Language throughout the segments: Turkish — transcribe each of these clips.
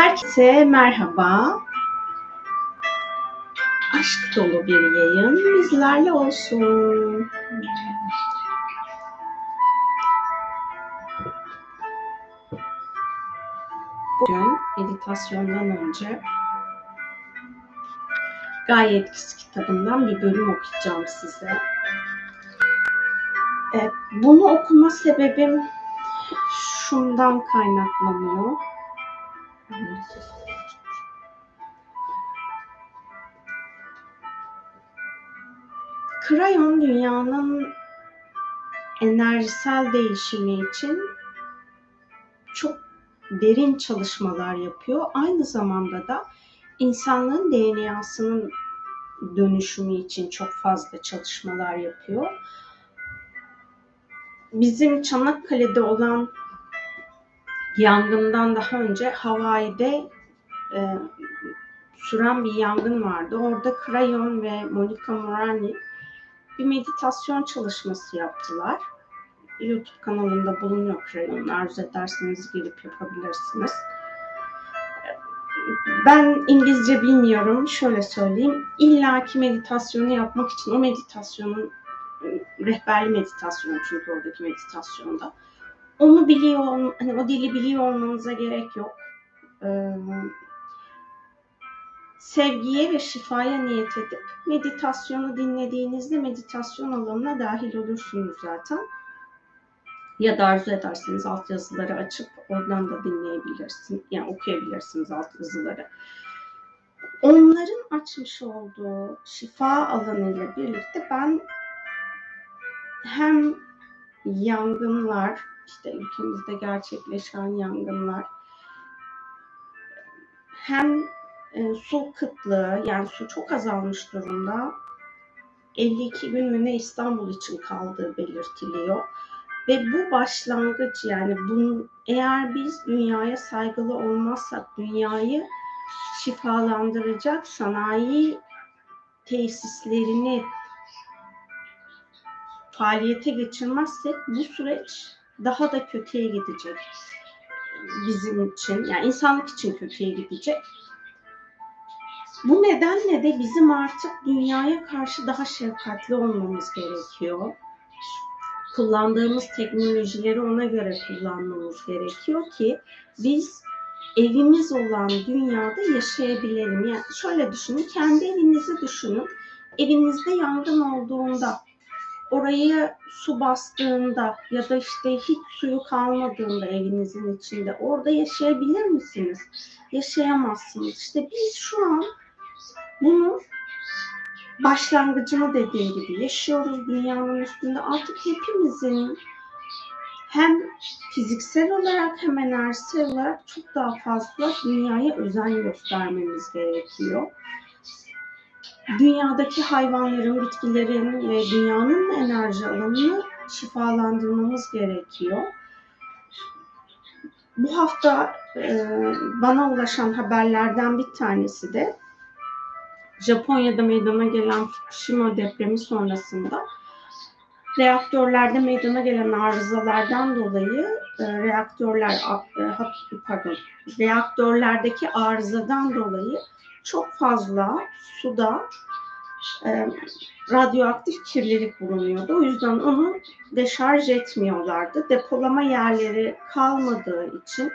Herkese merhaba. Aşk dolu bir yayın bizlerle olsun. Bugün meditasyondan önce Gaye Etkisi kitabından bir bölüm okuyacağım size. E, bunu okuma sebebim şundan kaynaklanıyor. Krayon dünyanın enerjisel değişimi için çok derin çalışmalar yapıyor. Aynı zamanda da insanlığın DNA'sının dönüşümü için çok fazla çalışmalar yapıyor. Bizim Çanakkale'de olan yangından daha önce Hawaii'de e, süren bir yangın vardı. Orada Crayon ve Monica Morani bir meditasyon çalışması yaptılar. YouTube kanalında bulunuyor Crayon. Arzu ederseniz girip yapabilirsiniz. Ben İngilizce bilmiyorum. Şöyle söyleyeyim. İlla ki meditasyonu yapmak için o meditasyonun rehberli meditasyon çünkü oradaki meditasyonda. Onu biliyor, hani o dili biliyor olmanıza gerek yok. Ee, sevgiye ve şifaya niyet edip meditasyonu dinlediğinizde meditasyon alanına dahil olursunuz zaten. Ya da arzu ederseniz altyazıları açıp oradan da dinleyebilirsiniz. Yani okuyabilirsiniz altyazıları. Onların açmış olduğu şifa alanıyla birlikte ben hem yangınlar, işte ülkemizde gerçekleşen yangınlar, hem e, su kıtlığı, yani su çok azalmış durumda. 52 gün mü ne İstanbul için kaldığı belirtiliyor. Ve bu başlangıç yani bunun, eğer biz dünyaya saygılı olmazsak, dünyayı şifalandıracak sanayi tesislerini faaliyete geçirmezsek bu süreç daha da kötüye gidecek bizim için. Yani insanlık için kötüye gidecek. Bu nedenle de bizim artık dünyaya karşı daha şefkatli olmamız gerekiyor. Kullandığımız teknolojileri ona göre kullanmamız gerekiyor ki biz evimiz olan dünyada yaşayabilelim. Yani şöyle düşünün, kendi evinizi düşünün. Evinizde yangın olduğunda, orayı su bastığında ya da işte hiç suyu kalmadığında evinizin içinde orada yaşayabilir misiniz? Yaşayamazsınız. İşte biz şu an bunu başlangıcını dediğim gibi yaşıyoruz dünyanın üstünde. Artık hepimizin hem fiziksel olarak hem enerjisel olarak çok daha fazla dünyaya özen göstermemiz gerekiyor. Dünyadaki hayvanların, bitkilerin ve dünyanın enerji alanını şifalandırmamız gerekiyor. Bu hafta e, bana ulaşan haberlerden bir tanesi de Japonya'da meydana gelen Fukushima depremi sonrasında reaktörlerde meydana gelen arızalardan dolayı e, reaktörler e, pardon reaktörlerdeki arızadan dolayı çok fazla suda e, radyoaktif kirlilik bulunuyordu. O yüzden onu deşarj etmiyorlardı. Depolama yerleri kalmadığı için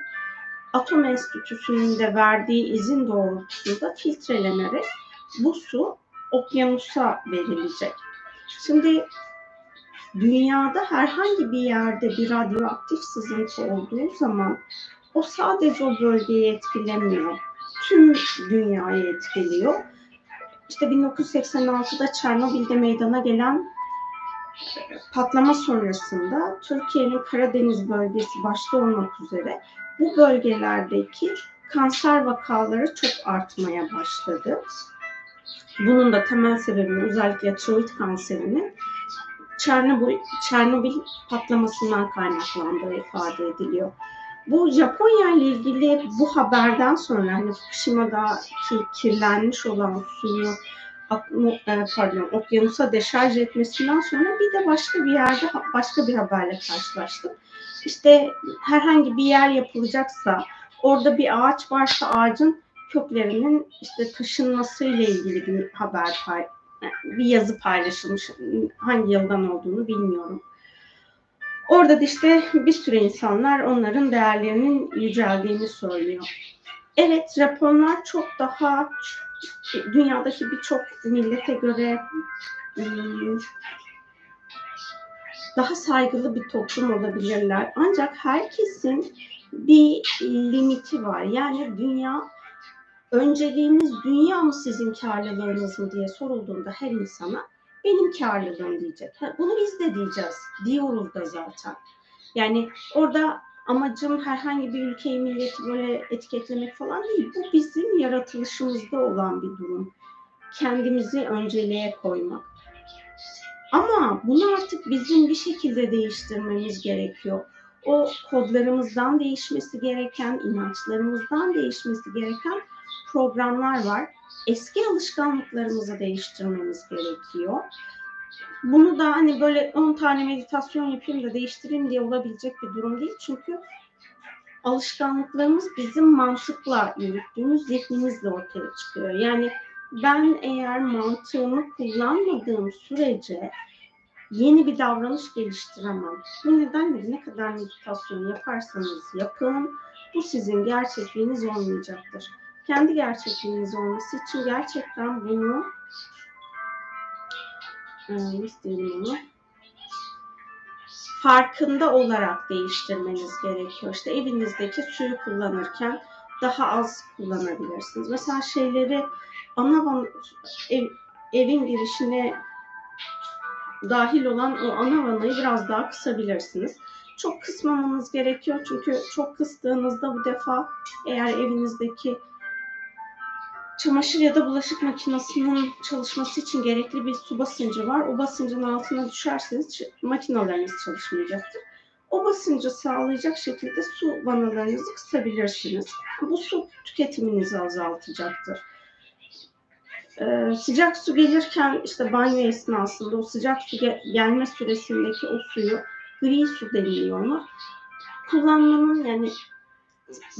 Atom Enstitüsü'nün de verdiği izin doğrultusunda filtrelenerek bu su okyanusa verilecek. Şimdi dünyada herhangi bir yerde bir radyoaktif sızıntı olduğu zaman o sadece o bölgeyi etkilemiyor. Tüm dünyayı etkiliyor. İşte 1986'da Çernobil'de meydana gelen patlama sonrasında Türkiye'nin Karadeniz bölgesi başta olmak üzere bu bölgelerdeki kanser vakaları çok artmaya başladı. Bunun da temel sebebinin özellikle tiroid kanserinin Çernobil, Çernobil patlamasından kaynaklandığı ifade ediliyor. Bu Japonya ile ilgili bu haberden sonra hani Fukushima'daki kirlenmiş olan suyu e, pardon okyanusa deşarj etmesinden sonra bir de başka bir yerde başka bir haberle karşılaştım. İşte herhangi bir yer yapılacaksa orada bir ağaç varsa ağacın köklerinin işte taşınmasıyla ilgili bir haber bir yazı paylaşılmış. Hangi yıldan olduğunu bilmiyorum. Orada da işte bir sürü insanlar onların değerlerinin yüceldiğini söylüyor. Evet Japonlar çok daha dünyadaki birçok millete göre daha saygılı bir toplum olabilirler. Ancak herkesin bir limiti var. Yani dünya önceliğiniz dünya mı sizin karlılığınız mı diye sorulduğunda her insana benim karlılığım diyecek. Bunu biz de diyeceğiz. Diyoruz da zaten. Yani orada amacım herhangi bir ülkeyi, milleti böyle etiketlemek falan değil. Bu bizim yaratılışımızda olan bir durum. Kendimizi önceliğe koymak. Ama bunu artık bizim bir şekilde değiştirmemiz gerekiyor. O kodlarımızdan değişmesi gereken, inançlarımızdan değişmesi gereken programlar var. Eski alışkanlıklarımızı değiştirmemiz gerekiyor. Bunu da hani böyle 10 tane meditasyon yapayım da değiştireyim diye olabilecek bir durum değil. Çünkü alışkanlıklarımız bizim mantıkla yürüttüğümüz zihnimizle ortaya çıkıyor. Yani ben eğer mantığımı kullanmadığım sürece yeni bir davranış geliştiremem. Bu nedenle ne kadar meditasyon yaparsanız yapın, bu sizin gerçekliğiniz olmayacaktır. Kendi gerçekliğiniz olması için gerçekten bunu nasıl diyeyim onu? Farkında olarak değiştirmeniz gerekiyor. İşte evinizdeki suyu kullanırken daha az kullanabilirsiniz. Mesela şeyleri ana ev, evin girişine dahil olan o ana vanayı biraz daha kısabilirsiniz. Çok kısmamanız gerekiyor çünkü çok kıstığınızda bu defa eğer evinizdeki çamaşır ya da bulaşık makinesinin çalışması için gerekli bir su basıncı var. O basıncın altına düşerseniz makinalarınız çalışmayacaktır. O basıncı sağlayacak şekilde su vanalarınızı kısabilirsiniz. Bu su tüketiminizi azaltacaktır. Ee, sıcak su gelirken işte banyo esnasında o sıcak su gelme süresindeki o suyu gri su deniliyor ama kullanmanın yani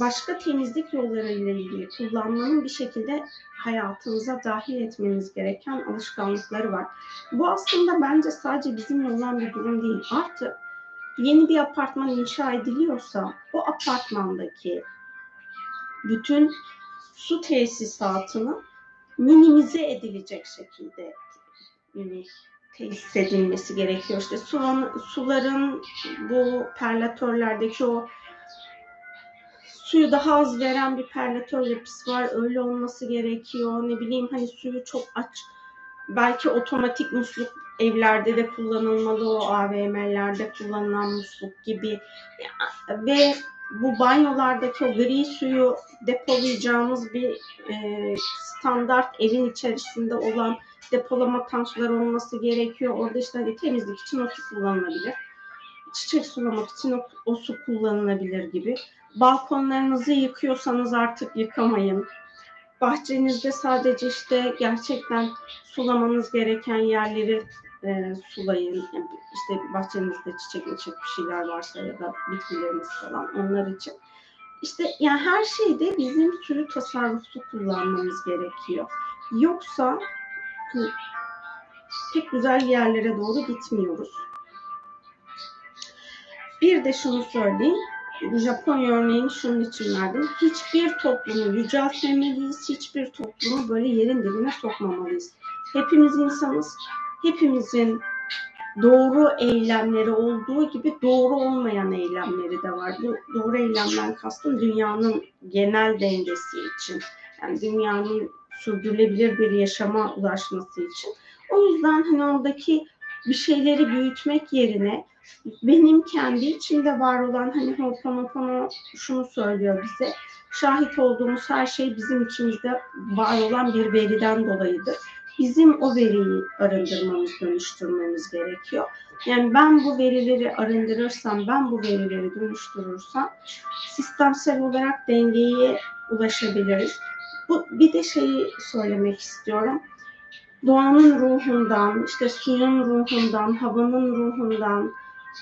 başka temizlik yolları ile ilgili kullanmanın bir şekilde hayatınıza dahil etmeniz gereken alışkanlıkları var. Bu aslında bence sadece bizimle olan bir durum değil. Artık yeni bir apartman inşa ediliyorsa o apartmandaki bütün su tesisatını minimize edilecek şekilde tesis edilmesi gerekiyor. İşte su, suların bu perlatörlerdeki o suyu daha az veren bir perlatör yapısı var. Öyle olması gerekiyor. Ne bileyim hani suyu çok aç. Belki otomatik musluk evlerde de kullanılmalı. O AVM'lerde kullanılan musluk gibi. Ve bu banyolardaki o gri suyu depolayacağımız bir e, standart evin içerisinde olan depolama tankları olması gerekiyor. Orada işte hani temizlik için o su kullanılabilir. Çiçek sulamak için o, o su kullanılabilir gibi. Balkonlarınızı yıkıyorsanız artık yıkamayın. Bahçenizde sadece işte gerçekten sulamanız gereken yerleri e, sulayın. Yani işte bahçenizde çiçek çiçek bir şeyler varsa ya da bitkileriniz falan onlar için. İşte yani her şeyde bizim sürü tasarruflu kullanmamız gerekiyor. Yoksa pek güzel yerlere doğru gitmiyoruz. Bir de şunu söyleyeyim. Japonya örneğini şunun için verdim. Hiçbir toplumu yüceltmemeliyiz. Hiçbir toplumu böyle yerin dibine sokmamalıyız. Hepimiz insanız. Hepimizin doğru eylemleri olduğu gibi doğru olmayan eylemleri de var. Bu doğru eylemden kastım dünyanın genel dengesi için. Yani dünyanın sürdürülebilir bir yaşama ulaşması için. O yüzden hani oradaki bir şeyleri büyütmek yerine benim kendi içimde var olan hani Ho'oponopono şunu söylüyor bize. Şahit olduğumuz her şey bizim içimizde var olan bir veriden dolayıdır. Bizim o veriyi arındırmamız, dönüştürmemiz gerekiyor. Yani ben bu verileri arındırırsam, ben bu verileri dönüştürürsem sistemsel olarak dengeye ulaşabiliriz. Bu bir de şeyi söylemek istiyorum. Doğanın ruhundan, işte suyun ruhundan, havanın ruhundan,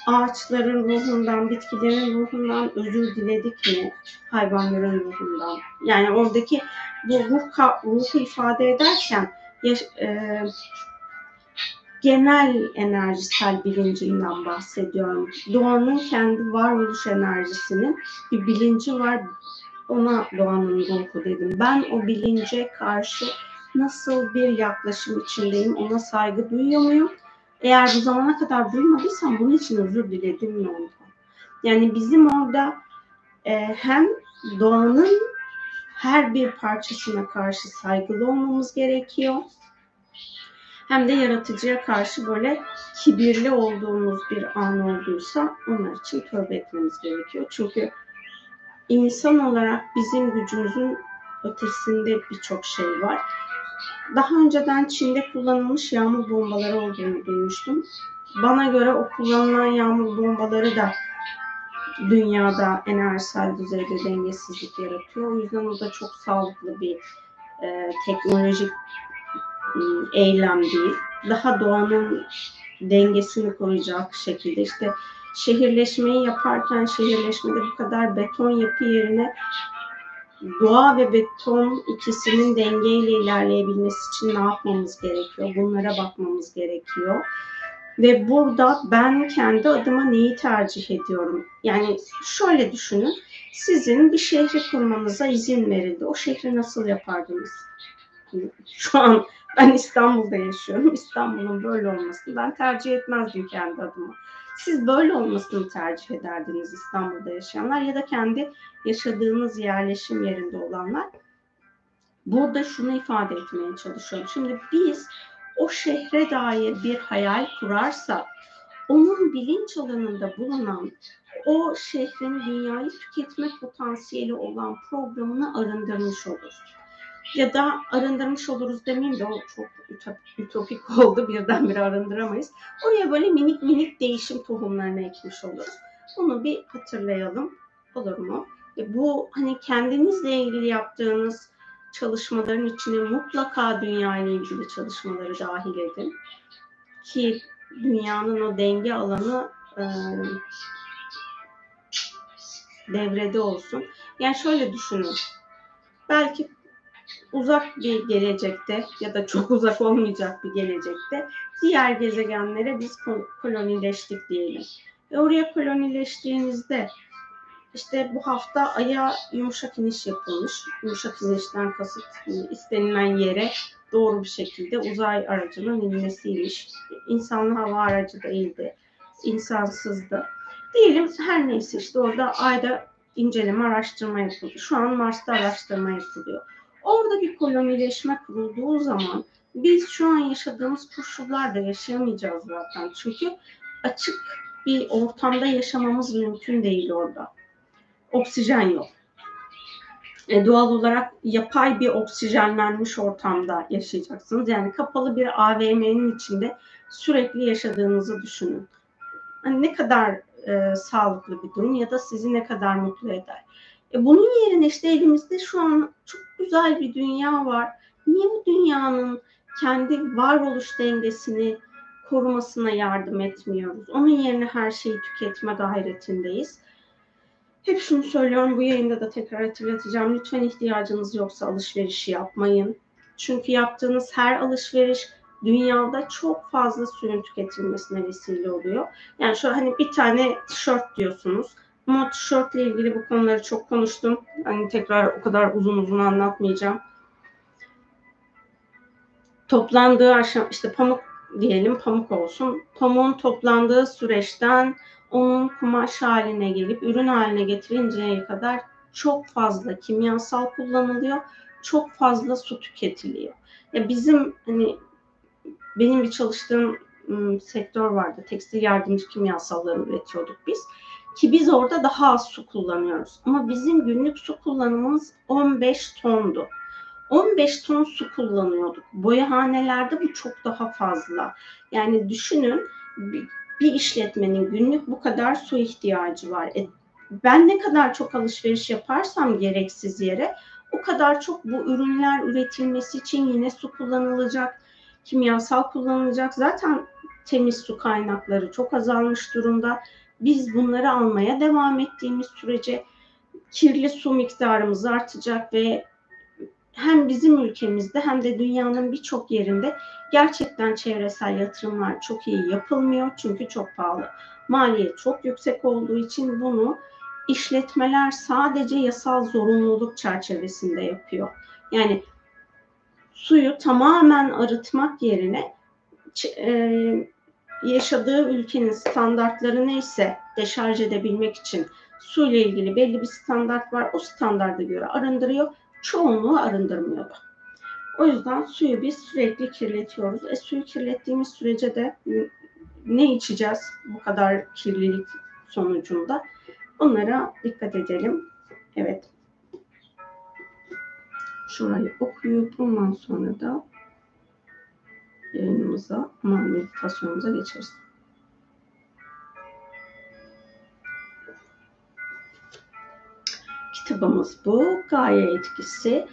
ağaçların ruhundan, bitkilerin ruhundan özür diledik mi? Hayvanların ruhundan. Yani oradaki bu ruh, ruhu ifade ederken e, genel enerjisel bilincinden bahsediyorum. Doğanın kendi varoluş enerjisinin bir bilinci var. Ona doğanın ruhu dedim. Ben o bilince karşı nasıl bir yaklaşım içindeyim, ona saygı duyuyor muyum? Eğer bu zamana kadar duymadıysam bunun için özür diledim ondan? Yani bizim orada e, hem doğanın her bir parçasına karşı saygılı olmamız gerekiyor. Hem de yaratıcıya karşı böyle kibirli olduğumuz bir an olduysa onlar için tövbe etmemiz gerekiyor. Çünkü insan olarak bizim gücümüzün ötesinde birçok şey var daha önceden Çin'de kullanılmış yağmur bombaları olduğunu duymuştum. Bana göre o kullanılan yağmur bombaları da dünyada enerjisel düzeyde dengesizlik yaratıyor. O yüzden o da çok sağlıklı bir e, teknolojik e, eylem değil. Daha doğanın dengesini koruyacak şekilde işte şehirleşmeyi yaparken şehirleşmede bu kadar beton yapı yerine doğa ve beton ikisinin dengeyle ilerleyebilmesi için ne yapmamız gerekiyor? Bunlara bakmamız gerekiyor. Ve burada ben kendi adıma neyi tercih ediyorum? Yani şöyle düşünün. Sizin bir şehri kurmanıza izin verildi. O şehri nasıl yapardınız? Şu an ben İstanbul'da yaşıyorum. İstanbul'un böyle olmasını ben tercih etmezdim kendi adıma. Siz böyle olmasını tercih ederdiniz İstanbul'da yaşayanlar ya da kendi yaşadığınız yerleşim yerinde olanlar. Burada şunu ifade etmeye çalışıyorum. Şimdi biz o şehre dair bir hayal kurarsa onun bilinç alanında bulunan o şehrin dünyayı tüketme potansiyeli olan programını arındırmış oluruz. Ya da arındırmış oluruz demeyeyim de o çok ütopik oldu birdenbire arındıramayız. Oraya böyle minik minik değişim tohumlarını ekmiş oluruz. Bunu bir hatırlayalım olur mu? E bu hani kendinizle ilgili yaptığınız çalışmaların içine mutlaka dünya ile ilgili çalışmaları dahil edin. Ki dünyanın o denge alanı e, devrede olsun. Yani şöyle düşünün. Belki uzak bir gelecekte ya da çok uzak olmayacak bir gelecekte diğer gezegenlere biz kolonileştik diyelim. Ve oraya kolonileştiğinizde işte bu hafta Ay'a yumuşak iniş yapılmış. Yumuşak inişten kasıt istenilen yere doğru bir şekilde uzay aracının inmesiymiş. İnsanlı hava aracı değildi. insansızdı. Diyelim her neyse işte orada Ay'da inceleme araştırma yapıldı. Şu an Mars'ta araştırma yapılıyor. Orada bir kolonileşme kurulduğu zaman biz şu an yaşadığımız koşullarda yaşayamayacağız zaten. Çünkü açık bir ortamda yaşamamız mümkün değil orada oksijen yok. E, doğal olarak yapay bir oksijenlenmiş ortamda yaşayacaksınız. Yani kapalı bir AVM'nin içinde sürekli yaşadığınızı düşünün. Yani ne kadar e, sağlıklı bir durum ya da sizi ne kadar mutlu eder. E, bunun yerine işte elimizde şu an çok güzel bir dünya var. Niye bu dünyanın kendi varoluş dengesini korumasına yardım etmiyoruz? Onun yerine her şeyi tüketme gayretindeyiz. Hep şunu söylüyorum bu yayında da tekrar hatırlatacağım. Lütfen ihtiyacınız yoksa alışverişi yapmayın. Çünkü yaptığınız her alışveriş dünyada çok fazla suyun tüketilmesine vesile oluyor. Yani şu hani bir tane tişört diyorsunuz. Ama tişörtle ilgili bu konuları çok konuştum. Hani tekrar o kadar uzun uzun anlatmayacağım. Toplandığı aşama işte pamuk diyelim pamuk olsun. Pamuğun toplandığı süreçten onun kumaş haline gelip ürün haline getirinceye kadar çok fazla kimyasal kullanılıyor. Çok fazla su tüketiliyor. Ya bizim hani benim bir çalıştığım ım, sektör vardı. Tekstil yardımcı kimyasalları üretiyorduk biz. Ki biz orada daha az su kullanıyoruz. Ama bizim günlük su kullanımımız 15 tondu. 15 ton su kullanıyorduk. Boyahanelerde bu çok daha fazla. Yani düşünün bir işletmenin günlük bu kadar su ihtiyacı var. E, ben ne kadar çok alışveriş yaparsam gereksiz yere o kadar çok bu ürünler üretilmesi için yine su kullanılacak, kimyasal kullanılacak. Zaten temiz su kaynakları çok azalmış durumda. Biz bunları almaya devam ettiğimiz sürece kirli su miktarımız artacak ve hem bizim ülkemizde hem de dünyanın birçok yerinde gerçekten çevresel yatırımlar çok iyi yapılmıyor çünkü çok pahalı. Maliyet çok yüksek olduğu için bunu işletmeler sadece yasal zorunluluk çerçevesinde yapıyor. Yani suyu tamamen arıtmak yerine e, yaşadığı ülkenin standartları neyse deşarj edebilmek için su ile ilgili belli bir standart var. O standarda göre arındırıyor. Çoğunluğu arındırmıyordu. O yüzden suyu biz sürekli kirletiyoruz. E suyu kirlettiğimiz sürece de ne içeceğiz bu kadar kirlilik sonucunda? Bunlara dikkat edelim. Evet. Şurayı okuyup ondan sonra da yayınımıza, meditasyonumuza geçeriz. Kitabımız bu. Gaye etkisi.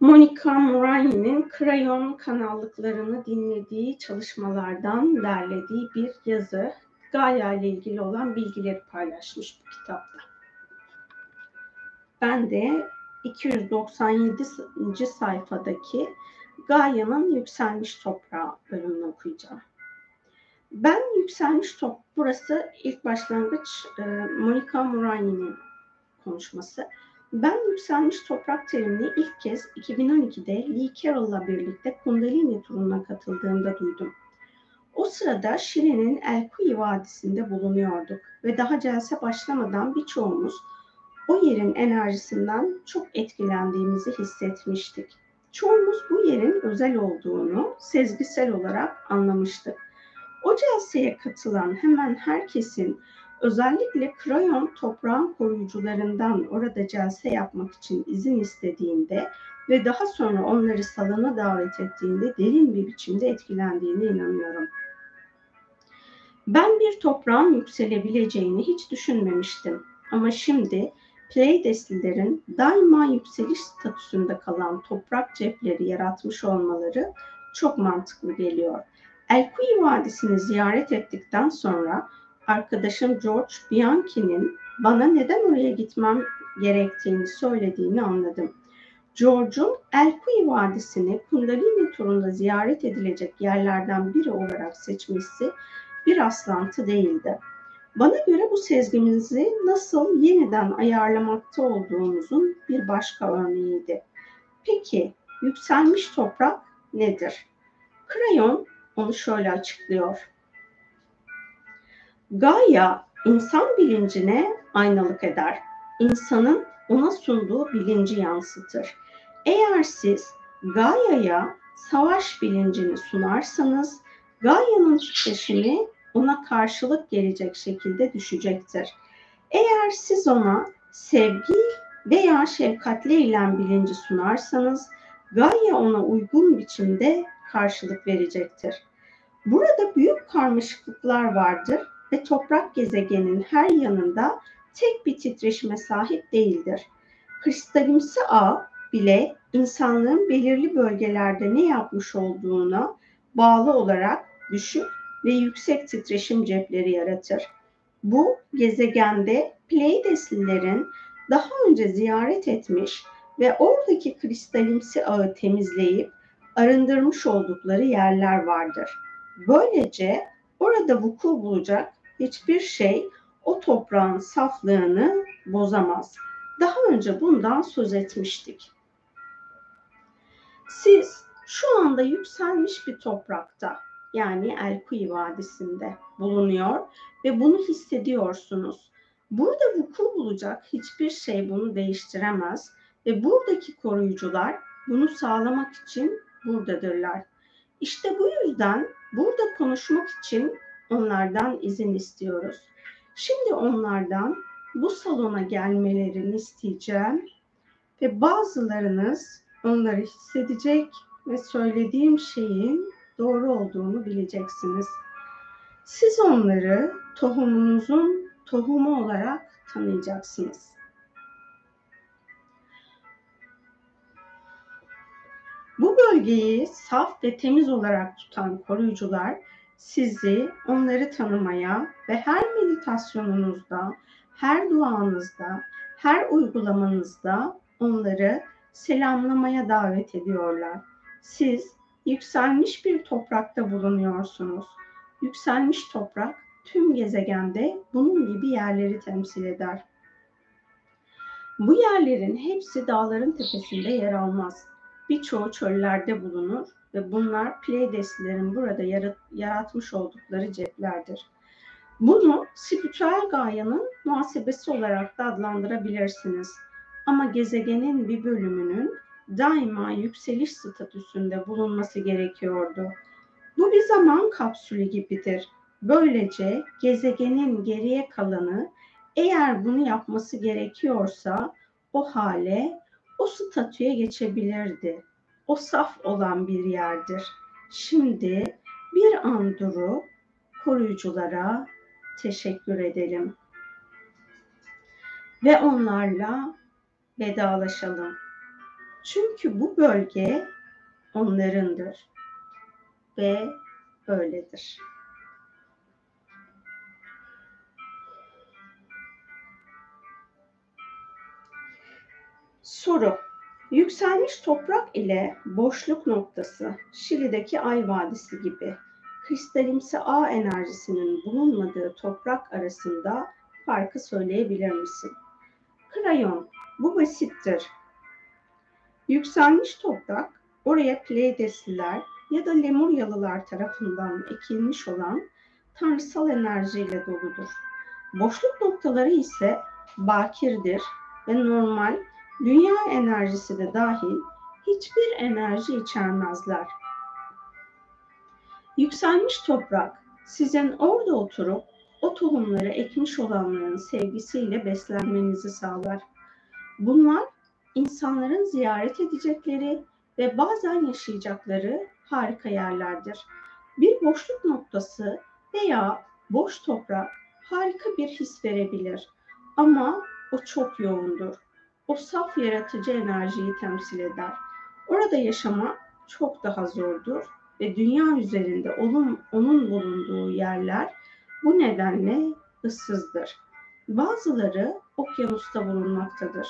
Monica Murayhi'nin krayon kanallıklarını dinlediği çalışmalardan derlediği bir yazı. Gaia ile ilgili olan bilgileri paylaşmış bu kitapta. Ben de 297. sayfadaki Gaia'nın Yükselmiş Toprağı bölümünü okuyacağım. Ben Yükselmiş Top, burası ilk başlangıç e, Monica Murayhi'nin konuşması. Ben yükselmiş toprak terimini ilk kez 2012'de Lee Carroll'la birlikte Kundalini turuna katıldığımda duydum. O sırada Şile'nin El Vadisi'nde bulunuyorduk ve daha celse başlamadan birçoğumuz o yerin enerjisinden çok etkilendiğimizi hissetmiştik. Çoğumuz bu yerin özel olduğunu sezgisel olarak anlamıştık. O celseye katılan hemen herkesin özellikle krayon toprağın koruyucularından orada celse yapmak için izin istediğinde ve daha sonra onları salona davet ettiğinde derin bir biçimde etkilendiğine inanıyorum. Ben bir toprağın yükselebileceğini hiç düşünmemiştim. Ama şimdi Pleydeslilerin daima yükseliş statüsünde kalan toprak cepleri yaratmış olmaları çok mantıklı geliyor. Elkuyi Vadisi'ni ziyaret ettikten sonra arkadaşım George Bianchi'nin bana neden oraya gitmem gerektiğini söylediğini anladım. George'un Elkuyi Vadisi'ni Kundalini turunda ziyaret edilecek yerlerden biri olarak seçmesi bir aslantı değildi. Bana göre bu sezgimizi nasıl yeniden ayarlamakta olduğumuzun bir başka örneğiydi. Peki yükselmiş toprak nedir? Krayon onu şöyle açıklıyor. Gaia insan bilincine aynalık eder. İnsanın ona sunduğu bilinci yansıtır. Eğer siz Gaia'ya savaş bilincini sunarsanız Gaia'nın titreşimi ona karşılık gelecek şekilde düşecektir. Eğer siz ona sevgi veya şefkatle eylem bilinci sunarsanız Gaia ona uygun biçimde karşılık verecektir. Burada büyük karmaşıklıklar vardır ve toprak gezegenin her yanında tek bir titreşime sahip değildir. Kristalimsi ağ bile insanlığın belirli bölgelerde ne yapmış olduğuna bağlı olarak düşük ve yüksek titreşim cepleri yaratır. Bu gezegende Pleydeslilerin daha önce ziyaret etmiş ve oradaki kristalimsi ağı temizleyip arındırmış oldukları yerler vardır. Böylece orada vuku bulacak hiçbir şey o toprağın saflığını bozamaz. Daha önce bundan söz etmiştik. Siz şu anda yükselmiş bir toprakta yani Elkuyi Vadisi'nde bulunuyor ve bunu hissediyorsunuz. Burada vuku bulacak hiçbir şey bunu değiştiremez ve buradaki koruyucular bunu sağlamak için buradadırlar. İşte bu yüzden burada konuşmak için onlardan izin istiyoruz. Şimdi onlardan bu salona gelmelerini isteyeceğim ve bazılarınız onları hissedecek ve söylediğim şeyin doğru olduğunu bileceksiniz. Siz onları tohumunuzun tohumu olarak tanıyacaksınız. Bu bölgeyi saf ve temiz olarak tutan koruyucular sizi onları tanımaya ve her meditasyonunuzda, her duanızda, her uygulamanızda onları selamlamaya davet ediyorlar. Siz yükselmiş bir toprakta bulunuyorsunuz. Yükselmiş toprak tüm gezegende bunun gibi yerleri temsil eder. Bu yerlerin hepsi dağların tepesinde yer almaz. Birçoğu çöllerde bulunur ve bunlar Pleydeslilerin burada yarat yaratmış oldukları ceplerdir. Bunu spiritüel gayanın muhasebesi olarak da adlandırabilirsiniz. Ama gezegenin bir bölümünün daima yükseliş statüsünde bulunması gerekiyordu. Bu bir zaman kapsülü gibidir. Böylece gezegenin geriye kalanı eğer bunu yapması gerekiyorsa o hale, o statüye geçebilirdi. O saf olan bir yerdir. Şimdi bir an durup koruyuculara teşekkür edelim. Ve onlarla vedalaşalım. Çünkü bu bölge onlarındır ve öyledir. Soru. Yükselmiş toprak ile boşluk noktası, Şili'deki Ay Vadisi gibi kristalimsi A enerjisinin bulunmadığı toprak arasında farkı söyleyebilir misin? Krayon, bu basittir. Yükselmiş toprak, oraya Pleydesliler ya da Lemuryalılar tarafından ekilmiş olan tanrısal enerjiyle doludur. Boşluk noktaları ise bakirdir ve normal dünya enerjisi de dahil hiçbir enerji içermezler. Yükselmiş toprak sizin orada oturup o tohumları ekmiş olanların sevgisiyle beslenmenizi sağlar. Bunlar insanların ziyaret edecekleri ve bazen yaşayacakları harika yerlerdir. Bir boşluk noktası veya boş toprak harika bir his verebilir ama o çok yoğundur. O saf yaratıcı enerjiyi temsil eder. Orada yaşama çok daha zordur ve dünya üzerinde onun, onun bulunduğu yerler bu nedenle ıssızdır. Bazıları okyanusta bulunmaktadır.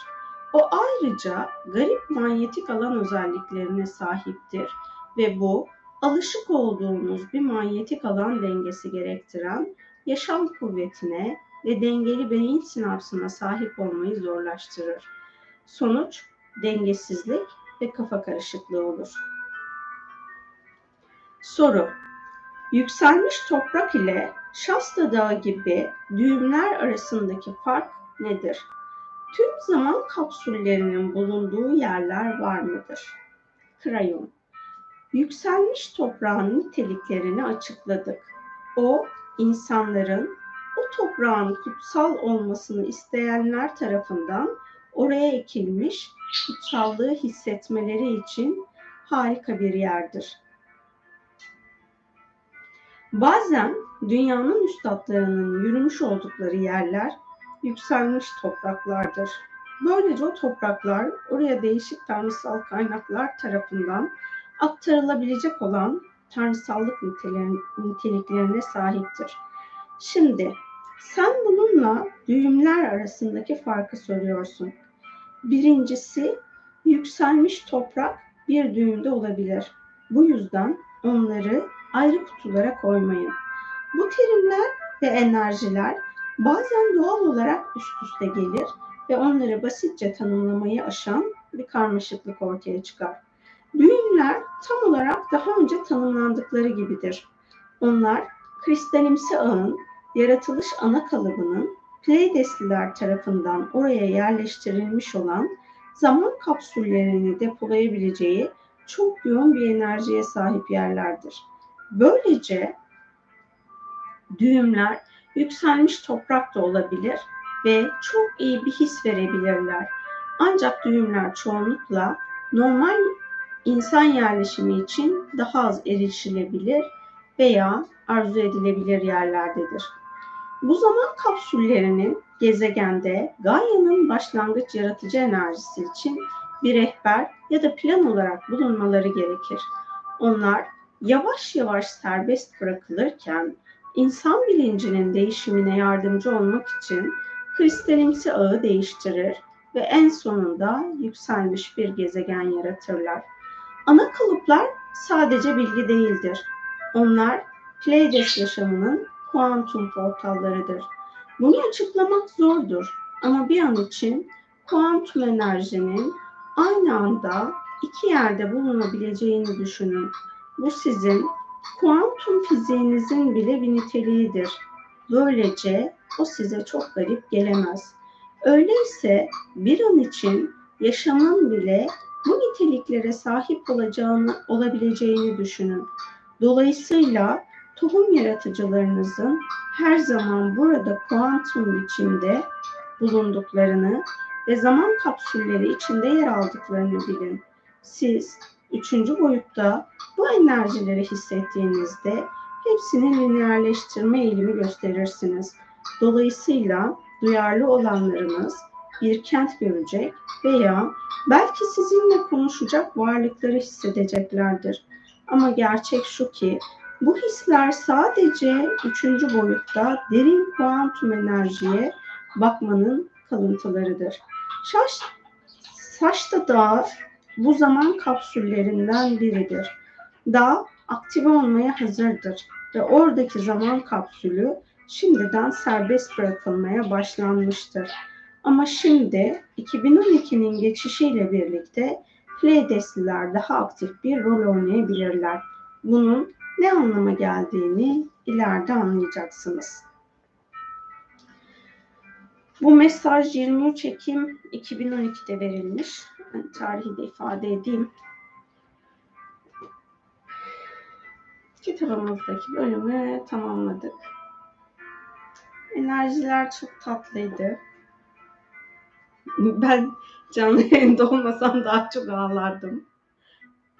O ayrıca garip manyetik alan özelliklerine sahiptir ve bu alışık olduğumuz bir manyetik alan dengesi gerektiren yaşam kuvvetine ve dengeli beyin sinapsına sahip olmayı zorlaştırır. Sonuç dengesizlik ve kafa karışıklığı olur. Soru Yükselmiş toprak ile Şasta Dağı gibi düğümler arasındaki fark nedir? Tüm zaman kapsüllerinin bulunduğu yerler var mıdır? Krayon Yükselmiş toprağın niteliklerini açıkladık. O, insanların o toprağın kutsal olmasını isteyenler tarafından oraya ekilmiş kutsallığı hissetmeleri için harika bir yerdir. Bazen dünyanın üstadlarının yürümüş oldukları yerler yükselmiş topraklardır. Böylece o topraklar oraya değişik tanrısal kaynaklar tarafından aktarılabilecek olan tanrısallık niteliklerine sahiptir. Şimdi sen bununla düğümler arasındaki farkı soruyorsun. Birincisi yükselmiş toprak bir düğümde olabilir. Bu yüzden onları ayrı kutulara koymayın. Bu terimler ve enerjiler bazen doğal olarak üst üste gelir ve onları basitçe tanımlamayı aşan bir karmaşıklık ortaya çıkar. Düğümler tam olarak daha önce tanımlandıkları gibidir. Onlar kristalimsi ağın yaratılış ana kalıbının Pleydesliler tarafından oraya yerleştirilmiş olan zaman kapsüllerini depolayabileceği çok yoğun bir enerjiye sahip yerlerdir. Böylece düğümler yükselmiş toprak da olabilir ve çok iyi bir his verebilirler. Ancak düğümler çoğunlukla normal insan yerleşimi için daha az erişilebilir veya arzu edilebilir yerlerdedir. Bu zaman kapsüllerinin gezegende Gaia'nın başlangıç yaratıcı enerjisi için bir rehber ya da plan olarak bulunmaları gerekir. Onlar yavaş yavaş serbest bırakılırken insan bilincinin değişimine yardımcı olmak için kristalimsi ağı değiştirir ve en sonunda yükselmiş bir gezegen yaratırlar. Ana kalıplar sadece bilgi değildir. Onlar Pleiades yaşamının kuantum portallarıdır. Bunu açıklamak zordur ama bir an için kuantum enerjinin aynı anda iki yerde bulunabileceğini düşünün. Bu sizin kuantum fiziğinizin bile bir niteliğidir. Böylece o size çok garip gelemez. Öyleyse bir an için yaşamın bile bu niteliklere sahip olacağını olabileceğini düşünün. Dolayısıyla tohum yaratıcılarınızın her zaman burada kuantum biçimde bulunduklarını ve zaman kapsülleri içinde yer aldıklarını bilin. Siz üçüncü boyutta bu enerjileri hissettiğinizde hepsini lineerleştirme eğilimi gösterirsiniz. Dolayısıyla duyarlı olanlarınız bir kent görecek veya belki sizinle konuşacak varlıkları hissedeceklerdir. Ama gerçek şu ki bu hisler sadece üçüncü boyutta derin kuantum enerjiye bakmanın kalıntılarıdır. Şaş, Saçta Dağı bu zaman kapsüllerinden biridir. Dağ aktive olmaya hazırdır ve oradaki zaman kapsülü şimdiden serbest bırakılmaya başlanmıştır. Ama şimdi 2012'nin geçişiyle birlikte Pleiadesliler daha aktif bir rol oynayabilirler. Bunun ne anlama geldiğini ileride anlayacaksınız. Bu mesaj 23 Ekim 2012'de verilmiş. Tarihi de ifade edeyim. Kitabımızdaki bölümü tamamladık. Enerjiler çok tatlıydı. Ben canlı yayında olmasam daha çok ağlardım.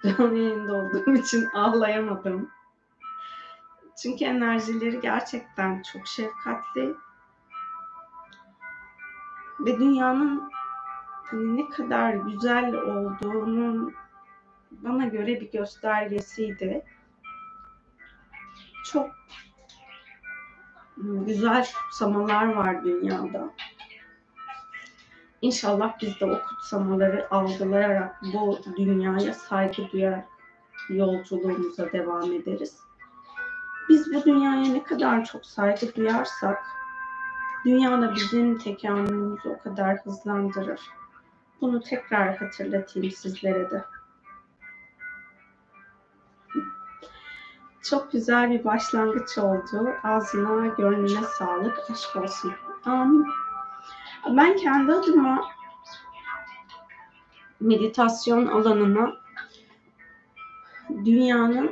Canlı yayında olduğum için ağlayamadım. Çünkü enerjileri gerçekten çok şefkatli ve dünyanın ne kadar güzel olduğunun bana göre bir göstergesiydi. Çok güzel kutsamalar var dünyada. İnşallah biz de o kutsamaları algılayarak bu dünyaya saygı duyarak yolculuğumuza devam ederiz. Biz bu dünyaya ne kadar çok saygı duyarsak dünyada bizim tekamülümüzü o kadar hızlandırır. Bunu tekrar hatırlatayım sizlere de. Çok güzel bir başlangıç oldu. Ağzına, gönlüne sağlık, aşk olsun. Amin. Ben kendi adıma meditasyon alanına dünyanın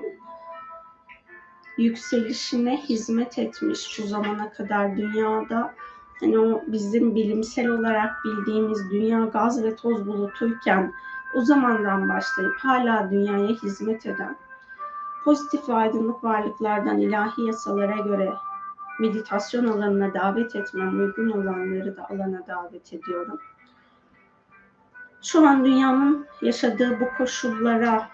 yükselişine hizmet etmiş şu zamana kadar dünyada hani o bizim bilimsel olarak bildiğimiz dünya gaz ve toz bulutuyken o zamandan başlayıp hala dünyaya hizmet eden pozitif ve aydınlık varlıklardan ilahi yasalara göre meditasyon alanına davet etmem uygun olanları da alana davet ediyorum. Şu an dünyanın yaşadığı bu koşullara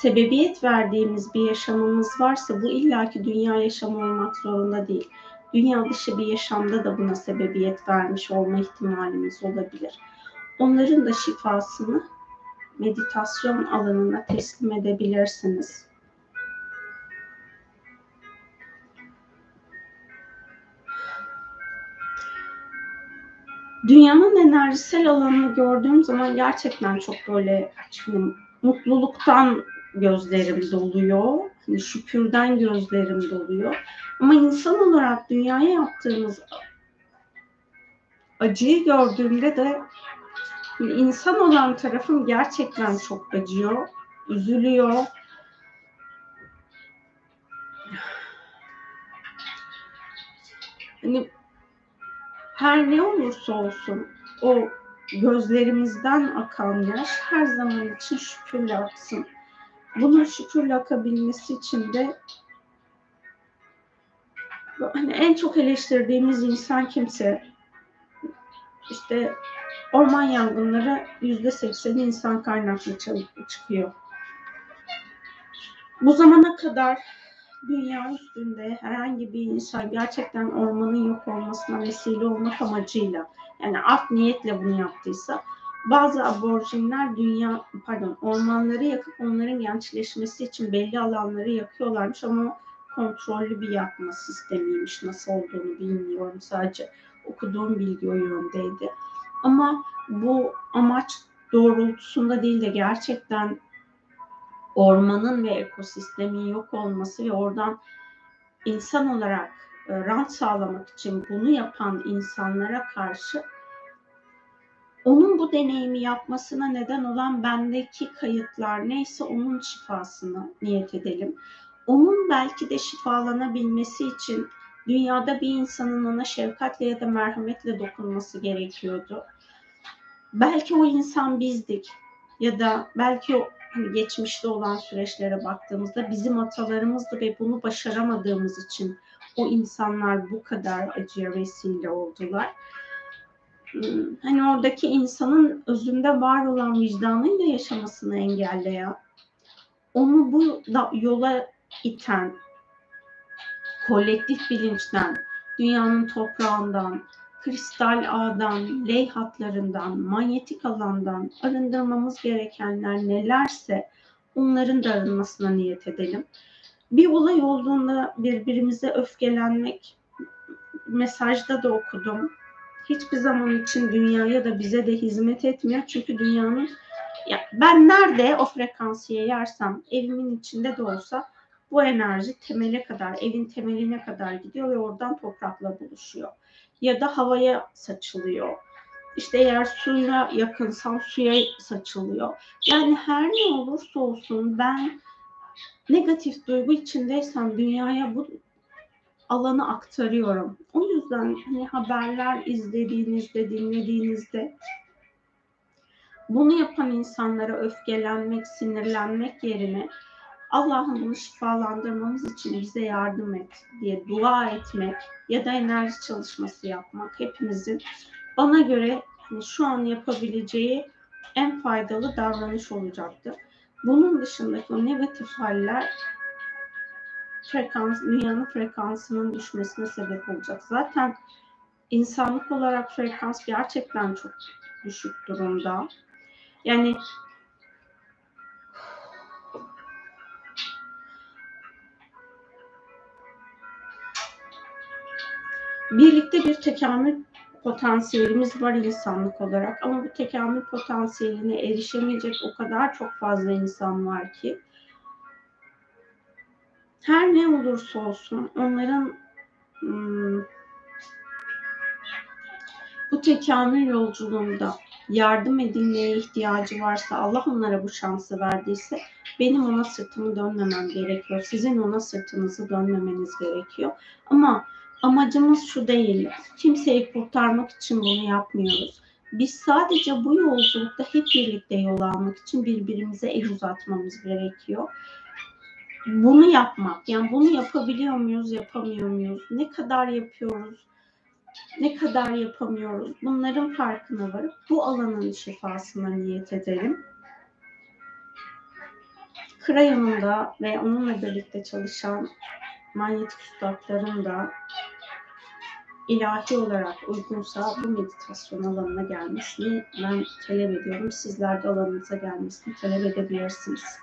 sebebiyet verdiğimiz bir yaşamımız varsa bu illaki dünya yaşamı olmak zorunda değil. Dünya dışı bir yaşamda da buna sebebiyet vermiş olma ihtimalimiz olabilir. Onların da şifasını meditasyon alanına teslim edebilirsiniz. Dünyanın enerjisel alanını gördüğüm zaman gerçekten çok böyle mutluluktan gözlerim doluyor. Hani şükürden gözlerim doluyor. Ama insan olarak dünyaya yaptığımız acıyı gördüğümde de insan olan tarafım gerçekten çok acıyor, üzülüyor. Hani her ne olursa olsun o gözlerimizden akan yaş her zaman için şükürle aksın. Bunun şükürle akabilmesi için de hani en çok eleştirdiğimiz insan kimse işte orman yangınları yüzde sekseni insan kaynaklı çıkıyor. Bu zamana kadar dünya üstünde herhangi bir insan gerçekten ormanın yok olmasına vesile olmak amacıyla yani art niyetle bunu yaptıysa bazı aborjinler dünya pardon ormanları yakıp onların gençleşmesi için belli alanları yakıyorlarmış ama kontrollü bir yakma sistemiymiş. Nasıl olduğunu bilmiyorum. Sadece okuduğum bilgi o yöndeydi. Ama bu amaç doğrultusunda değil de gerçekten ormanın ve ekosistemin yok olması ve oradan insan olarak e, rant sağlamak için bunu yapan insanlara karşı onun bu deneyimi yapmasına neden olan bendeki kayıtlar neyse onun şifasını niyet edelim. Onun belki de şifalanabilmesi için dünyada bir insanın ona şefkatle ya da merhametle dokunması gerekiyordu. Belki o insan bizdik ya da belki o hani geçmişte olan süreçlere baktığımızda bizim atalarımızdı ve bunu başaramadığımız için o insanlar bu kadar acıya vesile oldular. Hani oradaki insanın özünde var olan vicdanıyla yaşamasını engelleyen, onu bu yola iten, kolektif bilinçten, dünyanın toprağından, kristal ağdan, ley hatlarından, manyetik alandan arındırmamız gerekenler nelerse onların da arınmasına niyet edelim. Bir olay olduğunda birbirimize öfkelenmek, mesajda da okudum. Hiçbir zaman için dünyaya da bize de hizmet etmiyor. Çünkü dünyanın ya ben nerede o frekansiyeye yersem evimin içinde de olsa bu enerji temele kadar, evin temeline kadar gidiyor ve oradan toprakla buluşuyor ya da havaya saçılıyor. İşte eğer suya yakınsam suya saçılıyor. Yani her ne olursa olsun ben negatif duygu içindeysem dünyaya bu alanı aktarıyorum. O yüzden hani haberler izlediğinizde, dinlediğinizde bunu yapan insanlara öfkelenmek, sinirlenmek yerine Allah'ım bunu şifalandırmamız için bize yardım et diye dua etmek ya da enerji çalışması yapmak hepimizin bana göre hani şu an yapabileceği en faydalı davranış olacaktı. Bunun dışındaki o negatif haller frekans, dünyanın frekansının düşmesine sebep olacak. Zaten insanlık olarak frekans gerçekten çok düşük durumda. Yani birlikte bir tekamül potansiyelimiz var insanlık olarak ama bu tekamül potansiyeline erişemeyecek o kadar çok fazla insan var ki her ne olursa olsun onların hmm, bu tekamül yolculuğunda yardım edilmeye ihtiyacı varsa Allah onlara bu şansı verdiyse benim ona sırtımı dönmemem gerekiyor. Sizin ona sırtınızı dönmemeniz gerekiyor. Ama amacımız şu değil. Kimseyi kurtarmak için bunu yapmıyoruz. Biz sadece bu yolculukta hep birlikte yol almak için birbirimize el uzatmamız gerekiyor. Bunu yapmak, yani bunu yapabiliyor muyuz, yapamıyor muyuz? Ne kadar yapıyoruz, ne kadar yapamıyoruz? Bunların farkına varıp bu alanın şifasına niyet edelim. Krayon'da ve onunla birlikte çalışan manyetik üstadların da ilahi olarak uygunsa bu meditasyon alanına gelmesini ben talep ediyorum. Sizler de alanınıza gelmesini talep edebilirsiniz.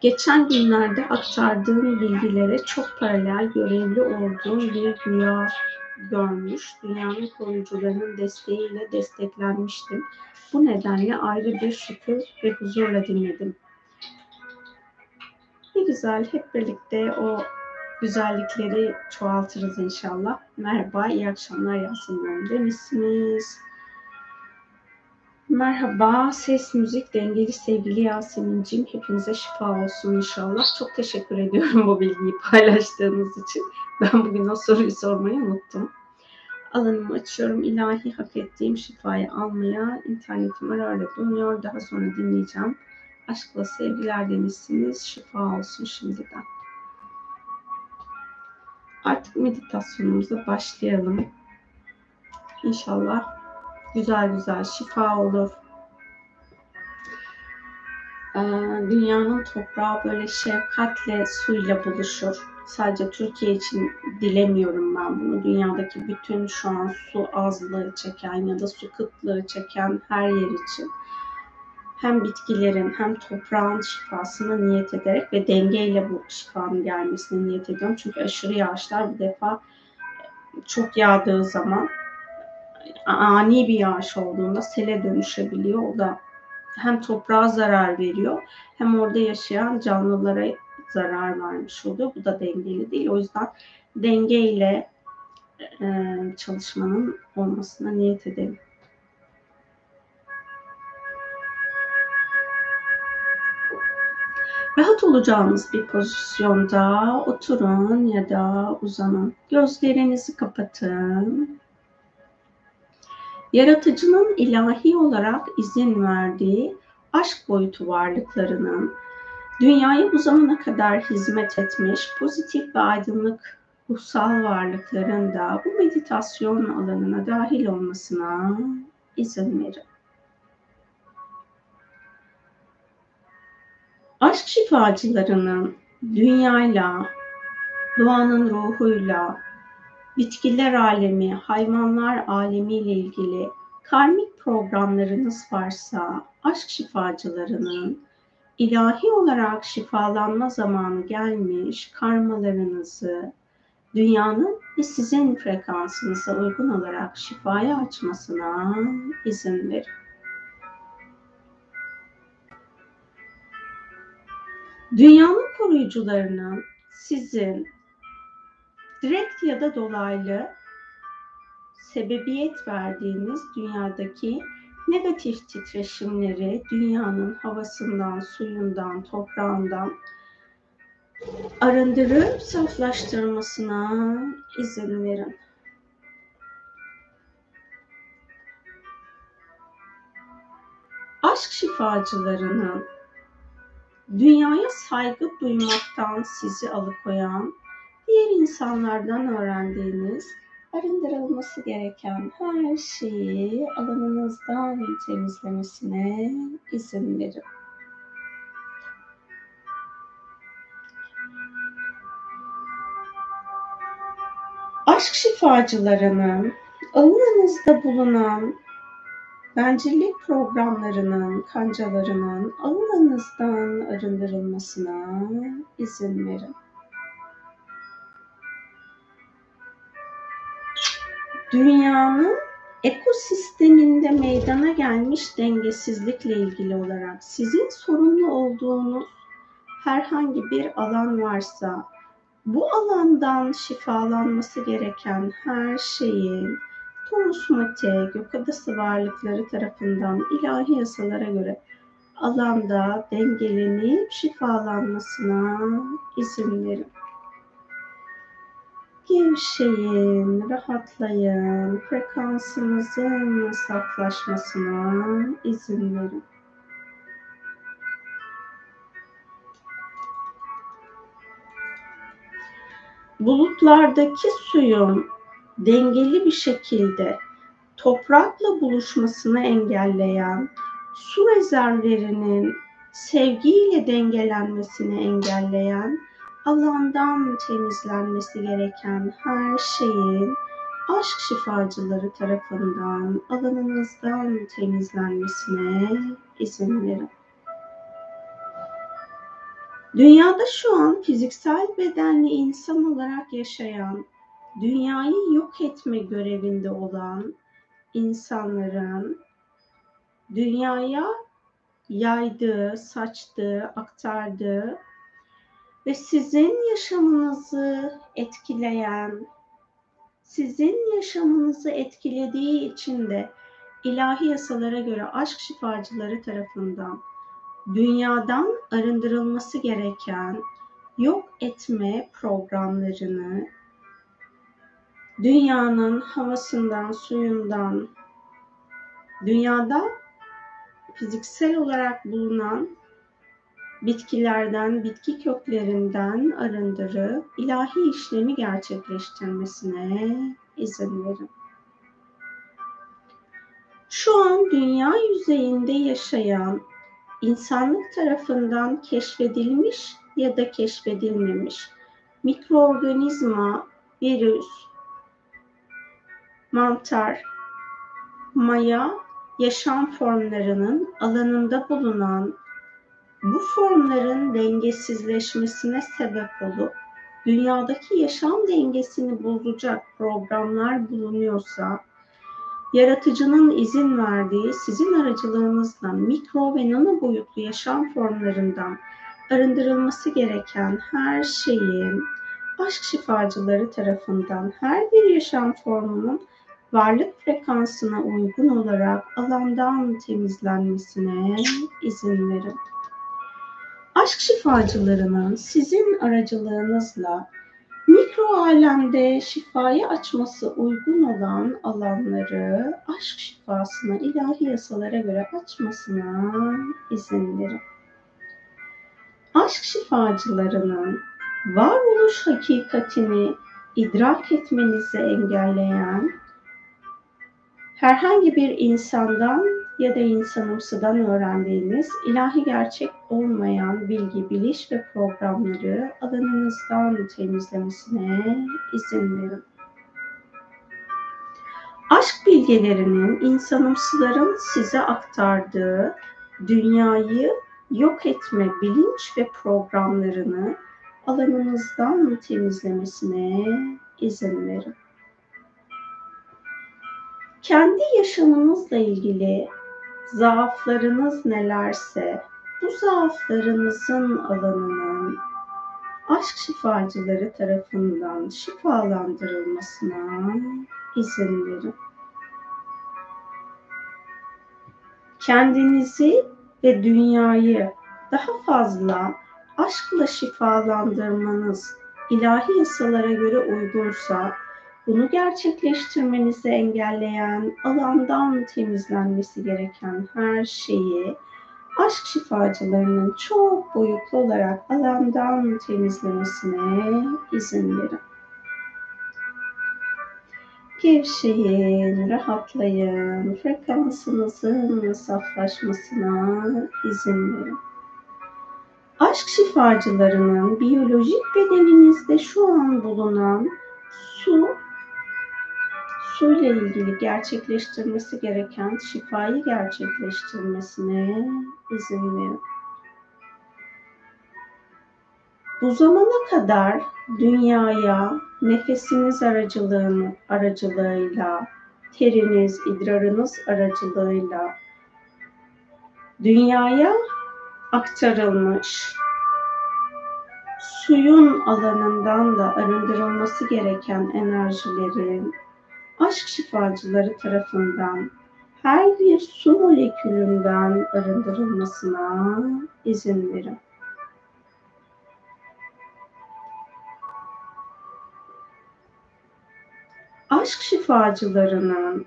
Geçen günlerde aktardığım bilgilere çok paralel görevli olduğum bir rüya görmüş. Dünyanın koruyucularının desteğiyle desteklenmiştim. Bu nedenle ayrı bir şükür ve huzurla dinledim. Ne güzel hep birlikte o güzellikleri çoğaltırız inşallah. Merhaba, iyi akşamlar Yasemin demişsiniz. Merhaba, ses müzik dengeli sevgili Yasemin'cim. Hepinize şifa olsun inşallah. Çok teşekkür ediyorum bu bilgiyi paylaştığınız için. Ben bugün o soruyu sormayı unuttum. Alanımı açıyorum. İlahi hak ettiğim şifayı almaya internetim ara ara donuyor. Daha sonra dinleyeceğim. Aşkla sevgiler demişsiniz. Şifa olsun şimdiden. Artık meditasyonumuza başlayalım. İnşallah güzel güzel şifa olur. Ee, dünyanın toprağı böyle şefkatle suyla buluşur. Sadece Türkiye için dilemiyorum ben bunu. Dünyadaki bütün şu an su azlığı çeken ya da su kıtlığı çeken her yer için hem bitkilerin hem toprağın şifasına niyet ederek ve dengeyle bu şifanın gelmesine niyet ediyorum. Çünkü aşırı yağışlar bir defa çok yağdığı zaman ani bir yağış olduğunda sele dönüşebiliyor. O da hem toprağa zarar veriyor hem orada yaşayan canlılara zarar vermiş oluyor. Bu da dengeli değil. O yüzden dengeyle e, çalışmanın olmasına niyet edelim. Rahat olacağınız bir pozisyonda oturun ya da uzanın. Gözlerinizi kapatın. Yaratıcının ilahi olarak izin verdiği aşk boyutu varlıklarının dünyaya bu zamana kadar hizmet etmiş pozitif ve aydınlık ruhsal varlıkların da bu meditasyon alanına dahil olmasına izin verin. Aşk şifacılarının dünyayla, doğanın ruhuyla, bitkiler alemi, hayvanlar alemiyle ilgili karmik programlarınız varsa aşk şifacılarının ilahi olarak şifalanma zamanı gelmiş karmalarınızı dünyanın ve sizin frekansınıza uygun olarak şifaya açmasına izin verin. Dünyanın koruyucularının sizin direkt ya da dolaylı sebebiyet verdiğiniz dünyadaki negatif titreşimleri dünyanın havasından, suyundan, toprağından arındırıp saflaştırmasına izin verin. Aşk şifacılarının dünyaya saygı duymaktan sizi alıkoyan, diğer insanlardan öğrendiğiniz, arındırılması gereken her şeyi alanınızdan temizlemesine izin verin. Aşk şifacılarının alanınızda bulunan bencillik programlarının, kancalarının alanınızdan arındırılmasına izin verin. Dünyanın ekosisteminde meydana gelmiş dengesizlikle ilgili olarak sizin sorumlu olduğunuz herhangi bir alan varsa bu alandan şifalanması gereken her şeyin Taurus Mate, gökadası varlıkları tarafından ilahi yasalara göre alanda dengelenip şifalanmasına izin verin. Gevşeyin, rahatlayın, frekansınızın saflaşmasına izin verin. Bulutlardaki suyun dengeli bir şekilde toprakla buluşmasını engelleyen, su rezervlerinin sevgiyle dengelenmesini engelleyen, alandan temizlenmesi gereken her şeyin aşk şifacıları tarafından alanınızdan temizlenmesine izin verin. Dünyada şu an fiziksel bedenli insan olarak yaşayan dünyayı yok etme görevinde olan insanların dünyaya yaydığı, saçtığı, aktardığı ve sizin yaşamınızı etkileyen, sizin yaşamınızı etkilediği için de ilahi yasalara göre aşk şifacıları tarafından dünyadan arındırılması gereken yok etme programlarını dünyanın havasından, suyundan, dünyada fiziksel olarak bulunan bitkilerden, bitki köklerinden arındırıp ilahi işlemi gerçekleştirmesine izin verin. Şu an dünya yüzeyinde yaşayan insanlık tarafından keşfedilmiş ya da keşfedilmemiş mikroorganizma, virüs, mantar, maya yaşam formlarının alanında bulunan bu formların dengesizleşmesine sebep olup dünyadaki yaşam dengesini bozacak programlar bulunuyorsa, yaratıcının izin verdiği sizin aracılığınızla mikro ve nano boyutlu yaşam formlarından arındırılması gereken her şeyin aşk şifacıları tarafından her bir yaşam formunun varlık frekansına uygun olarak alandan temizlenmesine izin verin. Aşk şifacılarının sizin aracılığınızla mikro alemde şifayı açması uygun olan alanları aşk şifasına, ilahi yasalara göre açmasına izin verin. Aşk şifacılarının varoluş hakikatini idrak etmenizi engelleyen herhangi bir insandan ya da insanımsıdan öğrendiğiniz ilahi gerçek olmayan bilgi, biliş ve programları alanınızdan temizlemesine izin verin. Aşk bilgelerinin insanımsıların size aktardığı dünyayı yok etme bilinç ve programlarını alanınızdan temizlemesine izin verin. Kendi yaşamınızla ilgili zaaflarınız nelerse bu zaaflarınızın alanının aşk şifacıları tarafından şifalandırılmasına izin verin. Kendinizi ve dünyayı daha fazla aşkla şifalandırmanız ilahi yasalara göre uygunsa bunu gerçekleştirmenizi engelleyen, alandan temizlenmesi gereken her şeyi aşk şifacılarının çok boyutlu olarak alandan temizlemesine izin verin. Gevşeyin, rahatlayın, frekansınızın saflaşmasına izin verin. Aşk şifacılarının biyolojik bedeninizde şu an bulunan su suyla ilgili gerçekleştirmesi gereken şifayı gerçekleştirmesine izin verin. Bu zamana kadar dünyaya nefesiniz aracılığını, aracılığıyla, teriniz, idrarınız aracılığıyla dünyaya aktarılmış suyun alanından da arındırılması gereken enerjilerin aşk şifacıları tarafından her bir su molekülünden arındırılmasına izin verin. Aşk şifacılarının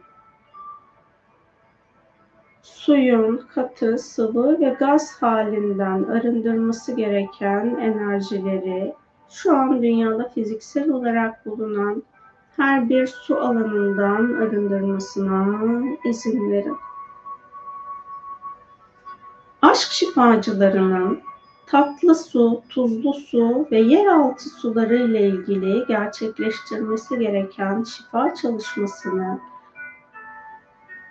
suyun katı, sıvı ve gaz halinden arındırması gereken enerjileri şu an dünyada fiziksel olarak bulunan her bir su alanından arındırmasına izin verin. Aşk şifacılarının tatlı su, tuzlu su ve yeraltı suları ile ilgili gerçekleştirmesi gereken şifa çalışmasını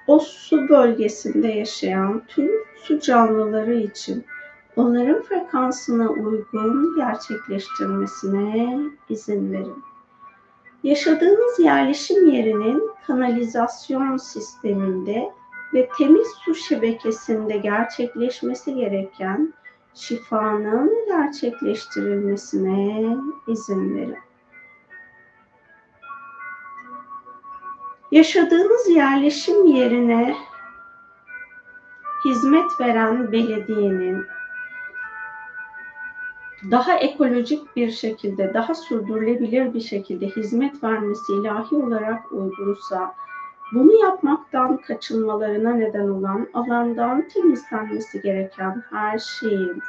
o su bölgesinde yaşayan tüm su canlıları için onların frekansına uygun gerçekleştirmesine izin verin. Yaşadığınız yerleşim yerinin kanalizasyon sisteminde ve temiz su şebekesinde gerçekleşmesi gereken şifanın gerçekleştirilmesine izin verin. Yaşadığınız yerleşim yerine hizmet veren belediyenin daha ekolojik bir şekilde, daha sürdürülebilir bir şekilde hizmet vermesi ilahi olarak uygunsa, bunu yapmaktan kaçınmalarına neden olan alandan temizlenmesi gereken her şeyin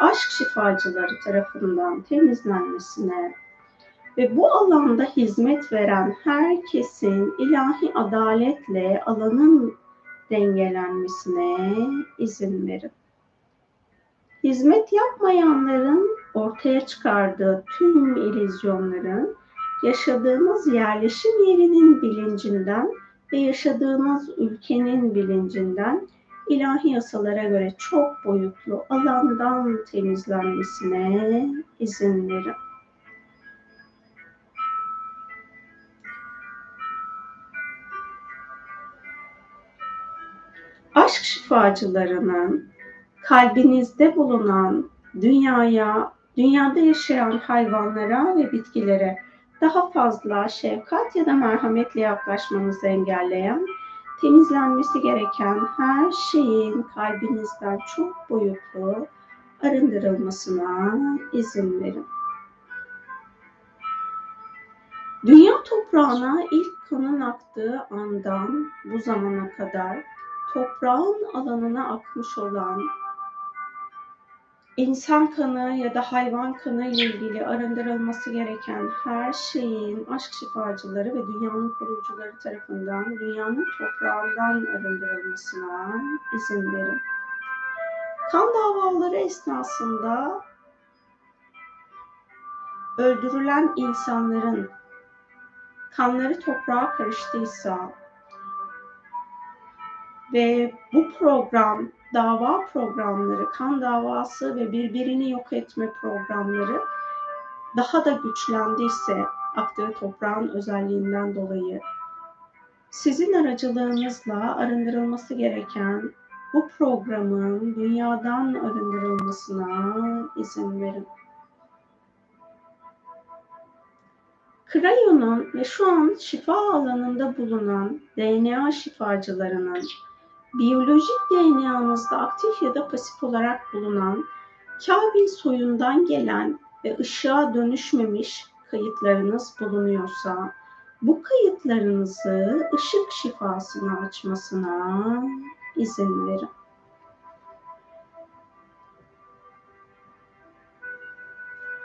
aşk şifacıları tarafından temizlenmesine ve bu alanda hizmet veren herkesin ilahi adaletle alanın dengelenmesine izin verin. Hizmet yapmayanların ortaya çıkardığı tüm ilizyonların yaşadığınız yerleşim yerinin bilincinden ve yaşadığınız ülkenin bilincinden ilahi yasalara göre çok boyutlu alandan temizlenmesine izin verin. Aşk şifacılarının kalbinizde bulunan dünyaya, dünyada yaşayan hayvanlara ve bitkilere daha fazla şefkat ya da merhametle yaklaşmanızı engelleyen, temizlenmesi gereken her şeyin kalbinizden çok boyutlu arındırılmasına izin verin. Dünya toprağına ilk kanın aktığı andan bu zamana kadar toprağın alanına akmış olan insan kanı ya da hayvan kanı ile ilgili arındırılması gereken her şeyin aşk şifacıları ve dünyanın koruyucuları tarafından dünyanın toprağından arındırılmasına izin verin. Kan davaları esnasında öldürülen insanların kanları toprağa karıştıysa ve bu program dava programları, kan davası ve birbirini yok etme programları daha da güçlendiyse aktığı toprağın özelliğinden dolayı sizin aracılığınızla arındırılması gereken bu programın dünyadan arındırılmasına izin verin. Krayon'un ve şu an şifa alanında bulunan DNA şifacılarının biyolojik DNA'nızda aktif ya da pasif olarak bulunan Kabil soyundan gelen ve ışığa dönüşmemiş kayıtlarınız bulunuyorsa bu kayıtlarınızı ışık şifasını açmasına izin verin.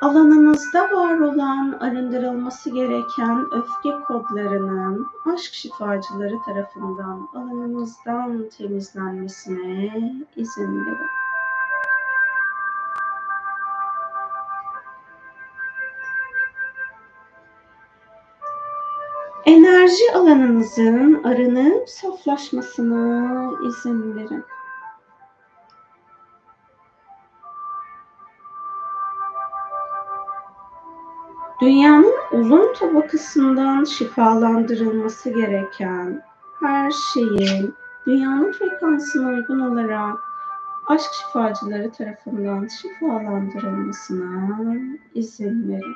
Alanınızda var olan arındırılması gereken öfke kodlarının aşk şifacıları tarafından alanınızdan temizlenmesine izin verin. Enerji alanınızın arınıp saflaşmasına izin verin. Dünyanın uzun tabakasından şifalandırılması gereken her şeyin dünyanın frekansına uygun olarak aşk şifacıları tarafından şifalandırılmasına izin verin.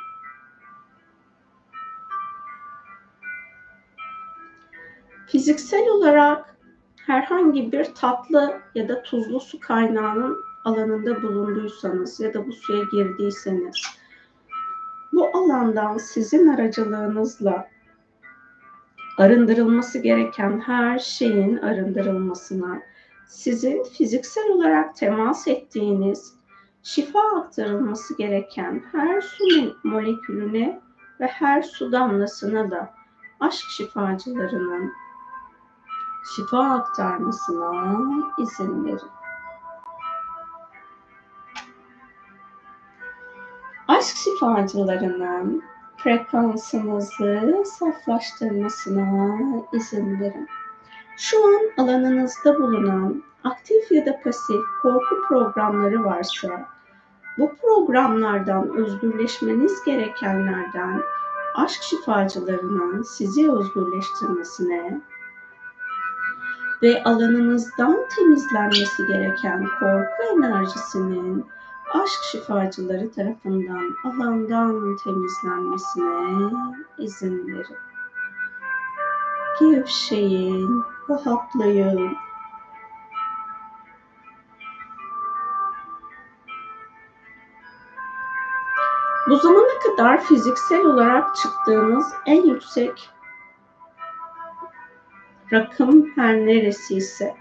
Fiziksel olarak herhangi bir tatlı ya da tuzlu su kaynağının alanında bulunduysanız ya da bu suya girdiyseniz bu alandan sizin aracılığınızla arındırılması gereken her şeyin arındırılmasına, sizin fiziksel olarak temas ettiğiniz, şifa aktarılması gereken her su molekülüne ve her su damlasına da aşk şifacılarının şifa aktarmasına izin verin. Aşk şifacılarının frekansınızı saflaştırmasına izin verin. Şu an alanınızda bulunan aktif ya da pasif korku programları varsa bu programlardan özgürleşmeniz gerekenlerden aşk şifacılarının sizi özgürleştirmesine ve alanınızdan temizlenmesi gereken korku enerjisinin aşk şifacıları tarafından alandan temizlenmesine izin verin. Gevşeyin, rahatlayın. Bu zamana kadar fiziksel olarak çıktığınız en yüksek rakım her neresi ise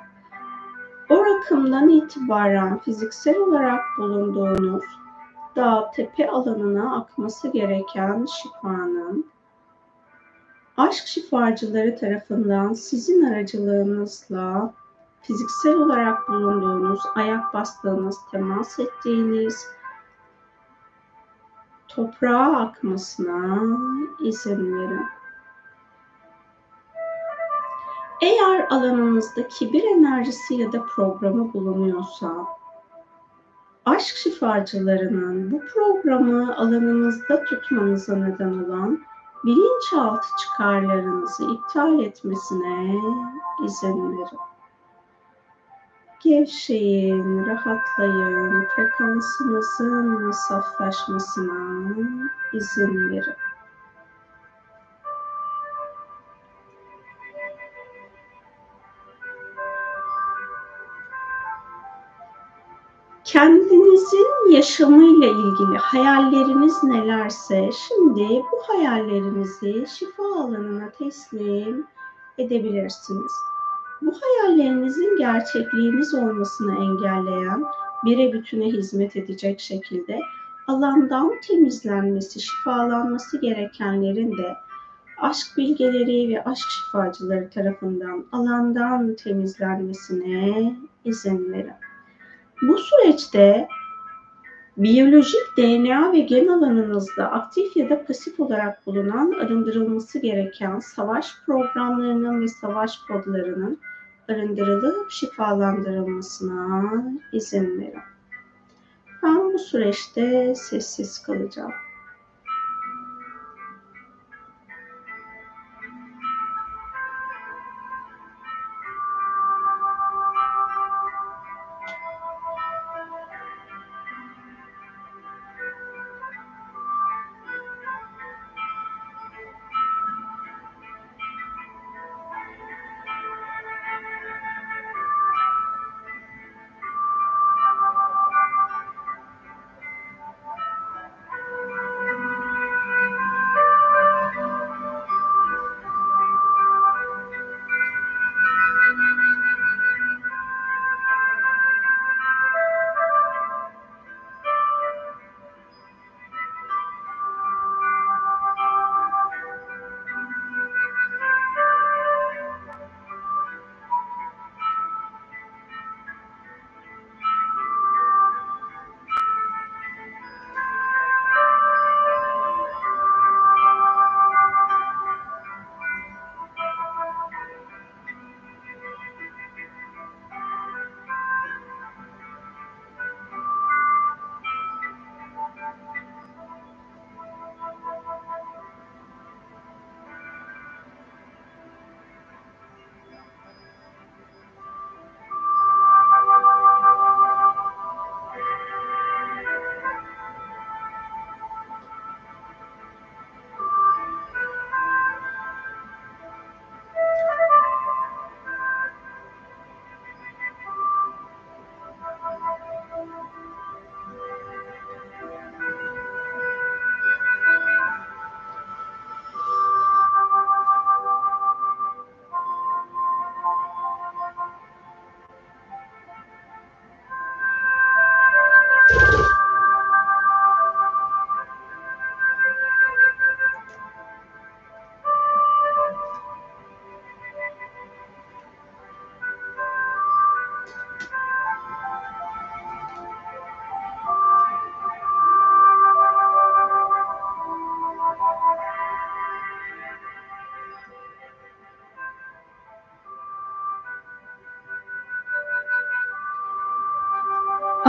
o rakımdan itibaren fiziksel olarak bulunduğunuz dağ tepe alanına akması gereken şifanın aşk şifacıları tarafından sizin aracılığınızla fiziksel olarak bulunduğunuz, ayak bastığınız, temas ettiğiniz toprağa akmasına izin verin. Eğer alanınızda kibir enerjisi ya da programı bulunuyorsa, aşk şifacılarının bu programı alanınızda tutmanıza neden olan bilinçaltı çıkarlarınızı iptal etmesine izin verin. Gevşeyin, rahatlayın, frekansınızın saflaşmasına izin verin. Kendinizin yaşamıyla ilgili hayalleriniz nelerse şimdi bu hayallerinizi şifa alanına teslim edebilirsiniz. Bu hayallerinizin gerçekliğiniz olmasını engelleyen, bire bütüne hizmet edecek şekilde alandan temizlenmesi, şifalanması gerekenlerin de aşk bilgeleri ve aşk şifacıları tarafından alandan temizlenmesine izin verin. Bu süreçte biyolojik DNA ve gen alanınızda aktif ya da pasif olarak bulunan arındırılması gereken savaş programlarının ve savaş kodlarının arındırılıp şifalandırılmasına izin verin. Ben bu süreçte sessiz kalacağım.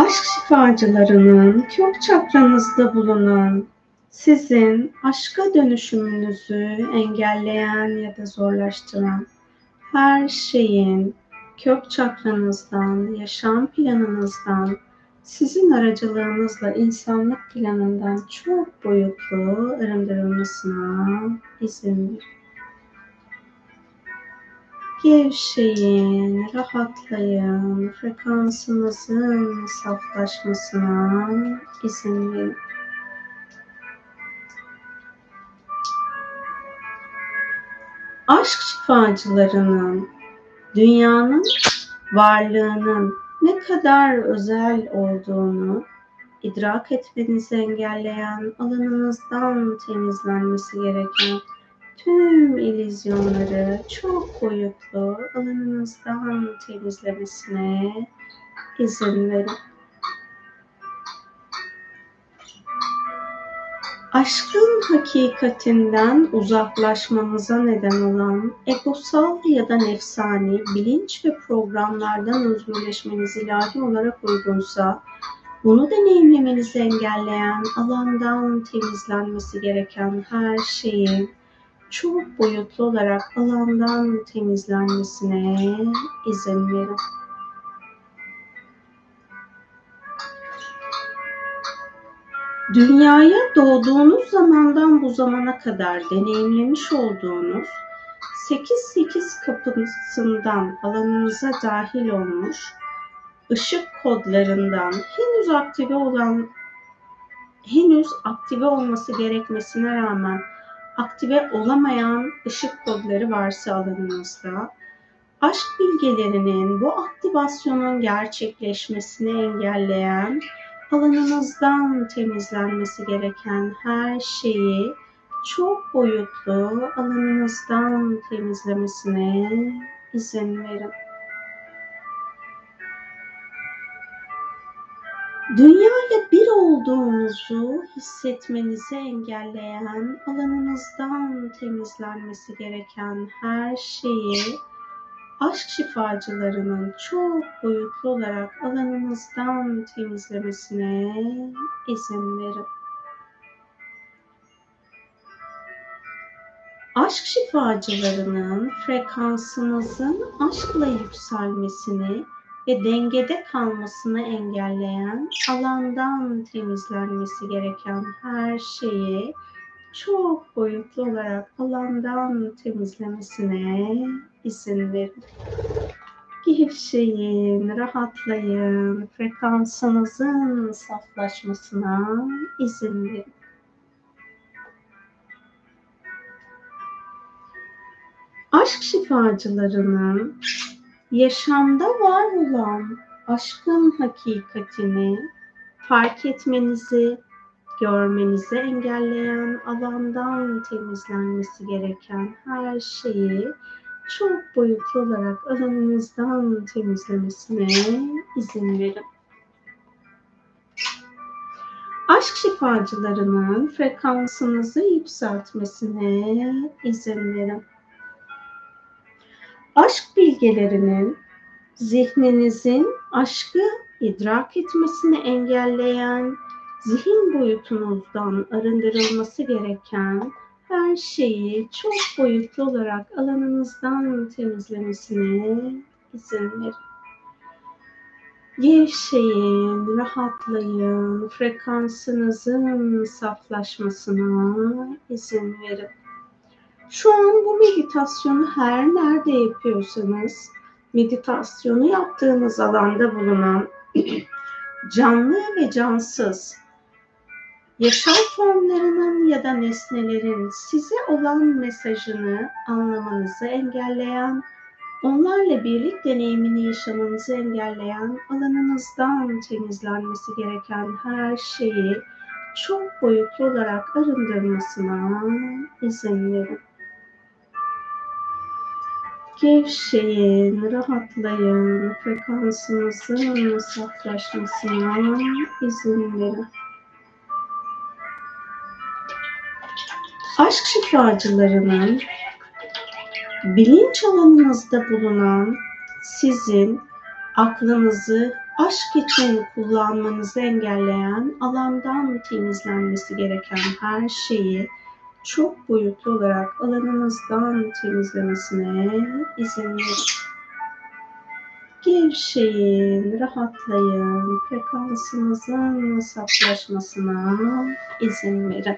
Aşk şifacılarının kök çakranızda bulunan sizin aşka dönüşümünüzü engelleyen ya da zorlaştıran her şeyin kök çakranızdan, yaşam planınızdan, sizin aracılığınızla insanlık planından çok boyutlu arındırılmasına izin verin. Gevşeyin, rahatlayın, frekansınızın saflaşmasına izin verin. Aşk şifacılarının dünyanın varlığının ne kadar özel olduğunu idrak etmenizi engelleyen alanınızdan temizlenmesi gereken tüm ilizyonları çok boyutlu alanınızdan temizlemesine izin verin. Aşkın hakikatinden uzaklaşmamıza neden olan egosal ya da nefsani bilinç ve programlardan özgürleşmeniz ilahi olarak uygunsa, bunu deneyimlemenizi engelleyen alandan temizlenmesi gereken her şeyin çok boyutlu olarak alandan temizlenmesine izin verin. Dünyaya doğduğunuz zamandan bu zamana kadar deneyimlemiş olduğunuz 8-8 kapısından alanınıza dahil olmuş ışık kodlarından henüz aktive olan henüz aktive olması gerekmesine rağmen aktive olamayan ışık kodları varsa alanınızda aşk bilgelerinin bu aktivasyonun gerçekleşmesini engelleyen alanınızdan temizlenmesi gereken her şeyi çok boyutlu alanınızdan temizlemesine izin verin. Dünyayla bir olduğunuzu hissetmenizi engelleyen alanınızdan temizlenmesi gereken her şeyi aşk şifacılarının çok boyutlu olarak alanınızdan temizlemesine izin verin. Aşk şifacılarının frekansınızın aşkla yükselmesini ve dengede kalmasını engelleyen alandan temizlenmesi gereken her şeyi çok boyutlu olarak alandan temizlemesine izin verin. Gevşeyin, rahatlayın, frekansınızın saflaşmasına izin verin. Aşk şifacılarının yaşamda var olan aşkın hakikatini fark etmenizi, görmenizi engelleyen alandan temizlenmesi gereken her şeyi çok boyutlu olarak alanınızdan temizlemesine izin verin. Aşk şifacılarının frekansınızı yükseltmesine izin verin. Aşk bilgelerinin zihninizin aşkı idrak etmesini engelleyen zihin boyutunuzdan arındırılması gereken her şeyi çok boyutlu olarak alanınızdan temizlemesine izin verin. Gevşeyin, rahatlayın, frekansınızın saflaşmasına izin verin. Şu an bu meditasyonu her nerede yapıyorsanız, meditasyonu yaptığınız alanda bulunan canlı ve cansız yaşam formlarının ya da nesnelerin size olan mesajını anlamanızı engelleyen, onlarla birlik deneyimini yaşamanızı engelleyen alanınızdan temizlenmesi gereken her şeyi çok boyutlu olarak arındırmasına izin verin. Gevşeyin, rahatlayın, frekansınızın saflaşmasına izin verin. Aşk şifacılarının bilinç alanınızda bulunan sizin aklınızı aşk için kullanmanızı engelleyen alandan temizlenmesi gereken her şeyi çok boyutlu olarak alanınızdan temizlemesine izin verin. Gevşeyin, rahatlayın, frekansınızın saflaşmasına izin verin.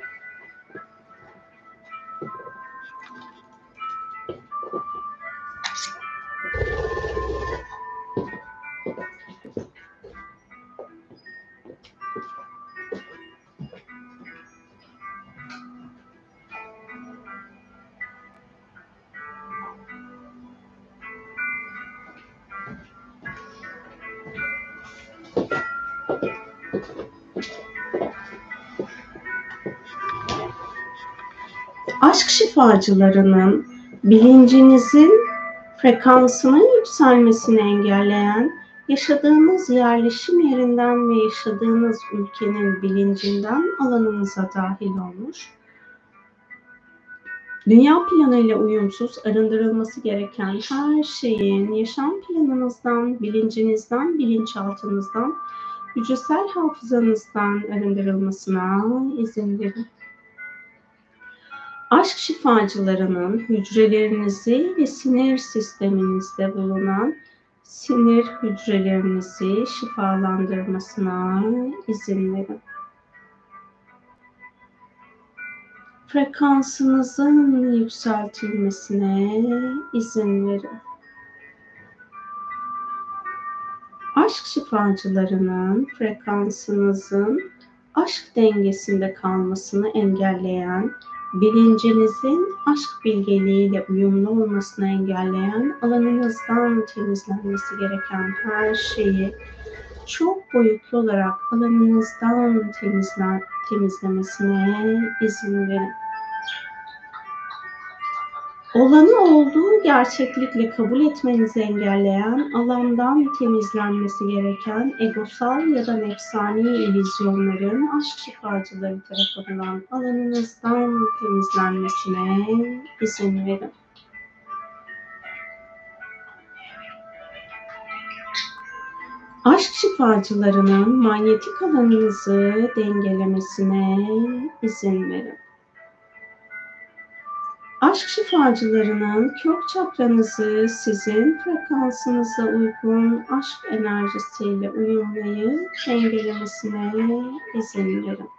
Aşk şifacılarının bilincinizin frekansının yükselmesini engelleyen, yaşadığınız yerleşim yerinden ve yaşadığınız ülkenin bilincinden alanınıza dahil olmuş, dünya planıyla uyumsuz arındırılması gereken her şeyin yaşam planınızdan, bilincinizden, bilinçaltınızdan, hücresel hafızanızdan arındırılmasına izin verin. Aşk şifacılarının hücrelerinizi ve sinir sisteminizde bulunan sinir hücrelerinizi şifalandırmasına izin verin. Frekansınızın yükseltilmesine izin verin. Aşk şifacılarının frekansınızın aşk dengesinde kalmasını engelleyen bilincinizin aşk bilgeliğiyle uyumlu olmasını engelleyen alanınızdan temizlenmesi gereken her şeyi çok boyutlu olarak alanınızdan temizler, temizlemesine izin verin. Olanı olduğu gerçeklikle kabul etmenizi engelleyen, alandan temizlenmesi gereken egosal ya da nefsani illüzyonların aşk şifacıları tarafından alanınızdan temizlenmesine izin verin. Aşk şifacılarının manyetik alanınızı dengelemesine izin verin. Aşk şifacılarının kök çakranızı sizin frekansınıza uygun aşk enerjisiyle uyumlayıp dengelemesine izin verin.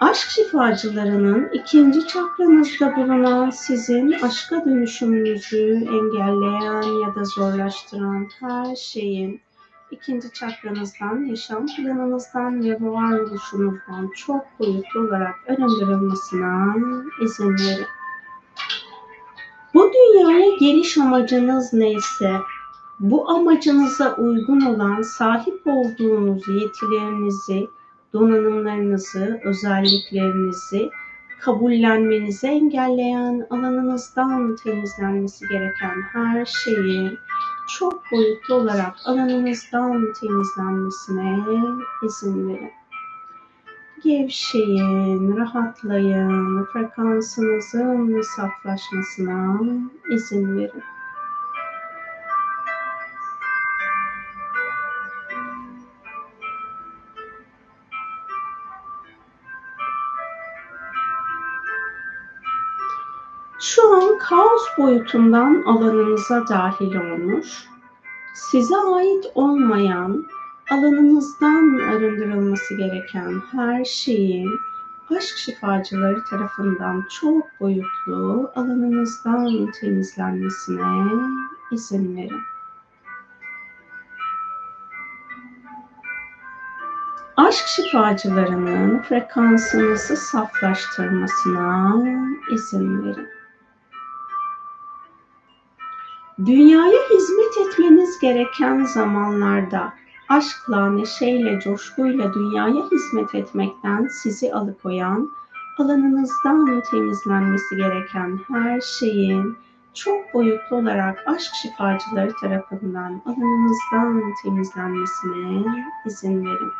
Aşk şifacılarının ikinci çakranızda bulunan sizin aşka dönüşümünüzü engelleyen ya da zorlaştıran her şeyin ikinci çakranızdan, yaşam planınızdan ve varoluşunuzdan çok boyutlu olarak arındırılmasına izin verin. Bu dünyaya geliş amacınız neyse, bu amacınıza uygun olan sahip olduğunuz yetilerinizi, donanımlarınızı, özelliklerinizi kabullenmenizi engelleyen alanınızdan temizlenmesi gereken her şeyin çok boyutlu olarak alanınızdan temizlenmesine izin verin. Gevşeyin, rahatlayın, frekansınızın saflaşmasına izin verin. Kaos boyutundan alanınıza dahil olmuş, size ait olmayan, alanınızdan arındırılması gereken her şeyin aşk şifacıları tarafından çok boyutlu alanınızdan temizlenmesine izin verin. Aşk şifacılarının frekansınızı saflaştırmasına izin verin. Dünyaya hizmet etmeniz gereken zamanlarda aşkla, neşeyle, coşkuyla dünyaya hizmet etmekten sizi alıkoyan, alanınızdan temizlenmesi gereken her şeyin çok boyutlu olarak aşk şifacıları tarafından alanınızdan temizlenmesine izin verin.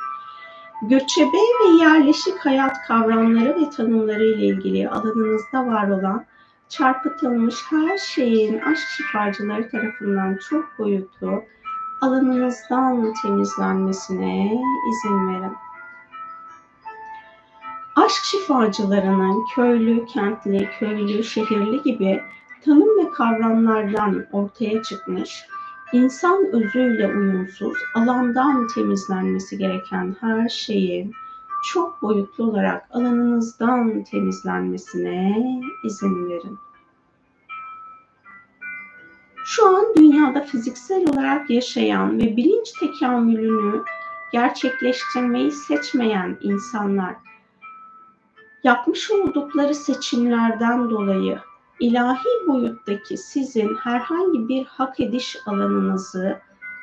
Göçebe ve yerleşik hayat kavramları ve tanımları ile ilgili alanınızda var olan çarpıtılmış her şeyin aşk şifacıları tarafından çok boyutlu alanınızdan temizlenmesine izin verin. Aşk şifacılarının köylü, kentli, köylü, şehirli gibi tanım ve kavramlardan ortaya çıkmış, insan özüyle uyumsuz, alandan temizlenmesi gereken her şeyin çok boyutlu olarak alanınızdan temizlenmesine izin verin. Şu an dünyada fiziksel olarak yaşayan ve bilinç tekamülünü gerçekleştirmeyi seçmeyen insanlar yapmış oldukları seçimlerden dolayı ilahi boyuttaki sizin herhangi bir hak ediş alanınızı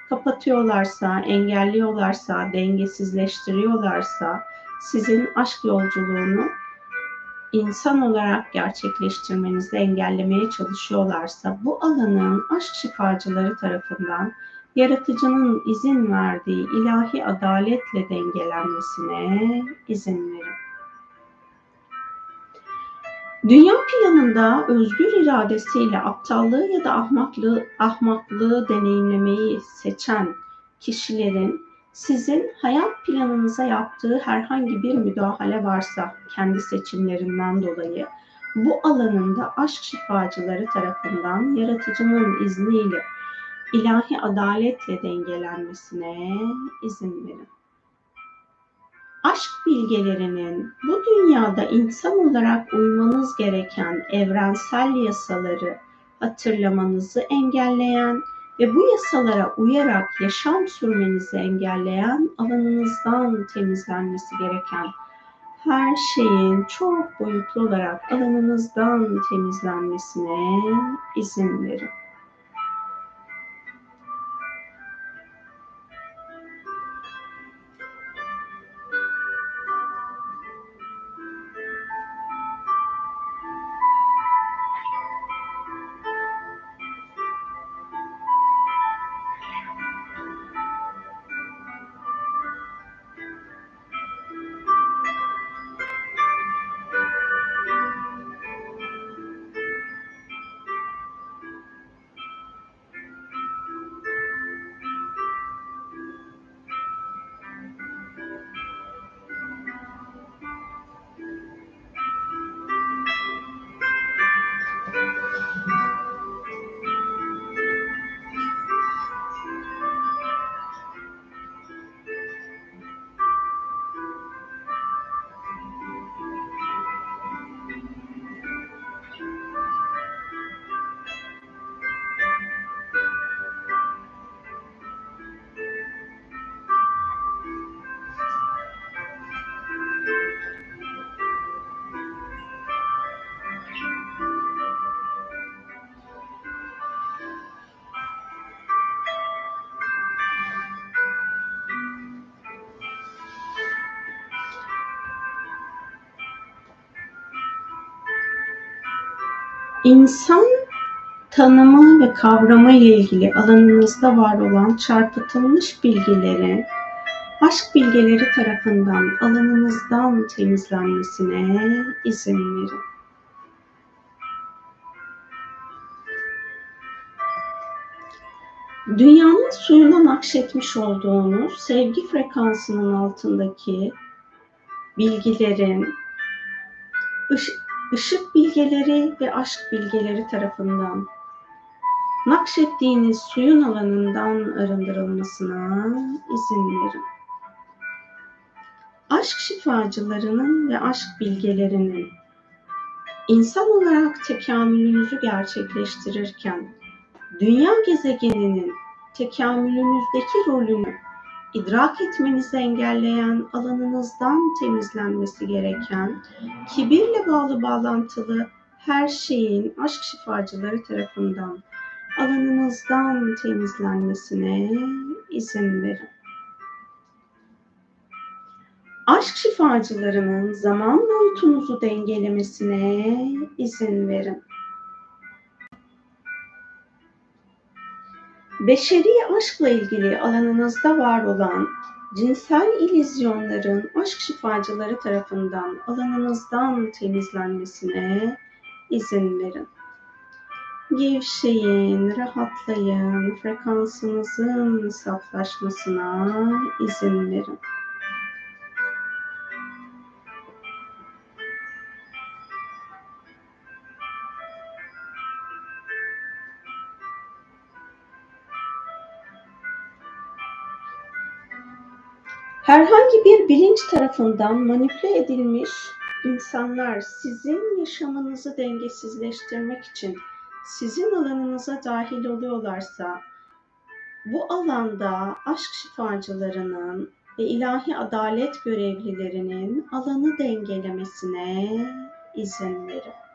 kapatıyorlarsa, engelliyorlarsa, dengesizleştiriyorlarsa sizin aşk yolculuğunu insan olarak gerçekleştirmenizi engellemeye çalışıyorlarsa bu alanın aşk şifacıları tarafından yaratıcının izin verdiği ilahi adaletle dengelenmesine izin verin. Dünya planında özgür iradesiyle aptallığı ya da ahmaklığı, ahmaklığı deneyimlemeyi seçen kişilerin sizin hayat planınıza yaptığı herhangi bir müdahale varsa kendi seçimlerinden dolayı bu alanında aşk şifacıları tarafından yaratıcının izniyle ilahi adaletle dengelenmesine izin verin. Aşk bilgelerinin bu dünyada insan olarak uymanız gereken evrensel yasaları hatırlamanızı engelleyen ve bu yasalara uyarak yaşam sürmenizi engelleyen alanınızdan temizlenmesi gereken her şeyin çok boyutlu olarak alanınızdan temizlenmesine izin verin. İnsan tanımı ve kavramı ile ilgili alanınızda var olan çarpıtılmış bilgileri aşk bilgeleri tarafından alanınızdan temizlenmesine izin verin. Dünyanın suyuna nakşetmiş olduğunuz sevgi frekansının altındaki bilgilerin, ışık bilgeleri ve aşk bilgeleri tarafından nakşettiğiniz suyun alanından arındırılmasına izin verin. Aşk şifacılarının ve aşk bilgelerinin insan olarak tekamülünüzü gerçekleştirirken dünya gezegeninin tekamülünüzdeki rolünü idrak etmenizi engelleyen alanınızdan temizlenmesi gereken kibirle bağlı bağlantılı her şeyin aşk şifacıları tarafından alanınızdan temizlenmesine izin verin. Aşk şifacılarının zaman boyutunuzu dengelemesine izin verin. Beşeri aşkla ilgili alanınızda var olan cinsel ilizyonların aşk şifacıları tarafından alanınızdan temizlenmesine izin verin. Gevşeyin, rahatlayın, frekansınızın saflaşmasına izin verin. Herhangi bir bilinç tarafından manipüle edilmiş insanlar sizin yaşamınızı dengesizleştirmek için sizin alanınıza dahil oluyorlarsa bu alanda aşk şifacılarının ve ilahi adalet görevlilerinin alanı dengelemesine izin verin.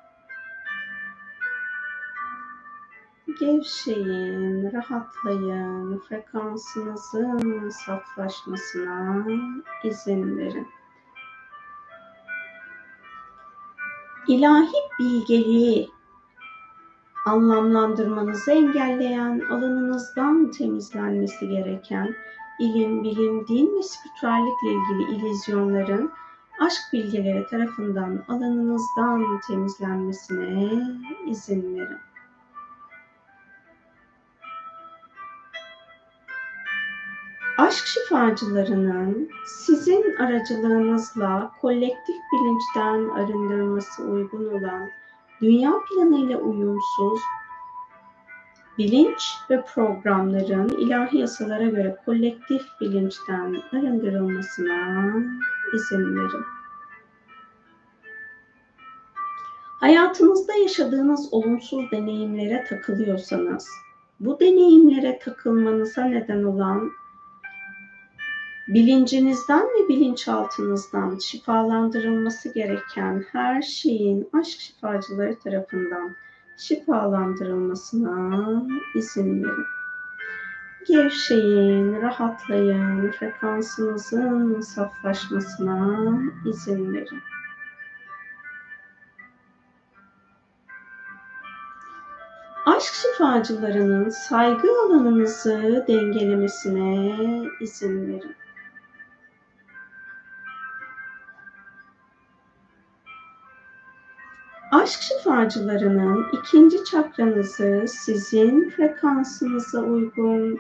Gevşeyin, rahatlayın, frekansınızın saflaşmasına izin verin. ilahi bilgeliği anlamlandırmanızı engelleyen, alanınızdan temizlenmesi gereken ilim, bilim, din ve spiritüellikle ilgili ilizyonların aşk bilgeleri tarafından alanınızdan temizlenmesine izin verin. Aşk şifacılarının sizin aracılığınızla kolektif bilinçten arındırılması uygun olan dünya planıyla uyumsuz bilinç ve programların ilahi yasalara göre kolektif bilinçten arındırılmasına izin verin. Hayatınızda yaşadığınız olumsuz deneyimlere takılıyorsanız, bu deneyimlere takılmanıza neden olan bilincinizden ve bilinçaltınızdan şifalandırılması gereken her şeyin aşk şifacıları tarafından şifalandırılmasına izin verin. Gevşeyin, rahatlayın, frekansınızın saflaşmasına izin verin. Aşk şifacılarının saygı alanınızı dengelemesine izin verin. Aşk şifacılarının ikinci çakranızı sizin frekansınıza uygun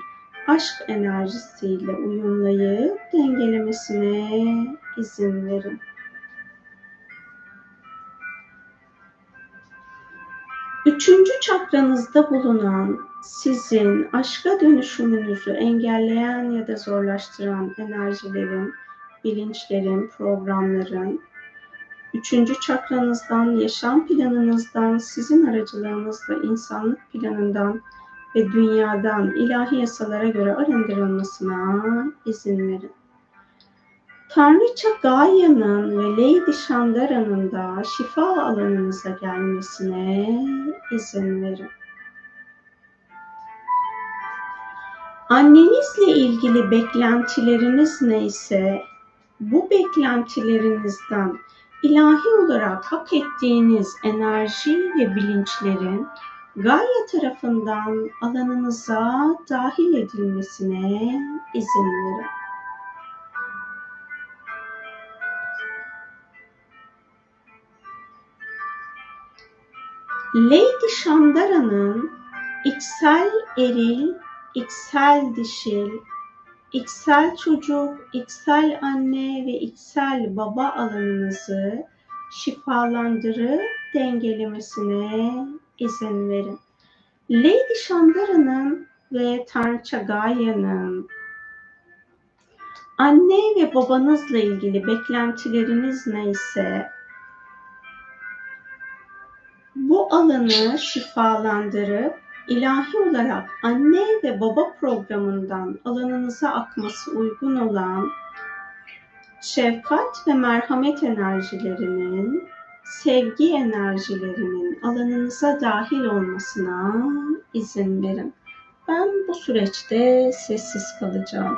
aşk enerjisiyle uyumlayıp dengelemesine izin verin. Üçüncü çakranızda bulunan sizin aşka dönüşümünüzü engelleyen ya da zorlaştıran enerjilerin, bilinçlerin, programların Üçüncü çakranızdan, yaşam planınızdan, sizin aracılığınızla insanlık planından ve dünyadan ilahi yasalara göre arındırılmasına izin verin. Tanrıça Gaia'nın ve Lady Shandara'nın da şifa alanınıza gelmesine izin verin. Annenizle ilgili beklentileriniz neyse bu beklentilerinizden ilahi olarak hak ettiğiniz enerji ve bilinçlerin Gaia tarafından alanınıza dahil edilmesine izin verin. Lady Shandara'nın içsel eril, içsel dişil, içsel çocuk, içsel anne ve içsel baba alanınızı şifalandırıp dengelemesine izin verin. Lady Shandara'nın ve Tanrıça Gaia'nın anne ve babanızla ilgili beklentileriniz neyse bu alanı şifalandırıp ilahi olarak anne ve baba programından alanınıza akması uygun olan şefkat ve merhamet enerjilerinin, sevgi enerjilerinin alanınıza dahil olmasına izin verin. Ben bu süreçte sessiz kalacağım.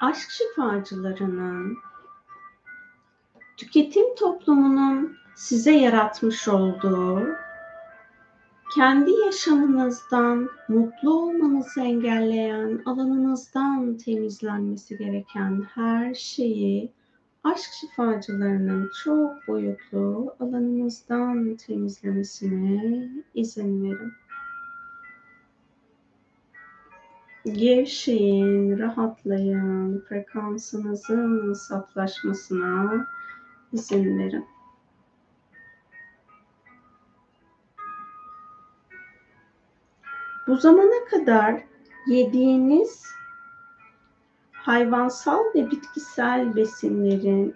Aşk şifacılarının tüketim toplumunun size yaratmış olduğu kendi yaşamınızdan mutlu olmanızı engelleyen, alanınızdan temizlenmesi gereken her şeyi aşk şifacılarının çok boyutlu alanınızdan temizlemesine izin verin. Gevşeyin, rahatlayın, frekansınızın saflaşmasına izin verin. Bu zamana kadar yediğiniz hayvansal ve bitkisel besinlerin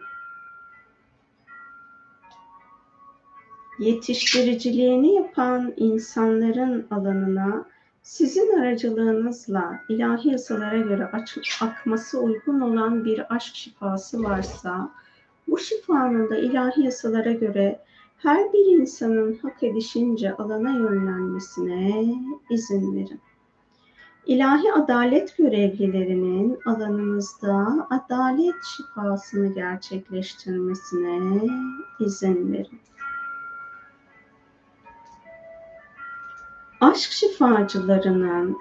yetiştiriciliğini yapan insanların alanına sizin aracılığınızla ilahi yasalara göre aç, akması uygun olan bir aşk şifası varsa bu şifanın da ilahi yasalara göre her bir insanın hak edişince alana yönlenmesine izin verin. İlahi adalet görevlilerinin alanınızda adalet şifasını gerçekleştirmesine izin verin. Aşk şifacılarının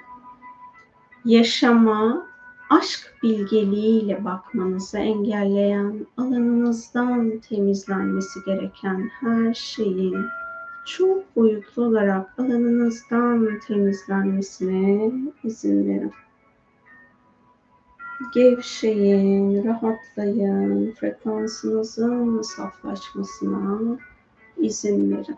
yaşama aşk bilgeliğiyle bakmanızı engelleyen, alanınızdan temizlenmesi gereken her şeyin çok boyutlu olarak alanınızdan temizlenmesine izin verin. Gevşeyin, rahatlayın, frekansınızın saflaşmasına izin verin.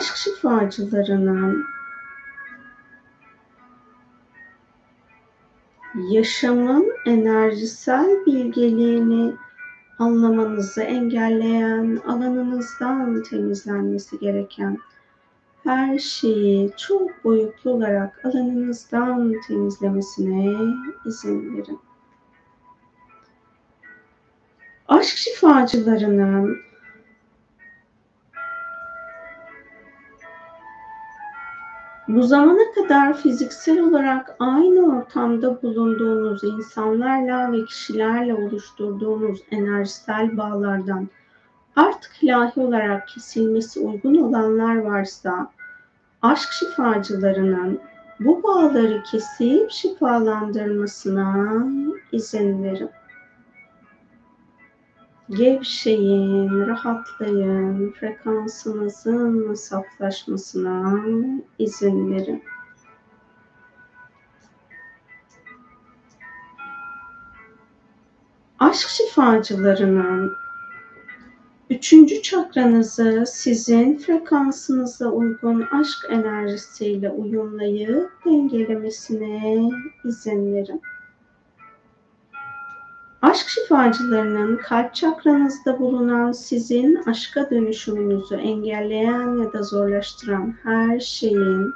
Aşk şifacılarının yaşamın enerjisel bilgeliğini anlamanızı engelleyen, alanınızdan temizlenmesi gereken her şeyi çok boyutlu olarak alanınızdan temizlemesine izin verin. Aşk şifacılarının Bu zamana kadar fiziksel olarak aynı ortamda bulunduğunuz insanlarla ve kişilerle oluşturduğunuz enerjisel bağlardan artık ilahi olarak kesilmesi uygun olanlar varsa aşk şifacılarının bu bağları kesip şifalandırmasına izin verin. Gevşeyin, rahatlayın, frekansınızın saflaşmasına izin verin. Aşk şifacılarının üçüncü çakranızı sizin frekansınıza uygun aşk enerjisiyle uyumlayıp dengelemesine izin verin. Aşk şifacılarının kalp çakranızda bulunan sizin aşka dönüşümünüzü engelleyen ya da zorlaştıran her şeyin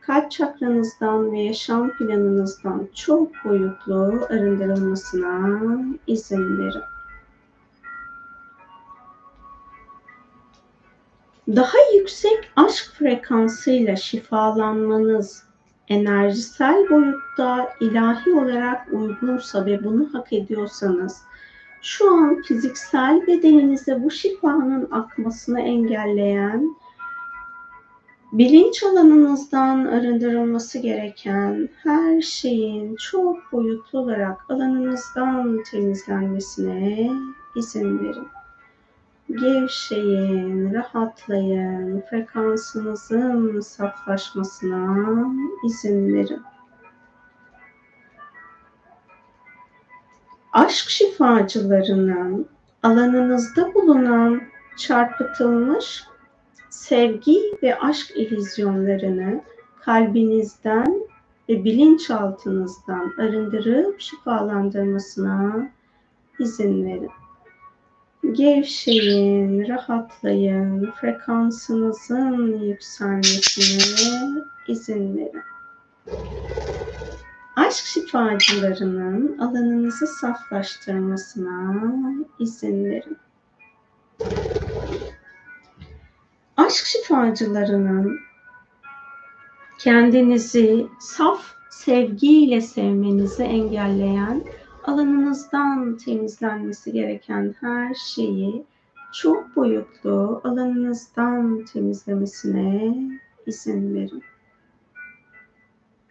kalp çakranızdan ve yaşam planınızdan çok boyutlu arındırılmasına izin verin. Daha yüksek aşk frekansıyla şifalanmanız enerjisel boyutta ilahi olarak uygunsa ve bunu hak ediyorsanız şu an fiziksel bedeninize bu şifanın akmasını engelleyen bilinç alanınızdan arındırılması gereken her şeyin çok boyutlu olarak alanınızdan temizlenmesine izin verin. Gevşeyin, rahatlayın, frekansınızın saflaşmasına izin verin. Aşk şifacılarının alanınızda bulunan çarpıtılmış sevgi ve aşk illüzyonlarını kalbinizden ve bilinçaltınızdan arındırıp şifalandırmasına izin verin. Gevşeyin, rahatlayın, frekansınızın yükselmesine izin verin. Aşk şifacılarının alanınızı saflaştırmasına izin verin. aşk şifacılarının kendinizi saf sevgiyle sevmenizi engelleyen, alanınızdan temizlenmesi gereken her şeyi çok boyutlu alanınızdan temizlemesine izin verin.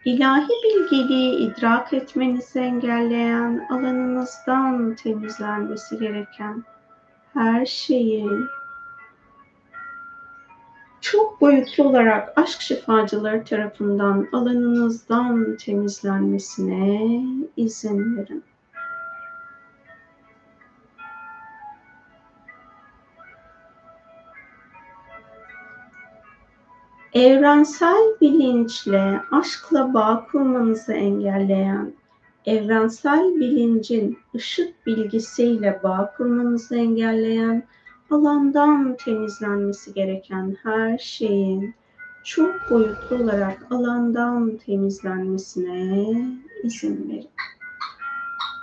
İlahi bilgeliği idrak etmenizi engelleyen, alanınızdan temizlenmesi gereken her şeyi çok boyutlu olarak aşk şifacıları tarafından alanınızdan temizlenmesine izin verin. Evrensel bilinçle, aşkla bağ kurmanızı engelleyen, evrensel bilincin ışık bilgisiyle bağ kurmanızı engelleyen, alandan temizlenmesi gereken her şeyin çok boyutlu olarak alandan temizlenmesine izin verin.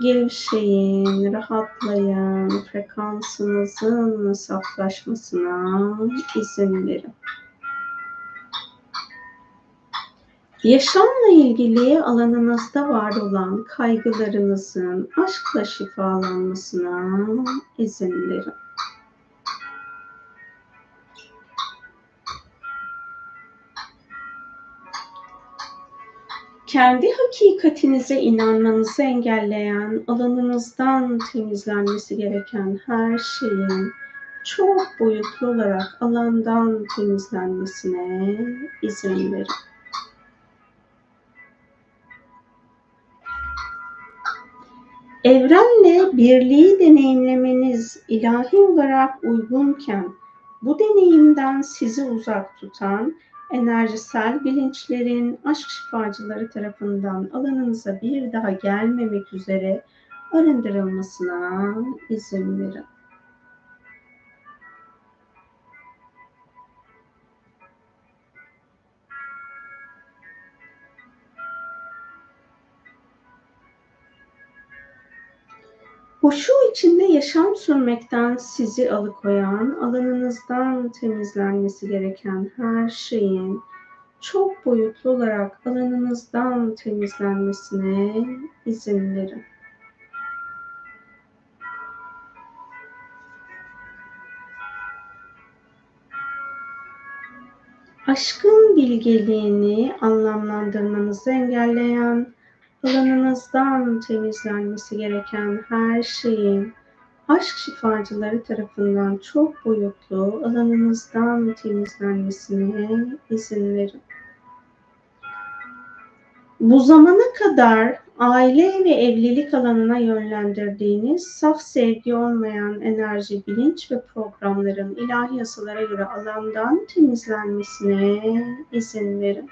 Gevşeyin, rahatlayın, frekansınızın saflaşmasına izin verin. Yaşamla ilgili alanınızda var olan kaygılarınızın aşkla şifalanmasına izin verin. kendi hakikatinize inanmanızı engelleyen, alanınızdan temizlenmesi gereken her şeyin çok boyutlu olarak alandan temizlenmesine izin verin. Evrenle birliği deneyimlemeniz ilahi olarak uygunken bu deneyimden sizi uzak tutan enerjisel bilinçlerin aşk şifacıları tarafından alanınıza bir daha gelmemek üzere arındırılmasına izin verin. Huşu içinde yaşam sürmekten sizi alıkoyan, alanınızdan temizlenmesi gereken her şeyin çok boyutlu olarak alanınızdan temizlenmesine izin verin. Aşkın bilgeliğini anlamlandırmanızı engelleyen, alanınızdan temizlenmesi gereken her şeyin aşk şifacıları tarafından çok boyutlu alanınızdan temizlenmesine izin verin. Bu zamana kadar aile ve evlilik alanına yönlendirdiğiniz saf sevgi olmayan enerji, bilinç ve programların ilahi yasalara göre alandan temizlenmesine izin verin.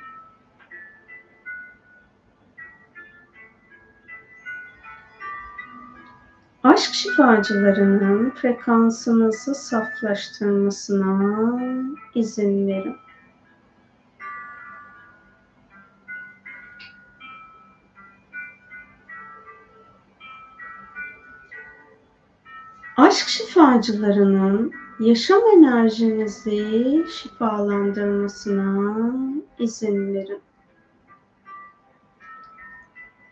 Aşk şifacılarının frekansınızı saflaştırmasına izin verin. Aşk şifacılarının yaşam enerjinizi şifalandırmasına izin verin.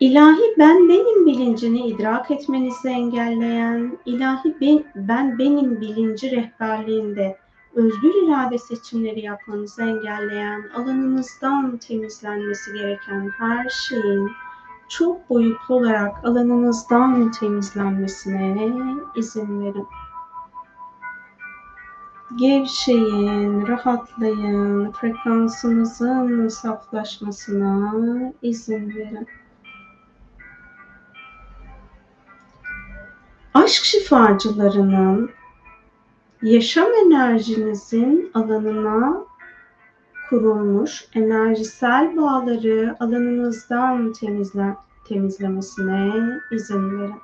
İlahi ben benim bilincini idrak etmenizi engelleyen, ilahi ben, ben benim bilinci rehberliğinde özgür irade seçimleri yapmanızı engelleyen, alanınızdan temizlenmesi gereken her şeyin çok boyutlu olarak alanınızdan temizlenmesine izin verin. Gevşeyin, rahatlayın, frekansınızın saflaşmasına izin verin. Aşk şifacılarının yaşam enerjinizin alanına kurulmuş enerjisel bağları alanınızdan temizle, temizlemesine izin verin.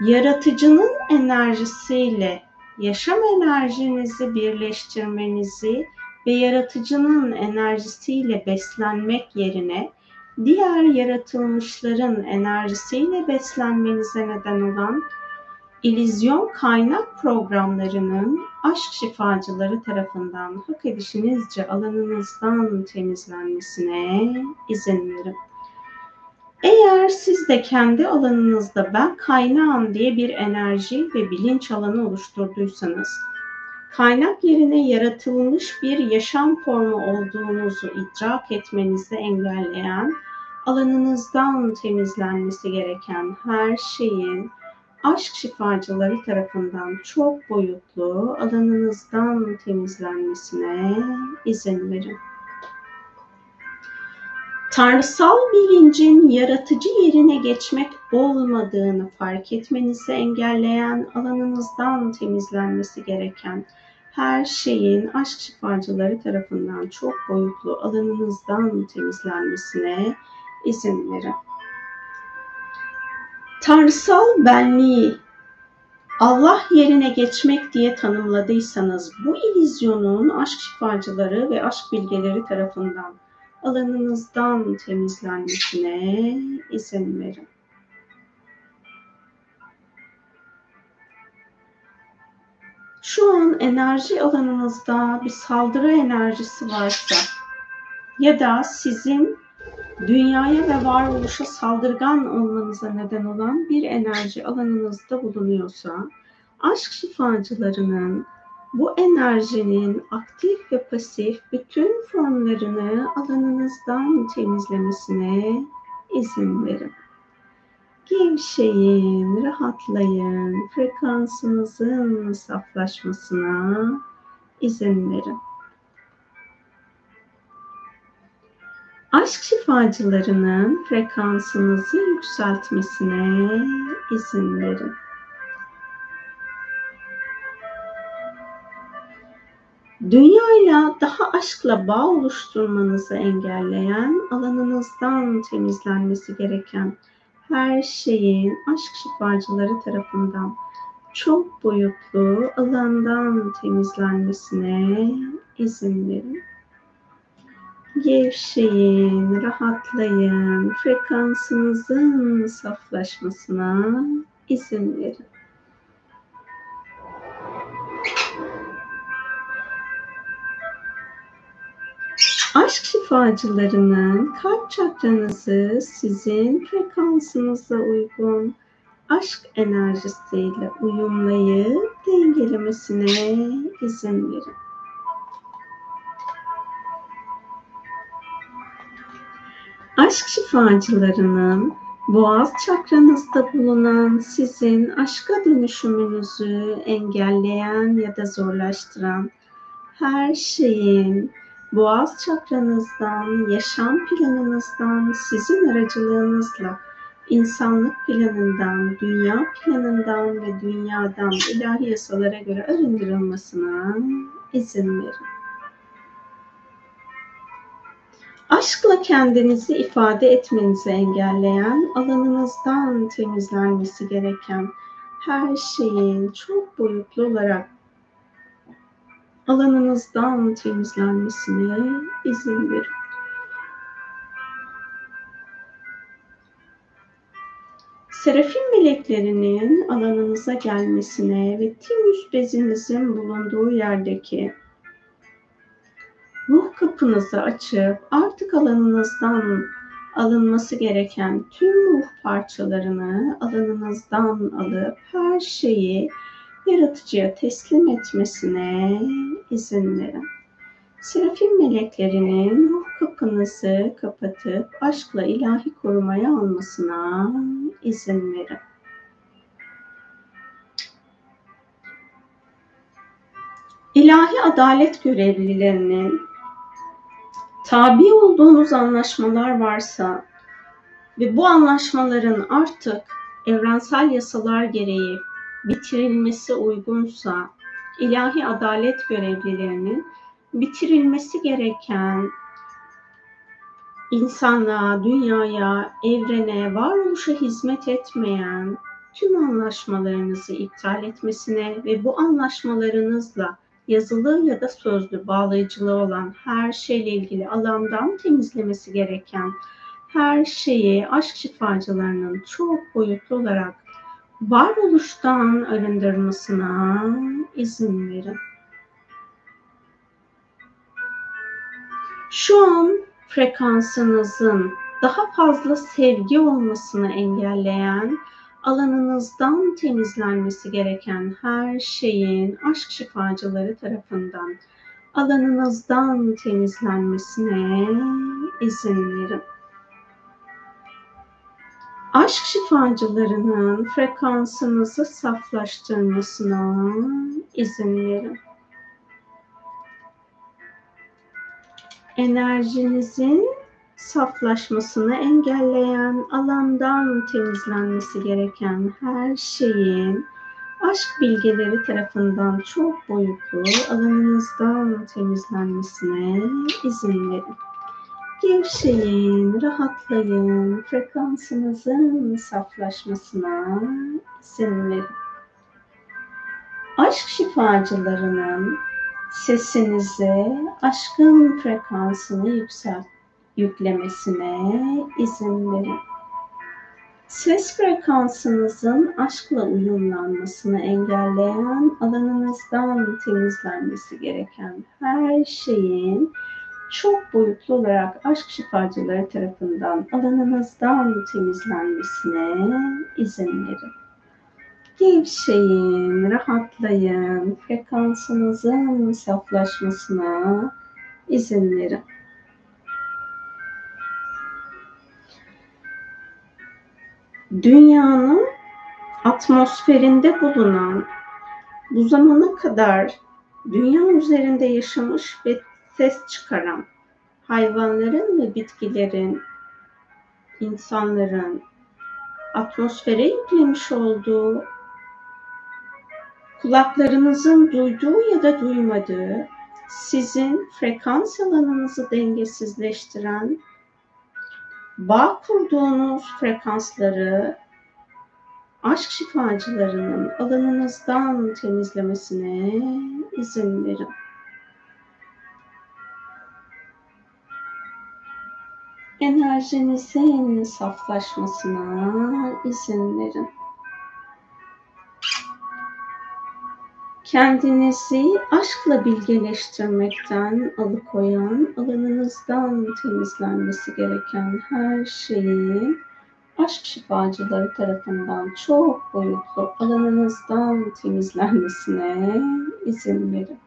Yaratıcının enerjisiyle yaşam enerjinizi birleştirmenizi ve yaratıcının enerjisiyle beslenmek yerine diğer yaratılmışların enerjisiyle beslenmenize neden olan İllüzyon kaynak programlarının aşk şifacıları tarafından hak edişinizce alanınızdan temizlenmesine izin verin. Eğer siz de kendi alanınızda ben kaynağım diye bir enerji ve bilinç alanı oluşturduysanız, kaynak yerine yaratılmış bir yaşam formu olduğunuzu idrak etmenizi engelleyen, alanınızdan temizlenmesi gereken her şeyin aşk şifacıları tarafından çok boyutlu alanınızdan temizlenmesine izin verin. Tanrısal bilincin yaratıcı yerine geçmek olmadığını fark etmenizi engelleyen alanınızdan temizlenmesi gereken her şeyin aşk şifacıları tarafından çok boyutlu alanınızdan temizlenmesine izin verin. Tanrısal benliği Allah yerine geçmek diye tanımladıysanız bu ilizyonun aşk şifacıları ve aşk bilgeleri tarafından alanınızdan temizlenmesine izin verin. Şu an enerji alanınızda bir saldırı enerjisi varsa ya da sizin dünyaya ve varoluşa saldırgan olmanıza neden olan bir enerji alanınızda bulunuyorsa, aşk şifacılarının bu enerjinin aktif ve pasif bütün formlarını alanınızdan temizlemesine izin verin. Gevşeyin, rahatlayın, frekansınızın saflaşmasına izin verin. aşk şifacılarının frekansınızı yükseltmesine izin verin. Dünyayla daha aşkla bağ oluşturmanızı engelleyen, alanınızdan temizlenmesi gereken her şeyin aşk şifacıları tarafından çok boyutlu alandan temizlenmesine izin verin. Gevşeyin, rahatlayın, frekansınızın saflaşmasına izin verin. Aşk şifacılarının kalp çakranızı sizin frekansınıza uygun aşk enerjisiyle uyumlayıp dengelemesine izin verin. Aşk şifacılarının boğaz çakranızda bulunan sizin aşka dönüşümünüzü engelleyen ya da zorlaştıran her şeyin boğaz çakranızdan, yaşam planınızdan, sizin aracılığınızla insanlık planından, dünya planından ve dünyadan ilahi yasalara göre arındırılmasına izin verin. Aşkla kendinizi ifade etmenizi engelleyen, alanınızdan temizlenmesi gereken her şeyin çok boyutlu olarak alanınızdan temizlenmesine izin verin. Serafin meleklerinin alanınıza gelmesine ve Timüs bezinizin bulunduğu yerdeki ruh kapınızı açıp artık alanınızdan alınması gereken tüm ruh parçalarını alanınızdan alıp her şeyi yaratıcıya teslim etmesine izin verin. Serafim meleklerinin ruh kapınızı kapatıp aşkla ilahi korumaya almasına izin verin. İlahi adalet görevlilerinin tabi olduğunuz anlaşmalar varsa ve bu anlaşmaların artık evrensel yasalar gereği bitirilmesi uygunsa ilahi adalet görevlilerinin bitirilmesi gereken insanlığa, dünyaya, evrene, varoluşa hizmet etmeyen tüm anlaşmalarınızı iptal etmesine ve bu anlaşmalarınızla yazılı ya da sözlü bağlayıcılığı olan her şeyle ilgili alandan temizlemesi gereken her şeyi aşk şifacılarının çok boyutlu olarak varoluştan arındırmasına izin verin. Şu an frekansınızın daha fazla sevgi olmasını engelleyen, alanınızdan temizlenmesi gereken her şeyin aşk şifacıları tarafından alanınızdan temizlenmesine izin verin. Aşk şifacılarının frekansınızı saflaştırmasına izin verin. Enerjinizin saflaşmasını engelleyen, alandan temizlenmesi gereken her şeyin aşk bilgeleri tarafından çok boyutlu alanınızdan temizlenmesine izin verin. Gevşeyin, rahatlayın, frekansınızın saflaşmasına izin verin. Aşk şifacılarının sesinize aşkın frekansını yükselt, yüklemesine izin verin. Ses frekansınızın aşkla uyumlanmasını engelleyen, alanınızdan temizlenmesi gereken her şeyin çok boyutlu olarak aşk şifacıları tarafından alanınızdan temizlenmesine izin verin. Gevşeyin, rahatlayın, frekansınızın saflaşmasına izin verin. Dünyanın atmosferinde bulunan bu zamana kadar dünya üzerinde yaşamış ve ses çıkaran hayvanların ve bitkilerin, insanların atmosfere yüklemiş olduğu, kulaklarınızın duyduğu ya da duymadığı, sizin frekans alanınızı dengesizleştiren, bağ kurduğunuz frekansları aşk şifacılarının alanınızdan temizlemesine izin verin. Enerjinizin saflaşmasına izin verin. Kendinizi aşkla bilgeleştirmekten alıkoyan, alanınızdan temizlenmesi gereken her şeyi aşk şifacıları tarafından çok boyutlu alanınızdan temizlenmesine izin verin.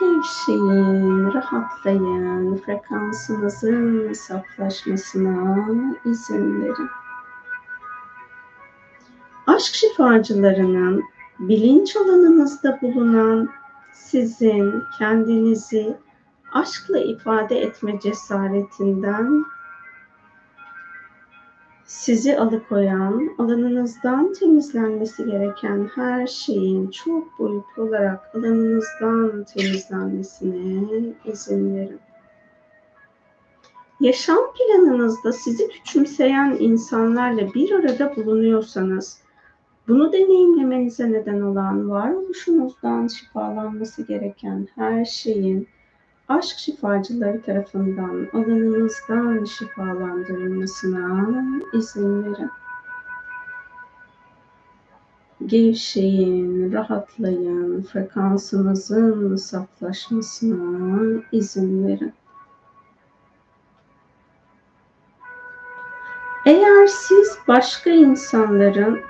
Gevşeyin, rahatlayın, frekansınızın saflaşmasına izin verin. Aşk şifacılarının bilinç alanınızda bulunan sizin kendinizi aşkla ifade etme cesaretinden sizi alıkoyan, alanınızdan temizlenmesi gereken her şeyin çok boyutlu olarak alanınızdan temizlenmesine izin verin. Yaşam planınızda sizi küçümseyen insanlarla bir arada bulunuyorsanız, bunu deneyimlemenize neden olan varoluşunuzdan şifalanması gereken her şeyin aşk şifacıları tarafından alanınızdan şifalandırılmasına izin verin. Gevşeyin, rahatlayın, frekansınızın saflaşmasına izin verin. Eğer siz başka insanların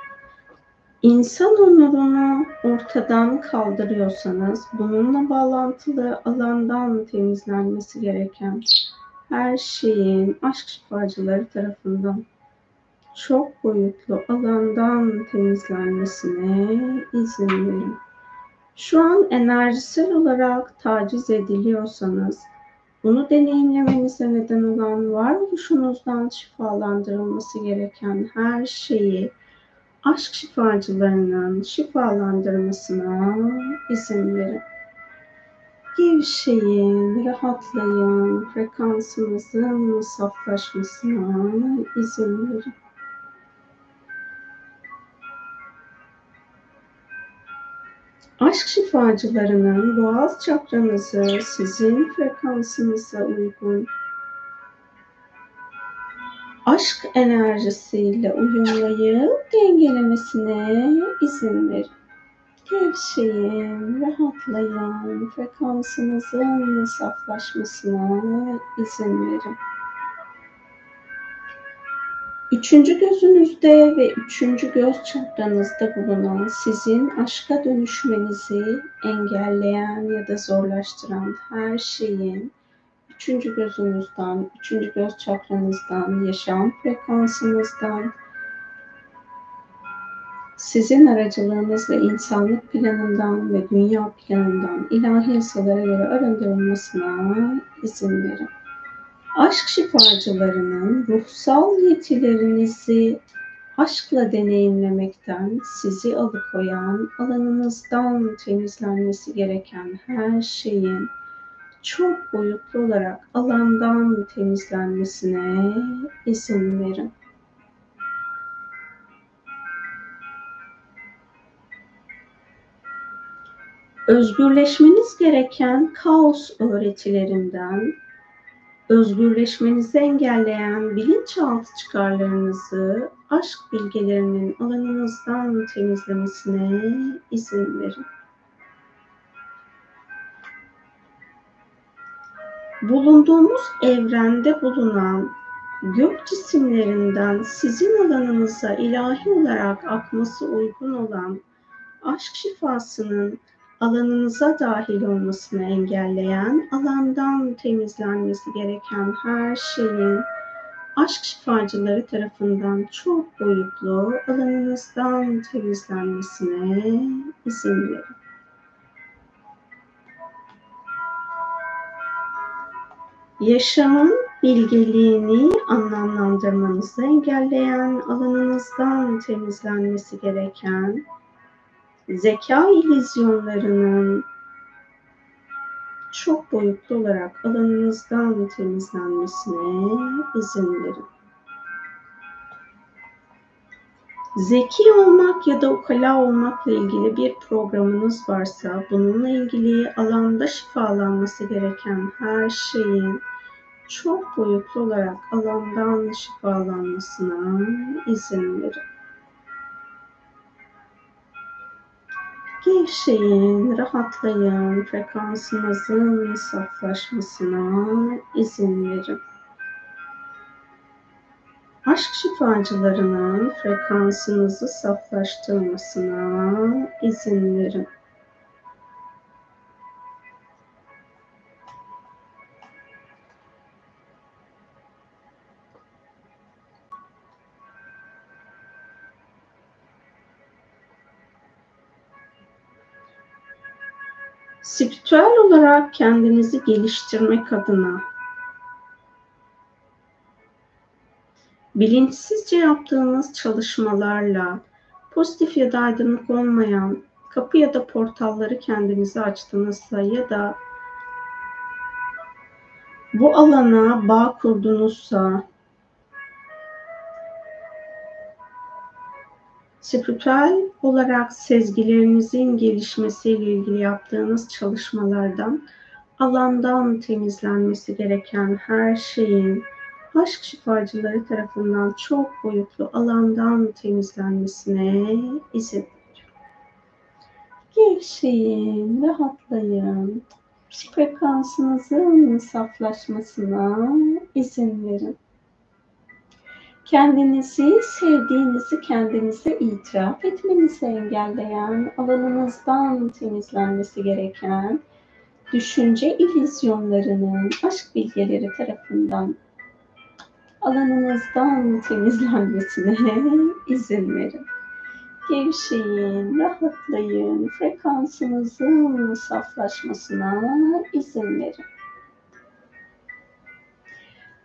İnsan onurunu ortadan kaldırıyorsanız, bununla bağlantılı alandan temizlenmesi gereken her şeyin aşk şifacıları tarafından çok boyutlu alandan temizlenmesine izin verin. Şu an enerjisel olarak taciz ediliyorsanız, bunu deneyimlemenize neden olan varoluşunuzdan şifalandırılması gereken her şeyi aşk şifacılarının şifalandırmasına izin verin. Gevşeyin, rahatlayın, frekansınızın saflaşmasına izin verin. Aşk şifacılarının boğaz çakranızı sizin frekansınıza uygun aşk enerjisiyle uyumlayıp dengelemesine izin verin. Gevşeyin, rahatlayın, frekansınızın saflaşmasına izin verin. Üçüncü gözünüzde ve üçüncü göz çakranızda bulunan sizin aşka dönüşmenizi engelleyen ya da zorlaştıran her şeyin üçüncü gözünüzden, üçüncü göz çakranızdan, yaşam frekansınızdan, sizin aracılığınızla insanlık planından ve dünya planından ilahi yasalara göre arındırılmasına izin verin. Aşk şifacılarının ruhsal yetilerinizi aşkla deneyimlemekten sizi alıkoyan, alanınızdan temizlenmesi gereken her şeyin çok boyutlu olarak alandan temizlenmesine izin verin. Özgürleşmeniz gereken kaos öğretilerinden, özgürleşmenizi engelleyen bilinçaltı çıkarlarınızı aşk bilgelerinin alanınızdan temizlemesine izin verin. Bulunduğumuz evrende bulunan gök cisimlerinden sizin alanınıza ilahi olarak akması uygun olan aşk şifasının alanınıza dahil olmasını engelleyen, alandan temizlenmesi gereken her şeyin aşk şifacıları tarafından çok boyutlu alanınızdan temizlenmesine izin verin. Yaşamın bilgeliğini anlamlandırmanızı engelleyen, alanınızdan temizlenmesi gereken zeka illüzyonlarının çok boyutlu olarak alanınızdan temizlenmesine izin verin. Zeki olmak ya da ukala olmakla ilgili bir programınız varsa bununla ilgili alanda şifalanması gereken her şeyin çok boyutlu olarak alandan şifalanmasına izin verin. Gevşeyin, rahatlayın, frekansınızın saflaşmasına izin verin. Aşk şifacılarının frekansınızı saflaştırmasına izin verin. spiritüel olarak kendinizi geliştirmek adına bilinçsizce yaptığınız çalışmalarla pozitif ya da aydınlık olmayan kapı ya da portalları kendinize açtığınızda ya da bu alana bağ kurdunuzsa spiritüel olarak sezgilerinizin gelişmesiyle ilgili yaptığınız çalışmalardan alandan temizlenmesi gereken her şeyin aşk şifacıları tarafından çok boyutlu alandan temizlenmesine izin verin. Gevşeyin, rahatlayın. Frekansınızın saflaşmasına izin verin. Kendinizi sevdiğinizi kendinize itiraf etmenizi engelleyen, alanınızdan temizlenmesi gereken düşünce illüzyonlarının aşk bilgeleri tarafından alanınızdan temizlenmesine izin verin. Gevşeyin, rahatlayın, frekansınızın saflaşmasına izin verin.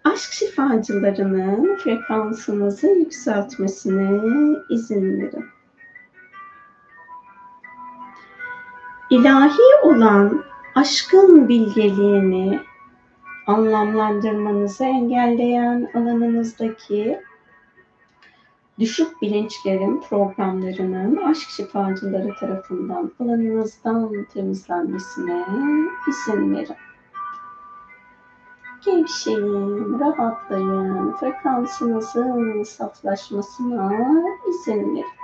Aşk şifacılarının frekansınızı yükseltmesine izin verin. İlahi olan aşkın bilgeliğini anlamlandırmanızı engelleyen alanınızdaki düşük bilinçlerin programlarının aşk şifacıları tarafından alanınızdan temizlenmesine izin verin. Gevşeyin, rahatlayın, frekansınızın saflaşmasına izin verin.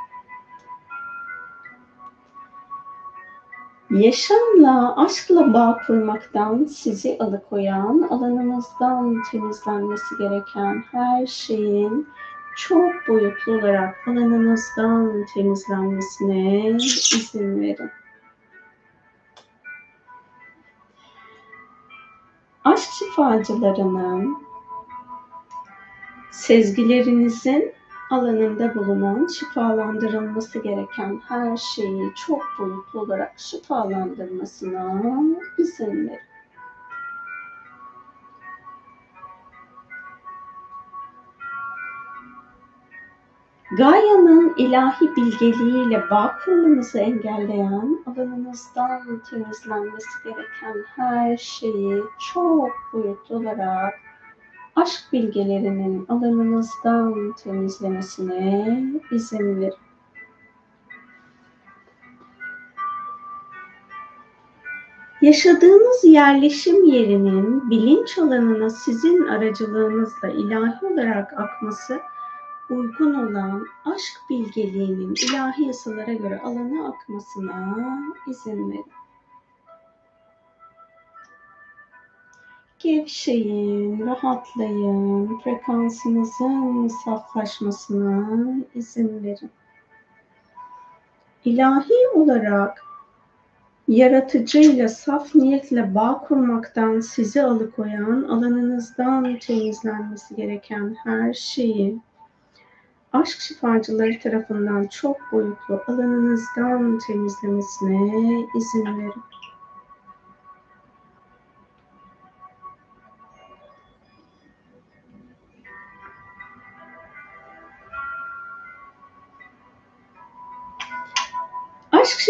Yaşamla, aşkla bağ kurmaktan sizi alıkoyan, alanınızdan temizlenmesi gereken her şeyin çok boyutlu olarak alanınızdan temizlenmesine izin verin. Aşk şifacılarının sezgilerinizin alanında bulunan şifalandırılması gereken her şeyi çok boyutlu olarak şifalandırmasına izin verin. Gaia'nın ilahi bilgeliğiyle bağ kurmanızı engelleyen, alanınızdan temizlenmesi gereken her şeyi çok boyutlu olarak aşk bilgelerinin alanınızdan temizlemesine izin verin. Yaşadığınız yerleşim yerinin bilinç alanına sizin aracılığınızla ilahi olarak akması uygun olan aşk bilgeliğinin ilahi yasalara göre alana akmasına izin verin. Gevşeyin, rahatlayın, frekansınızın saflaşmasına izin verin. İlahi olarak yaratıcıyla saf niyetle bağ kurmaktan sizi alıkoyan, alanınızdan temizlenmesi gereken her şeyi aşk şifacıları tarafından çok boyutlu alanınızdan temizlemesine izin verin.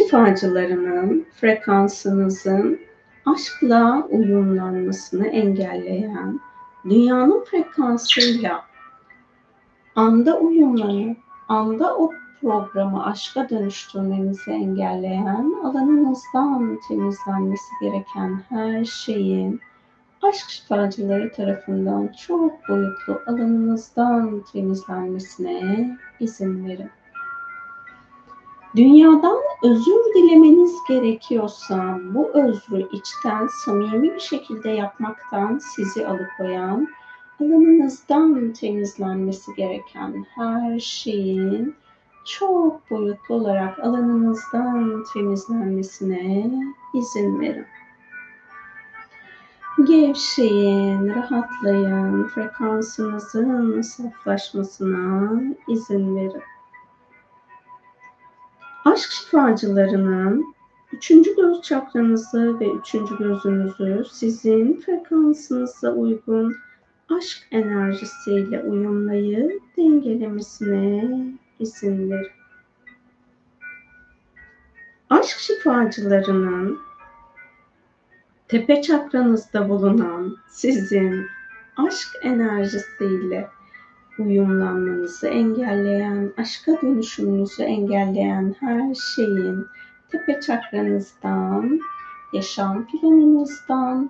Şifacılarının frekansınızın aşkla uyumlanmasını engelleyen, dünyanın frekansıyla anda uyumlanıp anda o programı aşka dönüştürmenizi engelleyen, alanınızdan temizlenmesi gereken her şeyin aşk şifacıları tarafından çok boyutlu alanınızdan temizlenmesine izin verin. Dünyadan özür dilemeniz gerekiyorsa bu özrü içten samimi bir şekilde yapmaktan sizi alıkoyan, alanınızdan temizlenmesi gereken her şeyin çok boyutlu olarak alanınızdan temizlenmesine izin verin. Gevşeyin, rahatlayın, frekansınızın saflaşmasına izin verin. Aşk şifacılarının üçüncü göz çakranızı ve üçüncü gözünüzü sizin frekansınıza uygun aşk enerjisiyle uyumlayıp dengelemesine izin verin. Aşk şifacılarının tepe çakranızda bulunan sizin aşk enerjisiyle uyumlanmanızı engelleyen, aşka dönüşümünüzü engelleyen her şeyin tepe çakranızdan, yaşam planınızdan,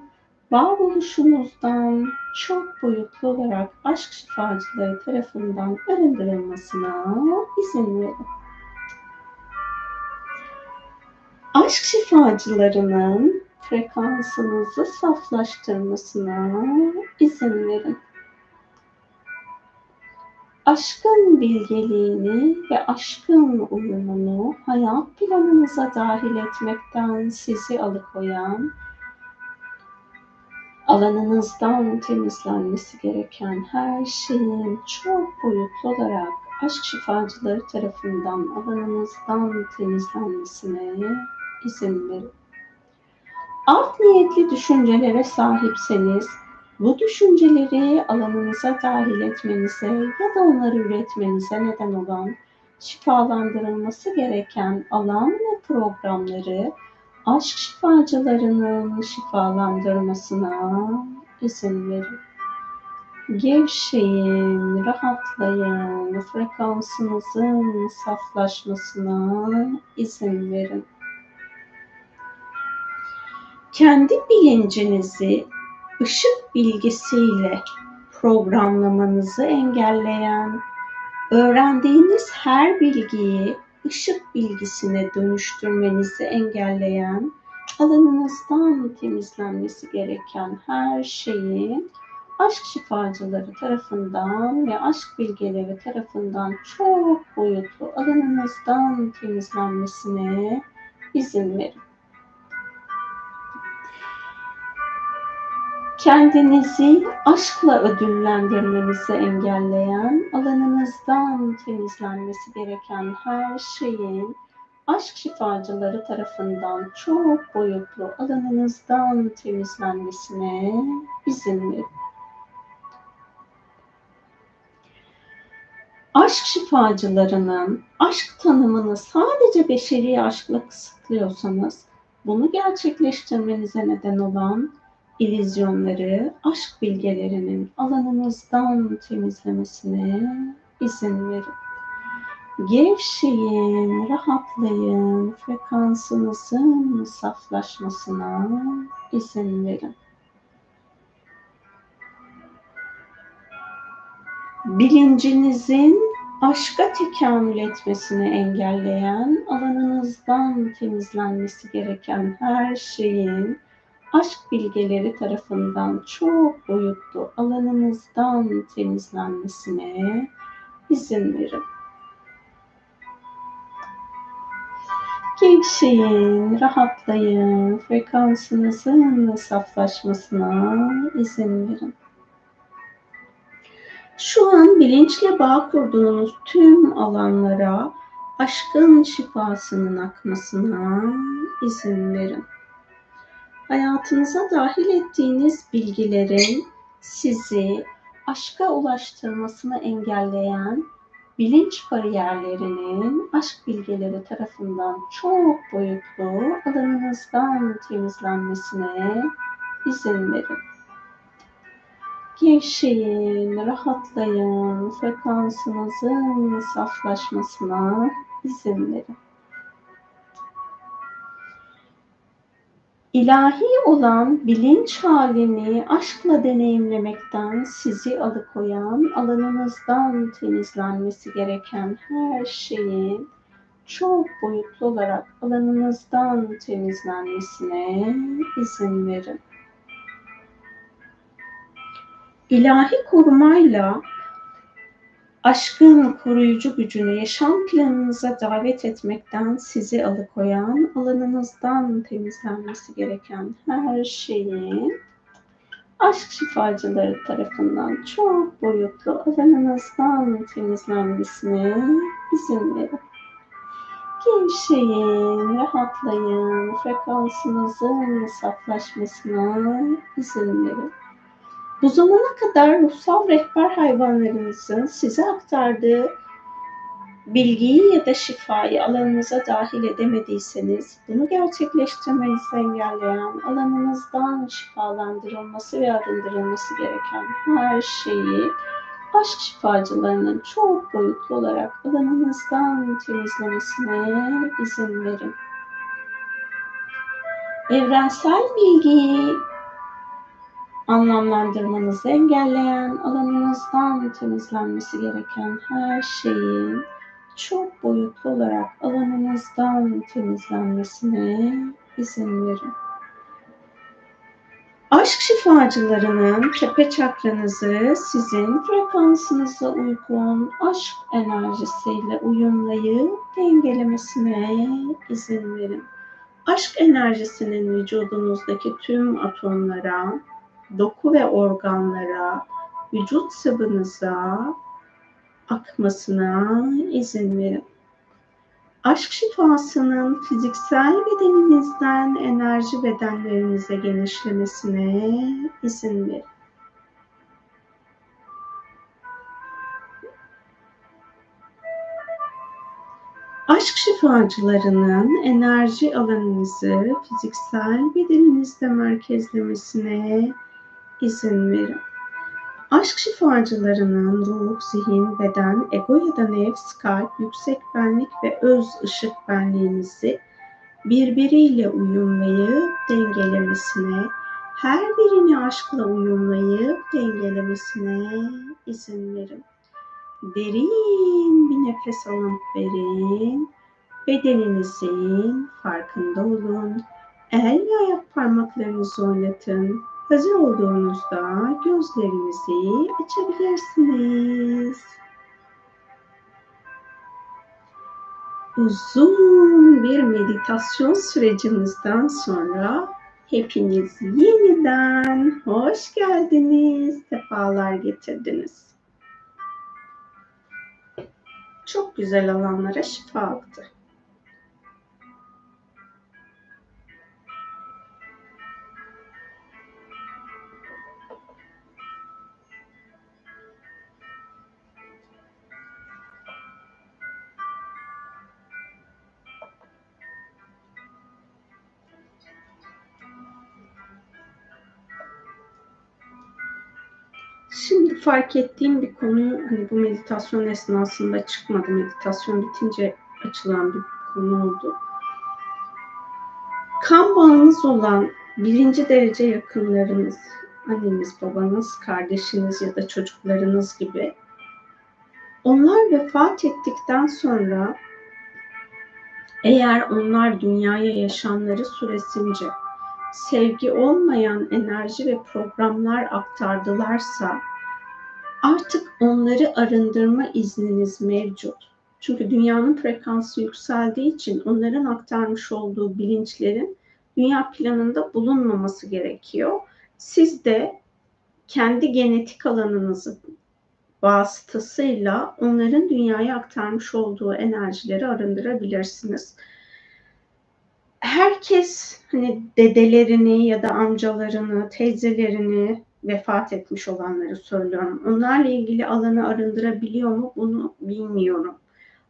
varoluşunuzdan çok boyutlu olarak aşk şifacıları tarafından arındırılmasına izin verin. Aşk şifacılarının frekansınızı saflaştırmasına izin verin aşkın bilgeliğini ve aşkın uyumunu hayat planınıza dahil etmekten sizi alıkoyan, alanınızdan temizlenmesi gereken her şeyin çok boyutlu olarak aşk şifacıları tarafından alanınızdan temizlenmesine izin verin. Art niyetli düşüncelere sahipseniz bu düşünceleri alanınıza dahil etmenize ya da onları üretmenize neden olan şifalandırılması gereken alan ve programları aşk şifacılarının şifalandırmasına izin verin. Gevşeyin, rahatlayın, frekansınızın saflaşmasına izin verin. Kendi bilincinizi ışık bilgisiyle programlamanızı engelleyen, öğrendiğiniz her bilgiyi ışık bilgisine dönüştürmenizi engelleyen, alanınızdan temizlenmesi gereken her şeyin aşk şifacıları tarafından ve aşk bilgeleri tarafından çok boyutlu alanınızdan temizlenmesine izin verin. Kendinizi aşkla ödüllendirmenizi engelleyen, alanınızdan temizlenmesi gereken her şeyin aşk şifacıları tarafından çok boyutlu alanınızdan temizlenmesine izin verin. Aşk şifacılarının aşk tanımını sadece beşeri aşkla kısıtlıyorsanız, bunu gerçekleştirmenize neden olan ilizyonları aşk bilgelerinin alanınızdan temizlemesine izin verin. Gevşeyin, rahatlayın, frekansınızın saflaşmasına izin verin. Bilincinizin aşka tekamül etmesini engelleyen, alanınızdan temizlenmesi gereken her şeyin aşk bilgeleri tarafından çok boyutlu alanımızdan temizlenmesine izin verin. Gevşeyin, rahatlayın, frekansınızın saflaşmasına izin verin. Şu an bilinçle bağ kurduğunuz tüm alanlara aşkın şifasının akmasına izin verin hayatınıza dahil ettiğiniz bilgilerin sizi aşka ulaştırmasını engelleyen bilinç bariyerlerinin aşk bilgeleri tarafından çok boyutlu alanınızdan temizlenmesine izin verin. Gevşeyin, rahatlayın, frekansınızın saflaşmasına izin verin. İlahi olan bilinç halini aşkla deneyimlemekten sizi alıkoyan, alanınızdan temizlenmesi gereken her şeyin çok boyutlu olarak alanınızdan temizlenmesine izin verin. İlahi korumayla aşkın koruyucu gücünü yaşam planınıza davet etmekten sizi alıkoyan, alanınızdan temizlenmesi gereken her şeyin aşk şifacıları tarafından çok boyutlu alanınızdan temizlenmesine izin verin. Gevşeyin, rahatlayın, frekansınızın saflaşmasına izin verin. Bu zamana kadar ruhsal rehber hayvanlarınızın size aktardığı bilgiyi ya da şifayı alanınıza dahil edemediyseniz bunu gerçekleştirmenizi engelleyen alanınızdan şifalandırılması ve arındırılması gereken her şeyi aşk şifacılarının çok boyutlu olarak alanınızdan temizlemesine izin verin. Evrensel bilgiyi anlamlandırmanızı engelleyen, alanınızdan temizlenmesi gereken her şeyin çok boyutlu olarak alanınızdan temizlenmesine izin verin. Aşk şifacılarının tepe çakranızı sizin frekansınıza uygun aşk enerjisiyle uyumlayıp dengelemesine izin verin. Aşk enerjisinin vücudunuzdaki tüm atomlara, doku ve organlara, vücut sıvınıza akmasına izin verin. Aşk şifasının fiziksel bedeninizden enerji bedenlerinize genişlemesine izin verin. Aşk şifacılarının enerji alanınızı fiziksel bedeninizde merkezlemesine izin verin. Aşk şifacılarının ruh, zihin, beden, ego ya da nefs, kalp, yüksek benlik ve öz ışık benliğinizi birbiriyle uyumlayıp dengelemesine, her birini aşkla uyumlayıp dengelemesine izin verin. Derin bir nefes alıp verin. Bedeninizin farkında olun. El ve ayak parmaklarınızı oynatın. Hazır olduğunuzda gözlerinizi açabilirsiniz. Uzun bir meditasyon sürecimizden sonra hepiniz yeniden hoş geldiniz, sefalar getirdiniz. Çok güzel alanlara şifa aktı. Fark ettiğim bir konu hani bu meditasyon esnasında çıkmadı. Meditasyon bitince açılan bir konu oldu. Kan bağınız olan birinci derece yakınlarınız, anneniz, babanız, kardeşiniz ya da çocuklarınız gibi onlar vefat ettikten sonra eğer onlar dünyaya yaşamları süresince sevgi olmayan enerji ve programlar aktardılarsa artık onları arındırma izniniz mevcut. Çünkü dünyanın frekansı yükseldiği için onların aktarmış olduğu bilinçlerin dünya planında bulunmaması gerekiyor. Siz de kendi genetik alanınızı vasıtasıyla onların dünyaya aktarmış olduğu enerjileri arındırabilirsiniz herkes hani dedelerini ya da amcalarını, teyzelerini vefat etmiş olanları söylüyorum. Onlarla ilgili alanı arındırabiliyor mu bunu bilmiyorum.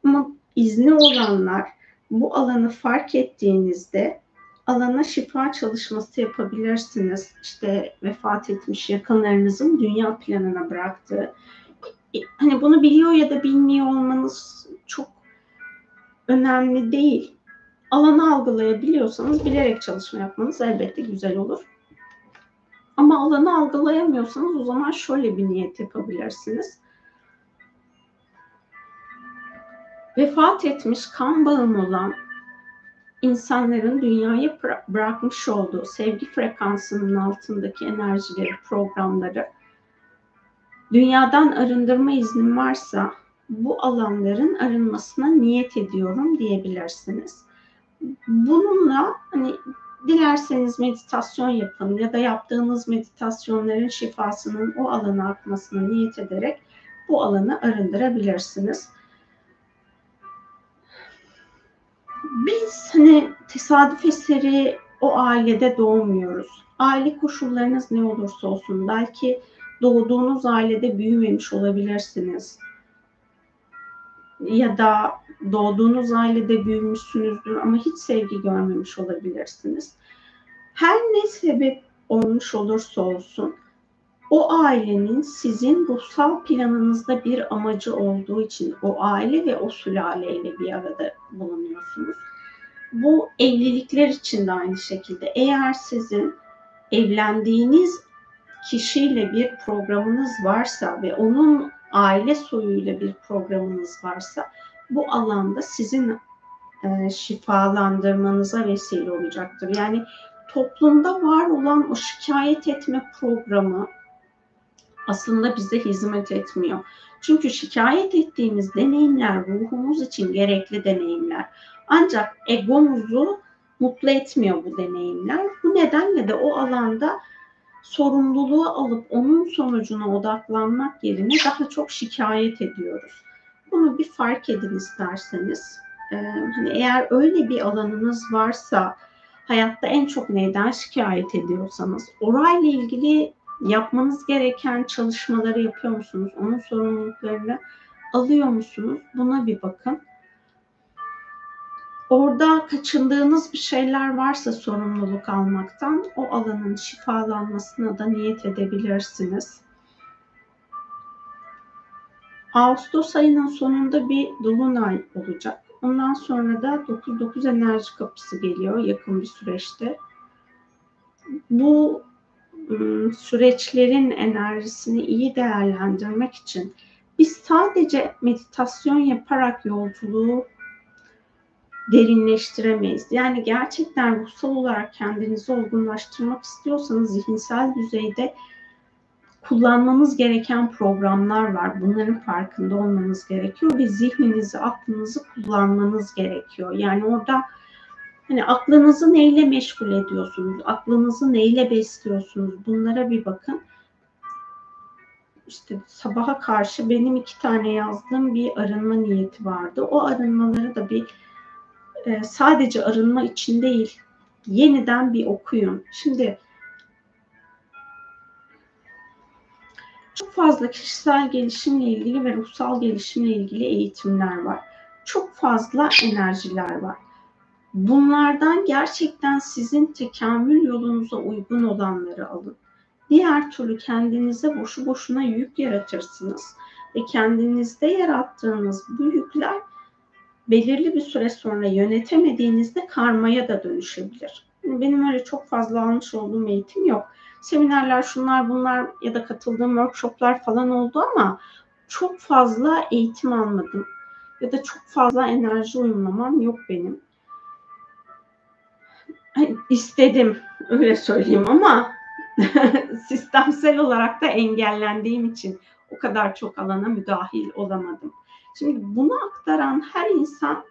Ama izni olanlar bu alanı fark ettiğinizde alana şifa çalışması yapabilirsiniz. İşte vefat etmiş yakınlarınızın dünya planına bıraktığı. Hani bunu biliyor ya da bilmiyor olmanız çok önemli değil alanı algılayabiliyorsanız bilerek çalışma yapmanız elbette güzel olur. Ama alanı algılayamıyorsanız o zaman şöyle bir niyet yapabilirsiniz. Vefat etmiş kan bağım olan insanların dünyaya bırakmış olduğu sevgi frekansının altındaki enerjileri, programları dünyadan arındırma iznim varsa bu alanların arınmasına niyet ediyorum diyebilirsiniz bununla hani dilerseniz meditasyon yapın ya da yaptığınız meditasyonların şifasının o alana akmasını niyet ederek bu alanı arındırabilirsiniz. Biz hani tesadüf eseri o ailede doğmuyoruz. Aile koşullarınız ne olursa olsun belki doğduğunuz ailede büyümemiş olabilirsiniz. Ya da doğduğunuz ailede büyümüşsünüzdür ama hiç sevgi görmemiş olabilirsiniz. Her ne sebep olmuş olursa olsun o ailenin sizin ruhsal planınızda bir amacı olduğu için o aile ve o sülaleyle bir arada bulunuyorsunuz. Bu evlilikler için de aynı şekilde. Eğer sizin evlendiğiniz kişiyle bir programınız varsa ve onun aile soyuyla bir programınız varsa bu alanda sizin e, şifalandırmanıza vesile olacaktır. Yani toplumda var olan o şikayet etme programı aslında bize hizmet etmiyor. Çünkü şikayet ettiğimiz deneyimler ruhumuz için gerekli deneyimler. Ancak egomuzu mutlu etmiyor bu deneyimler. Bu nedenle de o alanda sorumluluğu alıp onun sonucuna odaklanmak yerine daha çok şikayet ediyoruz. Bunu bir fark edin isterseniz. Ee, hani eğer öyle bir alanınız varsa, hayatta en çok neyden şikayet ediyorsanız, orayla ilgili yapmanız gereken çalışmaları yapıyor musunuz? Onun sorumluluklarını alıyor musunuz? Buna bir bakın. Orada kaçındığınız bir şeyler varsa sorumluluk almaktan o alanın şifalanmasına da niyet edebilirsiniz. Ağustos ayının sonunda bir dolunay olacak. Ondan sonra da 99 enerji kapısı geliyor yakın bir süreçte. Bu ım, süreçlerin enerjisini iyi değerlendirmek için biz sadece meditasyon yaparak yolculuğu derinleştiremeyiz. Yani gerçekten ruhsal olarak kendinizi olgunlaştırmak istiyorsanız zihinsel düzeyde kullanmanız gereken programlar var. Bunların farkında olmanız gerekiyor ve zihninizi, aklınızı kullanmanız gerekiyor. Yani orada hani aklınızı neyle meşgul ediyorsunuz? Aklınızı neyle besliyorsunuz? Bunlara bir bakın. İşte sabaha karşı benim iki tane yazdığım bir arınma niyeti vardı. O arınmaları da bir e, sadece arınma için değil, yeniden bir okuyun. Şimdi çok fazla kişisel gelişimle ilgili ve ruhsal gelişimle ilgili eğitimler var. Çok fazla enerjiler var. Bunlardan gerçekten sizin tekamül yolunuza uygun olanları alın. Diğer türlü kendinize boşu boşuna yük yaratırsınız ve kendinizde yarattığınız bu yükler belirli bir süre sonra yönetemediğinizde karmaya da dönüşebilir. Benim öyle çok fazla almış olduğum eğitim yok. Seminerler, şunlar bunlar ya da katıldığım workshoplar falan oldu ama çok fazla eğitim almadım. Ya da çok fazla enerji uyumlamam yok benim. İstedim öyle söyleyeyim ama sistemsel olarak da engellendiğim için o kadar çok alana müdahil olamadım. Şimdi bunu aktaran her insan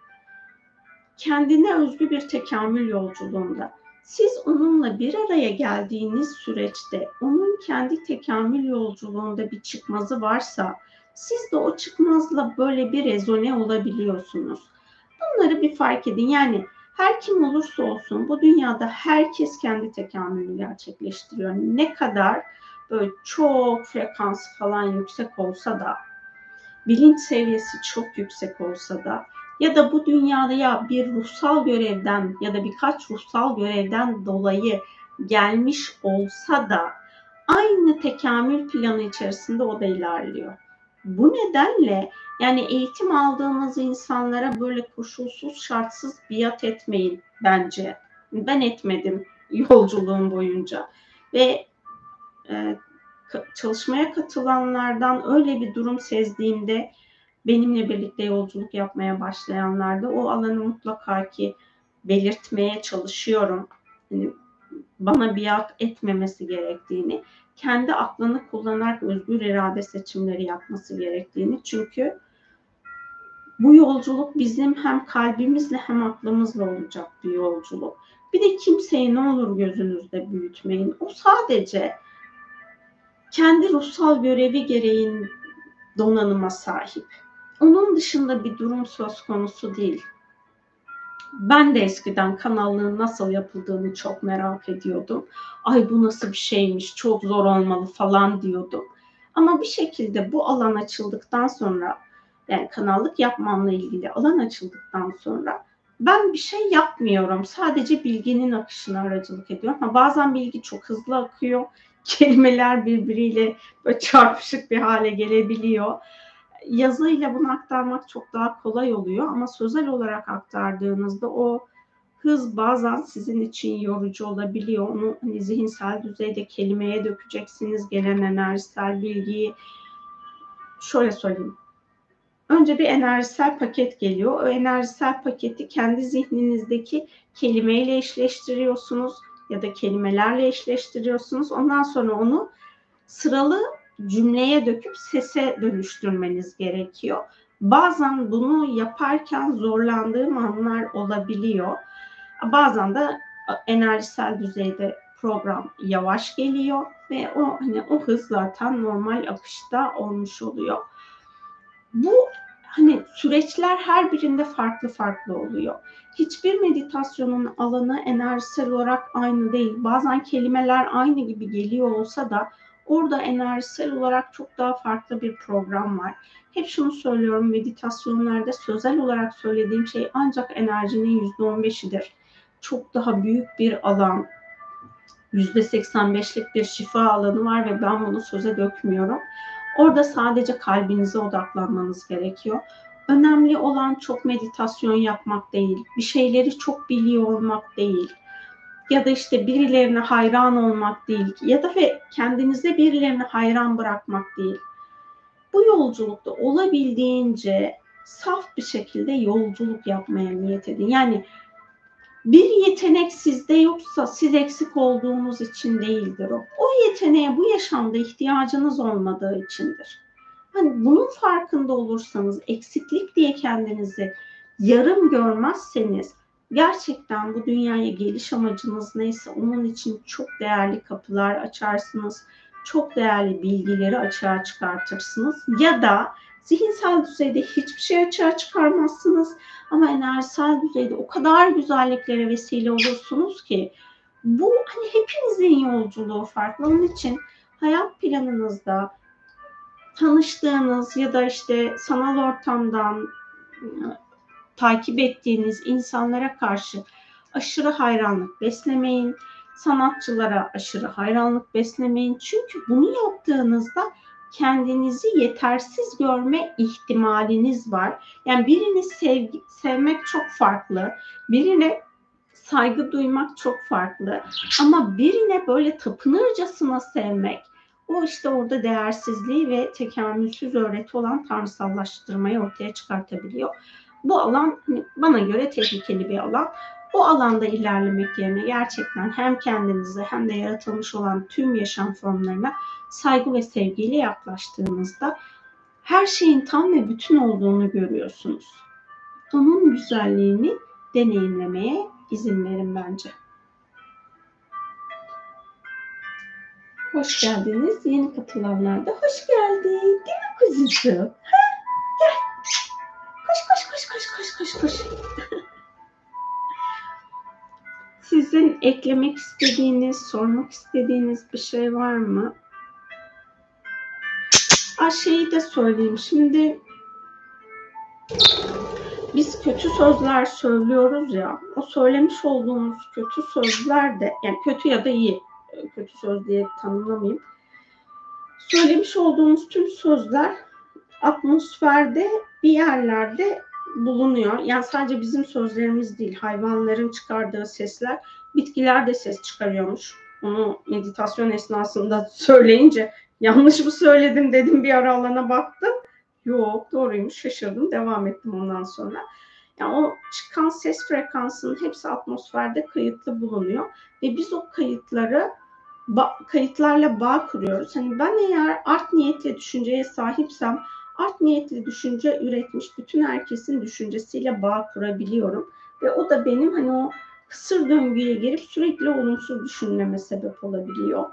kendine özgü bir tekamül yolculuğunda. Siz onunla bir araya geldiğiniz süreçte onun kendi tekamül yolculuğunda bir çıkmazı varsa siz de o çıkmazla böyle bir rezone olabiliyorsunuz. Bunları bir fark edin. Yani her kim olursa olsun bu dünyada herkes kendi tekamülünü gerçekleştiriyor. Ne kadar böyle çok frekans falan yüksek olsa da bilinç seviyesi çok yüksek olsa da ya da bu dünyada ya bir ruhsal görevden ya da birkaç ruhsal görevden dolayı gelmiş olsa da aynı tekamül planı içerisinde o da ilerliyor. Bu nedenle yani eğitim aldığınız insanlara böyle koşulsuz şartsız biat etmeyin bence. Ben etmedim yolculuğum boyunca ve e, çalışmaya katılanlardan öyle bir durum sezdiğimde benimle birlikte yolculuk yapmaya başlayanlarda o alanı mutlaka ki belirtmeye çalışıyorum. Yani bana biat etmemesi gerektiğini, kendi aklını kullanarak özgür irade seçimleri yapması gerektiğini. Çünkü bu yolculuk bizim hem kalbimizle hem aklımızla olacak bir yolculuk. Bir de kimseyi ne olur gözünüzde büyütmeyin. O sadece kendi ruhsal görevi gereğin donanıma sahip. Onun dışında bir durum söz konusu değil. Ben de eskiden kanallığın nasıl yapıldığını çok merak ediyordum. Ay bu nasıl bir şeymiş, çok zor olmalı falan diyordum. Ama bir şekilde bu alan açıldıktan sonra, yani kanallık yapmamla ilgili alan açıldıktan sonra ben bir şey yapmıyorum. Sadece bilginin akışına aracılık ediyorum. Ha, bazen bilgi çok hızlı akıyor. Kelimeler birbiriyle böyle çarpışık bir hale gelebiliyor yazıyla bunu aktarmak çok daha kolay oluyor ama sözel olarak aktardığınızda o hız bazen sizin için yorucu olabiliyor. Onu hani zihinsel düzeyde kelimeye dökeceksiniz gelen enerjisel bilgiyi. Şöyle söyleyeyim. Önce bir enerjisel paket geliyor. O enerjisel paketi kendi zihninizdeki kelimeyle eşleştiriyorsunuz ya da kelimelerle eşleştiriyorsunuz. Ondan sonra onu sıralı cümleye döküp sese dönüştürmeniz gerekiyor. Bazen bunu yaparken zorlandığım anlar olabiliyor. Bazen de enerjisel düzeyde program yavaş geliyor ve o hani o hız zaten normal akışta olmuş oluyor. Bu hani süreçler her birinde farklı farklı oluyor. Hiçbir meditasyonun alanı enerjisel olarak aynı değil. Bazen kelimeler aynı gibi geliyor olsa da Orada enerjisel olarak çok daha farklı bir program var. Hep şunu söylüyorum meditasyonlarda sözel olarak söylediğim şey ancak enerjinin %15'idir. Çok daha büyük bir alan, %85'lik bir şifa alanı var ve ben bunu söze dökmüyorum. Orada sadece kalbinize odaklanmanız gerekiyor. Önemli olan çok meditasyon yapmak değil, bir şeyleri çok biliyor olmak değil ya da işte birilerine hayran olmak değil ya da ve kendinize birilerine hayran bırakmak değil. Bu yolculukta olabildiğince saf bir şekilde yolculuk yapmaya niyet edin. Yani bir yetenek sizde yoksa siz eksik olduğunuz için değildir o. O yeteneğe bu yaşamda ihtiyacınız olmadığı içindir. Hani bunun farkında olursanız eksiklik diye kendinizi yarım görmezseniz gerçekten bu dünyaya geliş amacınız neyse onun için çok değerli kapılar açarsınız. Çok değerli bilgileri açığa çıkartırsınız. Ya da zihinsel düzeyde hiçbir şey açığa çıkarmazsınız. Ama enerjisel düzeyde o kadar güzelliklere vesile olursunuz ki bu hani hepinizin yolculuğu farklı. Onun için hayat planınızda tanıştığınız ya da işte sanal ortamdan takip ettiğiniz insanlara karşı aşırı hayranlık beslemeyin. Sanatçılara aşırı hayranlık beslemeyin. Çünkü bunu yaptığınızda kendinizi yetersiz görme ihtimaliniz var. Yani birini sevgi, sevmek çok farklı. Birine saygı duymak çok farklı. Ama birine böyle tapınırcasına sevmek, o işte orada değersizliği ve tekamülsüz öğreti olan tanrısallaştırmayı ortaya çıkartabiliyor. Bu alan bana göre tehlikeli bir alan. O alanda ilerlemek yerine gerçekten hem kendinize hem de yaratılmış olan tüm yaşam formlarına saygı ve sevgiyle yaklaştığınızda her şeyin tam ve bütün olduğunu görüyorsunuz. Onun güzelliğini deneyimlemeye izin verin bence. Hoş geldiniz. Yeni katılanlar da hoş geldin. Değil mi kuzucuğum? Koş koş koş koş koş koş koş. Sizin eklemek istediğiniz, sormak istediğiniz bir şey var mı? Aa, şeyi de söyleyeyim. Şimdi biz kötü sözler söylüyoruz ya. O söylemiş olduğumuz kötü sözler de yani kötü ya da iyi kötü söz diye tanımlamayayım. Söylemiş olduğumuz tüm sözler atmosferde bir yerlerde bulunuyor. Yani sadece bizim sözlerimiz değil, hayvanların çıkardığı sesler, bitkiler de ses çıkarıyormuş. Onu meditasyon esnasında söyleyince yanlış mı söyledim dedim bir ara alana baktım. Yok doğruymuş şaşırdım devam ettim ondan sonra. Yani o çıkan ses frekansının hepsi atmosferde kayıtlı bulunuyor ve biz o kayıtları kayıtlarla bağ kuruyoruz. Hani ben eğer art niyetli düşünceye sahipsem art niyetli düşünce üretmiş bütün herkesin düşüncesiyle bağ kurabiliyorum. Ve o da benim hani o kısır döngüye girip sürekli olumsuz düşünmeme sebep olabiliyor.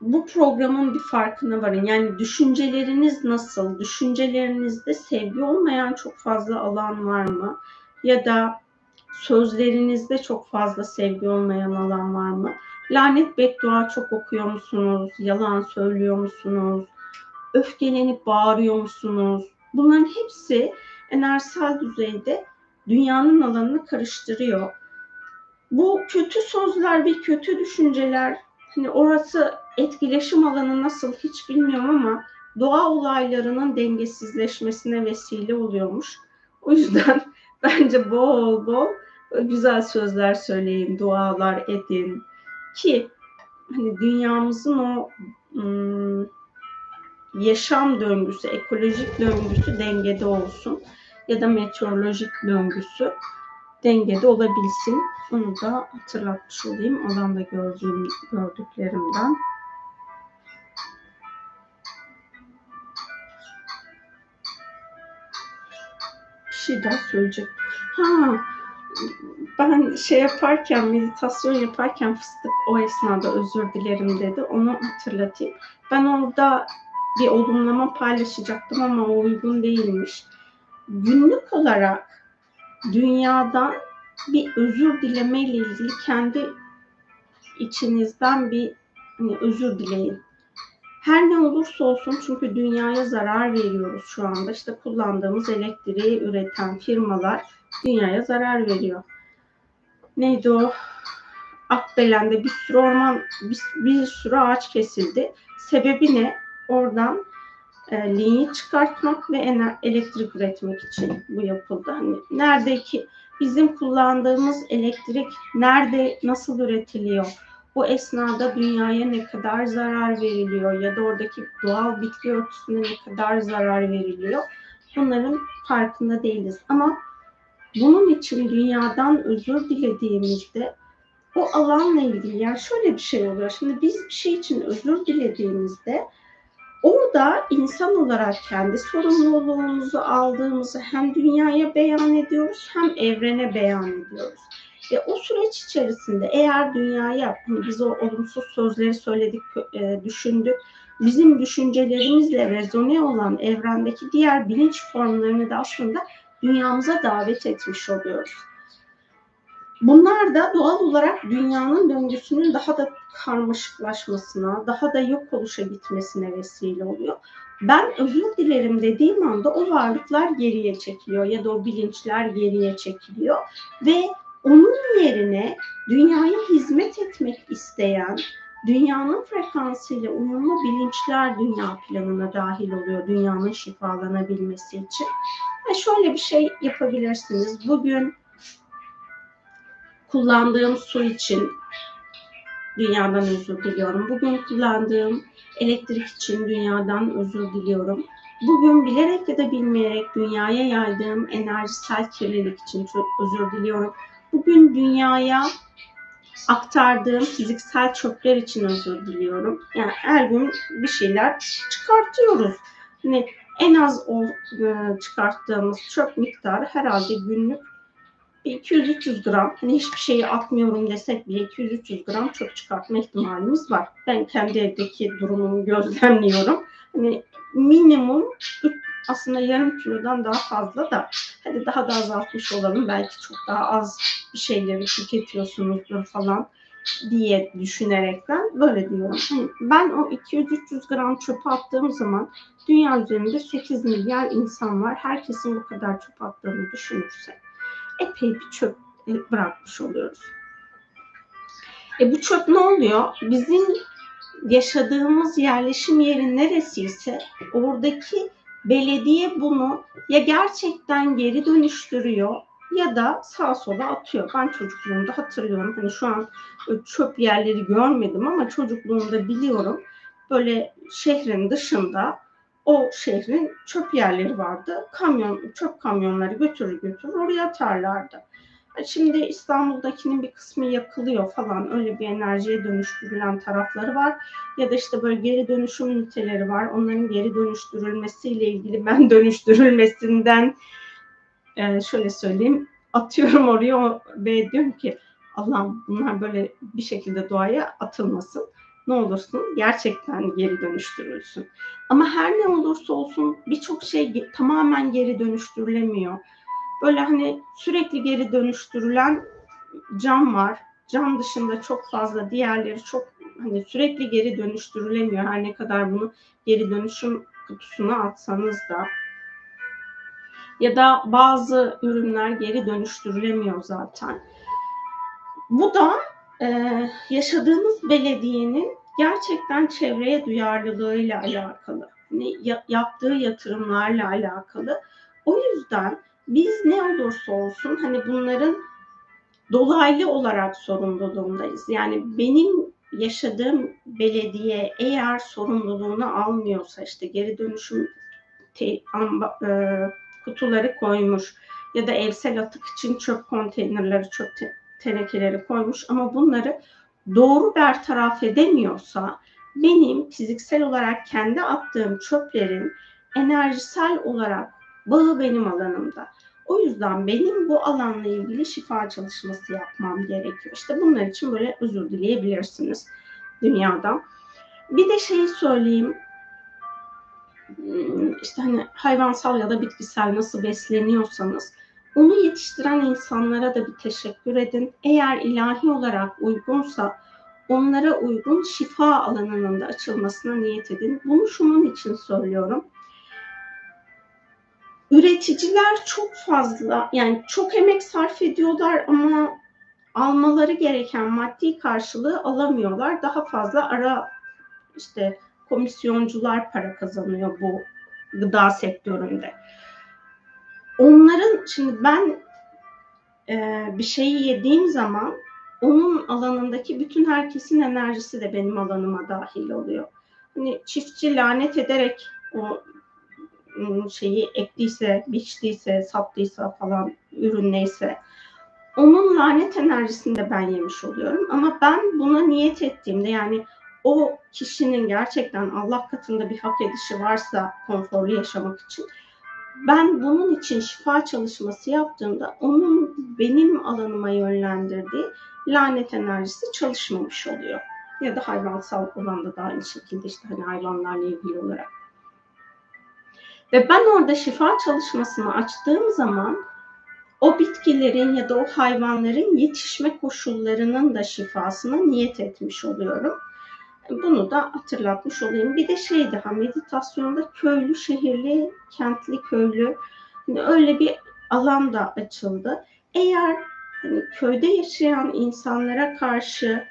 Bu programın bir farkına varın. Yani düşünceleriniz nasıl? Düşüncelerinizde sevgi olmayan çok fazla alan var mı? Ya da sözlerinizde çok fazla sevgi olmayan alan var mı? Lanet beddua çok okuyor musunuz? Yalan söylüyor musunuz? Öfkelenip bağırıyor musunuz? Bunların hepsi enerjisel düzeyde dünyanın alanını karıştırıyor. Bu kötü sözler ve kötü düşünceler hani orası etkileşim alanı nasıl hiç bilmiyorum ama doğa olaylarının dengesizleşmesine vesile oluyormuş. O yüzden bence bol bol güzel sözler söyleyin, dualar edin ki hani dünyamızın o ım, yaşam döngüsü, ekolojik döngüsü dengede olsun ya da meteorolojik döngüsü dengede olabilsin. Bunu da hatırlatmış olayım alanda gördüğüm, gördüklerimden. Şey daha söyleyecek. Ha, ben şey yaparken, meditasyon yaparken fıstık o esnada özür dilerim dedi. Onu hatırlatayım. Ben orada bir olumlama paylaşacaktım ama uygun değilmiş. Günlük olarak dünyadan bir özür dileme ile ilgili kendi içinizden bir hani özür dileyin. Her ne olursa olsun çünkü dünyaya zarar veriyoruz şu anda. İşte kullandığımız elektriği üreten firmalar dünyaya zarar veriyor. Neydi o? Akbelen'de bir sürü orman, bir, bir sürü ağaç kesildi. Sebebi ne? Oradan e, linyi çıkartmak ve elektrik üretmek için bu yapıldı. Hani nerede ki bizim kullandığımız elektrik nerede, nasıl üretiliyor? Bu esnada dünyaya ne kadar zarar veriliyor ya da oradaki doğal bitki örtüsüne ne kadar zarar veriliyor? Bunların farkında değiliz. Ama bunun için dünyadan özür dilediğimizde o alanla ilgili yani şöyle bir şey oluyor. Şimdi biz bir şey için özür dilediğimizde orada insan olarak kendi sorumluluğumuzu aldığımızı hem dünyaya beyan ediyoruz hem evrene beyan ediyoruz. Ve o süreç içerisinde eğer dünyaya hani biz o olumsuz sözleri söyledik, e, düşündük, bizim düşüncelerimizle rezone olan evrendeki diğer bilinç formlarını da aslında dünyamıza davet etmiş oluyoruz. Bunlar da doğal olarak dünyanın döngüsünün daha da karmaşıklaşmasına, daha da yok oluşa gitmesine vesile oluyor. Ben özür dilerim dediğim anda o varlıklar geriye çekiliyor ya da o bilinçler geriye çekiliyor ve onun yerine dünyaya hizmet etmek isteyen, dünyanın frekansıyla uyumlu bilinçler dünya planına dahil oluyor dünyanın şifalanabilmesi için. Ve şöyle bir şey yapabilirsiniz. Bugün kullandığım su için dünyadan özür diliyorum. Bugün kullandığım elektrik için dünyadan özür diliyorum. Bugün bilerek ya da bilmeyerek dünyaya yaydığım enerjisel kirlilik için çok özür diliyorum. Bugün dünyaya aktardığım fiziksel çöpler için özür diliyorum. Yani her gün bir şeyler çıkartıyoruz. Hani en az o e, çıkarttığımız çöp miktarı herhalde günlük 200-300 gram. Hani hiçbir şeyi atmıyorum desek bile 200-300 gram çöp çıkartma ihtimalimiz var. Ben kendi evdeki durumumu gözlemliyorum. Hani minimum aslında yarım kilodan daha fazla da hadi daha da azaltmış olalım. Belki çok daha az bir şeyleri tüketiyorsunuzdur falan diye düşünerekten böyle diyorum. Hani ben o 200-300 gram çöpe attığım zaman dünya üzerinde 8 milyar insan var. Herkesin bu kadar çöp attığını düşünürsek epey bir çöp bırakmış oluyoruz. E bu çöp ne oluyor? Bizim yaşadığımız yerleşim yeri neresiyse oradaki belediye bunu ya gerçekten geri dönüştürüyor ya da sağa sola atıyor. Ben çocukluğumda hatırlıyorum. Hani şu an çöp yerleri görmedim ama çocukluğumda biliyorum. Böyle şehrin dışında o şehrin çöp yerleri vardı. Kamyon, çöp kamyonları götürür götürür oraya atarlardı. Şimdi İstanbul'dakinin bir kısmı yakılıyor falan öyle bir enerjiye dönüştürülen tarafları var. Ya da işte böyle geri dönüşüm üniteleri var. Onların geri dönüştürülmesiyle ilgili ben dönüştürülmesinden e, şöyle söyleyeyim atıyorum oraya ve diyorum ki Allah'ım bunlar böyle bir şekilde doğaya atılmasın. Ne olursun gerçekten geri dönüştürülsün. Ama her ne olursa olsun birçok şey tamamen geri dönüştürülemiyor böyle hani sürekli geri dönüştürülen cam var. Cam dışında çok fazla diğerleri çok hani sürekli geri dönüştürülemiyor. Her ne kadar bunu geri dönüşüm kutusuna atsanız da. Ya da bazı ürünler geri dönüştürülemiyor zaten. Bu da e, yaşadığımız belediyenin gerçekten çevreye duyarlılığıyla alakalı. Hani yaptığı yatırımlarla alakalı. O yüzden biz ne olursa olsun hani bunların dolaylı olarak sorumluluğundayız. Yani benim yaşadığım belediye eğer sorumluluğunu almıyorsa işte geri dönüşüm te, amba, e, kutuları koymuş ya da evsel atık için çöp konteynerleri, çöp te, tenekeleri koymuş ama bunları doğru bertaraf edemiyorsa benim fiziksel olarak kendi attığım çöplerin enerjisel olarak bağı benim alanımda. O yüzden benim bu alanla ilgili şifa çalışması yapmam gerekiyor. İşte bunlar için böyle özür dileyebilirsiniz dünyadan. Bir de şeyi söyleyeyim. Hmm, işte hani hayvansal ya da bitkisel nasıl besleniyorsanız onu yetiştiren insanlara da bir teşekkür edin. Eğer ilahi olarak uygunsa onlara uygun şifa alanının da açılmasına niyet edin. Bunu şunun için söylüyorum üreticiler çok fazla yani çok emek sarf ediyorlar ama almaları gereken maddi karşılığı alamıyorlar. Daha fazla ara işte komisyoncular para kazanıyor bu gıda sektöründe. Onların şimdi ben e, bir şeyi yediğim zaman onun alanındaki bütün herkesin enerjisi de benim alanıma dahil oluyor. Hani çiftçi lanet ederek o şeyi ektiyse, biçtiyse, sattıysa falan ürün neyse onun lanet enerjisini de ben yemiş oluyorum. Ama ben buna niyet ettiğimde yani o kişinin gerçekten Allah katında bir hak edişi varsa konforlu yaşamak için ben bunun için şifa çalışması yaptığımda onun benim alanıma yönlendirdiği lanet enerjisi çalışmamış oluyor. Ya da hayvansal olan da aynı şekilde işte hani hayvanlarla ilgili olarak. Ve ben orada şifa çalışmasını açtığım zaman o bitkilerin ya da o hayvanların yetişme koşullarının da şifasına niyet etmiş oluyorum. Bunu da hatırlatmış olayım. Bir de şey daha meditasyonda köylü, şehirli, kentli, köylü hani öyle bir alan da açıldı. Eğer hani köyde yaşayan insanlara karşı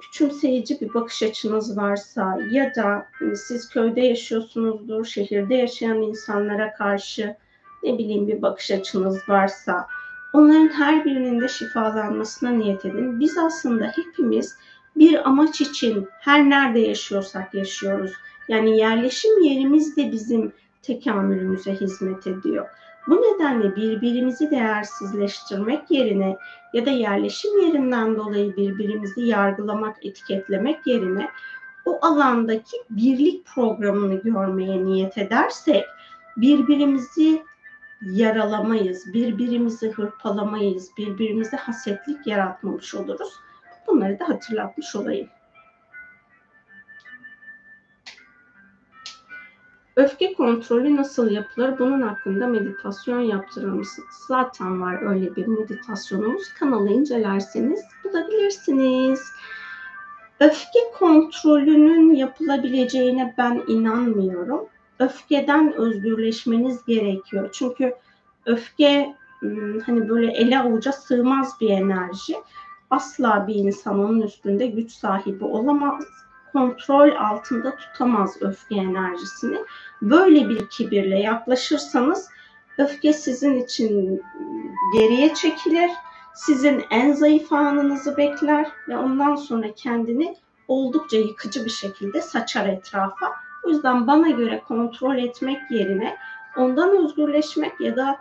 küçümseyici bir bakış açınız varsa ya da hani siz köyde yaşıyorsunuzdur, şehirde yaşayan insanlara karşı ne bileyim bir bakış açınız varsa onların her birinin de şifalanmasına niyet edin. Biz aslında hepimiz bir amaç için her nerede yaşıyorsak yaşıyoruz. Yani yerleşim yerimiz de bizim tekamülümüze hizmet ediyor. Bu nedenle birbirimizi değersizleştirmek yerine ya da yerleşim yerinden dolayı birbirimizi yargılamak, etiketlemek yerine o alandaki birlik programını görmeye niyet edersek birbirimizi yaralamayız, birbirimizi hırpalamayız, birbirimize hasetlik yaratmamış oluruz. Bunları da hatırlatmış olayım. Öfke kontrolü nasıl yapılır? Bunun hakkında meditasyon yaptırılmışsınız. Zaten var öyle bir meditasyonumuz. Kanalı incelerseniz bulabilirsiniz. Öfke kontrolünün yapılabileceğine ben inanmıyorum. Öfkeden özgürleşmeniz gerekiyor. Çünkü öfke ıı, hani böyle ele avuca sığmaz bir enerji asla bir insan onun üstünde güç sahibi olamaz. Kontrol altında tutamaz öfke enerjisini. Böyle bir kibirle yaklaşırsanız öfke sizin için geriye çekilir. Sizin en zayıf anınızı bekler ve ondan sonra kendini oldukça yıkıcı bir şekilde saçar etrafa. O yüzden bana göre kontrol etmek yerine ondan özgürleşmek ya da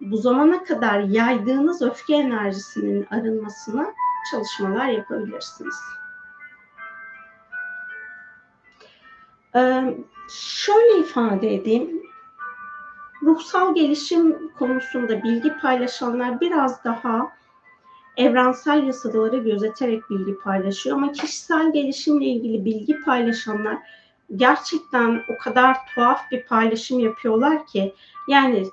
bu zamana kadar yaydığınız öfke enerjisinin arınmasına çalışmalar yapabilirsiniz. Şöyle ifade edeyim. Ruhsal gelişim konusunda bilgi paylaşanlar biraz daha evrensel yasaları gözeterek bilgi paylaşıyor ama kişisel gelişimle ilgili bilgi paylaşanlar gerçekten o kadar tuhaf bir paylaşım yapıyorlar ki yani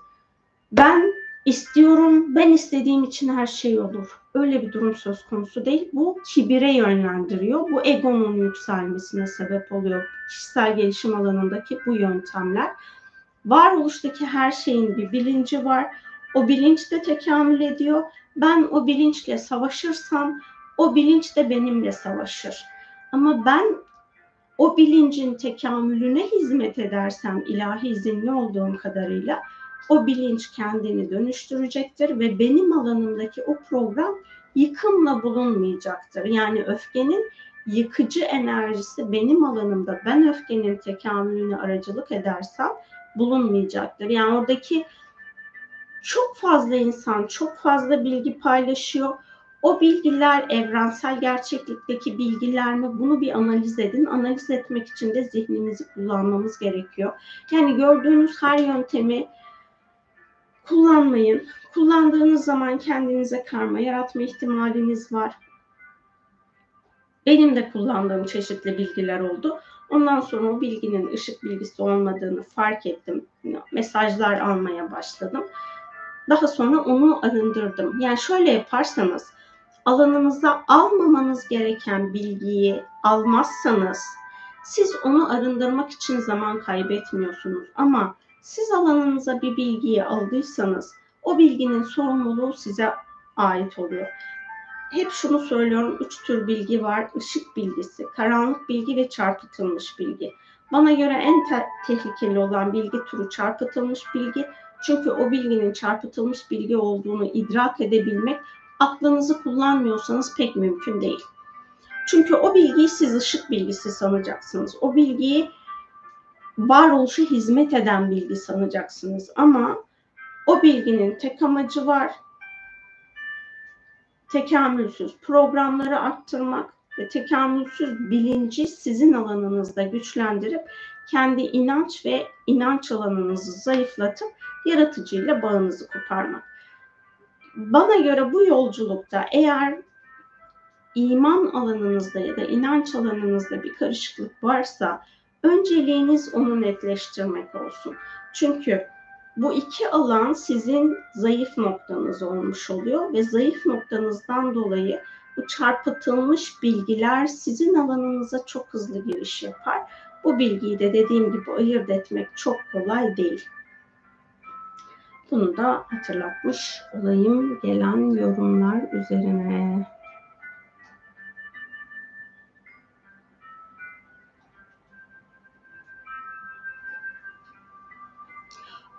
ben istiyorum, ben istediğim için her şey olur. Öyle bir durum söz konusu değil. Bu kibire yönlendiriyor. Bu egonun yükselmesine sebep oluyor. Kişisel gelişim alanındaki bu yöntemler. Varoluştaki her şeyin bir bilinci var. O bilinç de tekamül ediyor. Ben o bilinçle savaşırsam o bilinç de benimle savaşır. Ama ben o bilincin tekamülüne hizmet edersem ilahi izinli olduğum kadarıyla o bilinç kendini dönüştürecektir ve benim alanımdaki o program yıkımla bulunmayacaktır. Yani öfkenin yıkıcı enerjisi benim alanımda ben öfkenin tekamülüne aracılık edersem bulunmayacaktır. Yani oradaki çok fazla insan çok fazla bilgi paylaşıyor. O bilgiler evrensel gerçeklikteki bilgiler mi? Bunu bir analiz edin. Analiz etmek için de zihninizi kullanmamız gerekiyor. Yani gördüğünüz her yöntemi kullanmayın. Kullandığınız zaman kendinize karma yaratma ihtimaliniz var. Benim de kullandığım çeşitli bilgiler oldu. Ondan sonra o bilginin ışık bilgisi olmadığını fark ettim. Mesajlar almaya başladım. Daha sonra onu arındırdım. Yani şöyle yaparsanız alanınıza almamanız gereken bilgiyi almazsanız siz onu arındırmak için zaman kaybetmiyorsunuz. Ama siz alanınıza bir bilgiyi aldıysanız o bilginin sorumluluğu size ait oluyor. Hep şunu söylüyorum, üç tür bilgi var. Işık bilgisi, karanlık bilgi ve çarpıtılmış bilgi. Bana göre en te- tehlikeli olan bilgi türü çarpıtılmış bilgi. Çünkü o bilginin çarpıtılmış bilgi olduğunu idrak edebilmek aklınızı kullanmıyorsanız pek mümkün değil. Çünkü o bilgiyi siz ışık bilgisi sanacaksınız. O bilgiyi varoluşa hizmet eden bilgi sanacaksınız. Ama o bilginin tek amacı var. Tekamülsüz programları arttırmak ve tekamülsüz bilinci sizin alanınızda güçlendirip kendi inanç ve inanç alanınızı zayıflatıp yaratıcıyla bağınızı koparmak. Bana göre bu yolculukta eğer iman alanınızda ya da inanç alanınızda bir karışıklık varsa önceliğiniz onu netleştirmek olsun. Çünkü bu iki alan sizin zayıf noktanız olmuş oluyor ve zayıf noktanızdan dolayı bu çarpıtılmış bilgiler sizin alanınıza çok hızlı giriş yapar. Bu bilgiyi de dediğim gibi ayırt etmek çok kolay değil. Bunu da hatırlatmış olayım gelen yorumlar üzerine.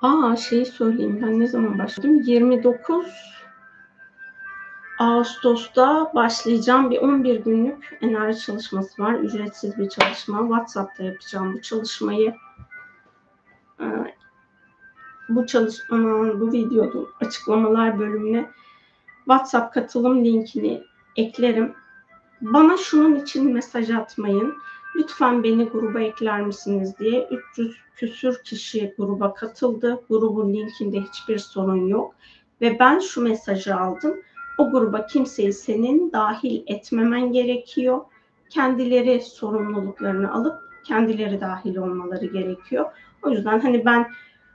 Aa şeyi söyleyeyim ben ne zaman başladım? 29 Ağustos'ta başlayacağım bir 11 günlük enerji çalışması var. Ücretsiz bir çalışma. WhatsApp'ta yapacağım bu çalışmayı. Ee, bu çalışmanın, bu videonun açıklamalar bölümüne WhatsApp katılım linkini eklerim. Bana şunun için mesaj atmayın. Lütfen beni gruba ekler misiniz diye 300 küsür kişi gruba katıldı. Grubun linkinde hiçbir sorun yok. Ve ben şu mesajı aldım. O gruba kimseyi senin dahil etmemen gerekiyor. Kendileri sorumluluklarını alıp kendileri dahil olmaları gerekiyor. O yüzden hani ben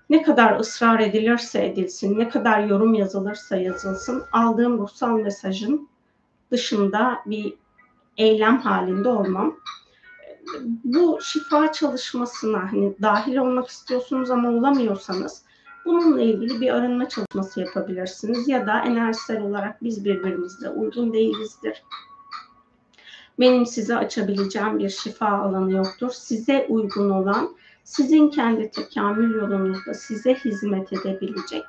ne kadar ısrar edilirse edilsin, ne kadar yorum yazılırsa yazılsın, aldığım ruhsal mesajın dışında bir eylem halinde olmam. Bu şifa çalışmasına hani dahil olmak istiyorsunuz ama olamıyorsanız bununla ilgili bir arınma çalışması yapabilirsiniz ya da enerjisel olarak biz birbirimizle uygun değilizdir. Benim size açabileceğim bir şifa alanı yoktur. Size uygun olan, sizin kendi tekamül yolunuzda size hizmet edebilecek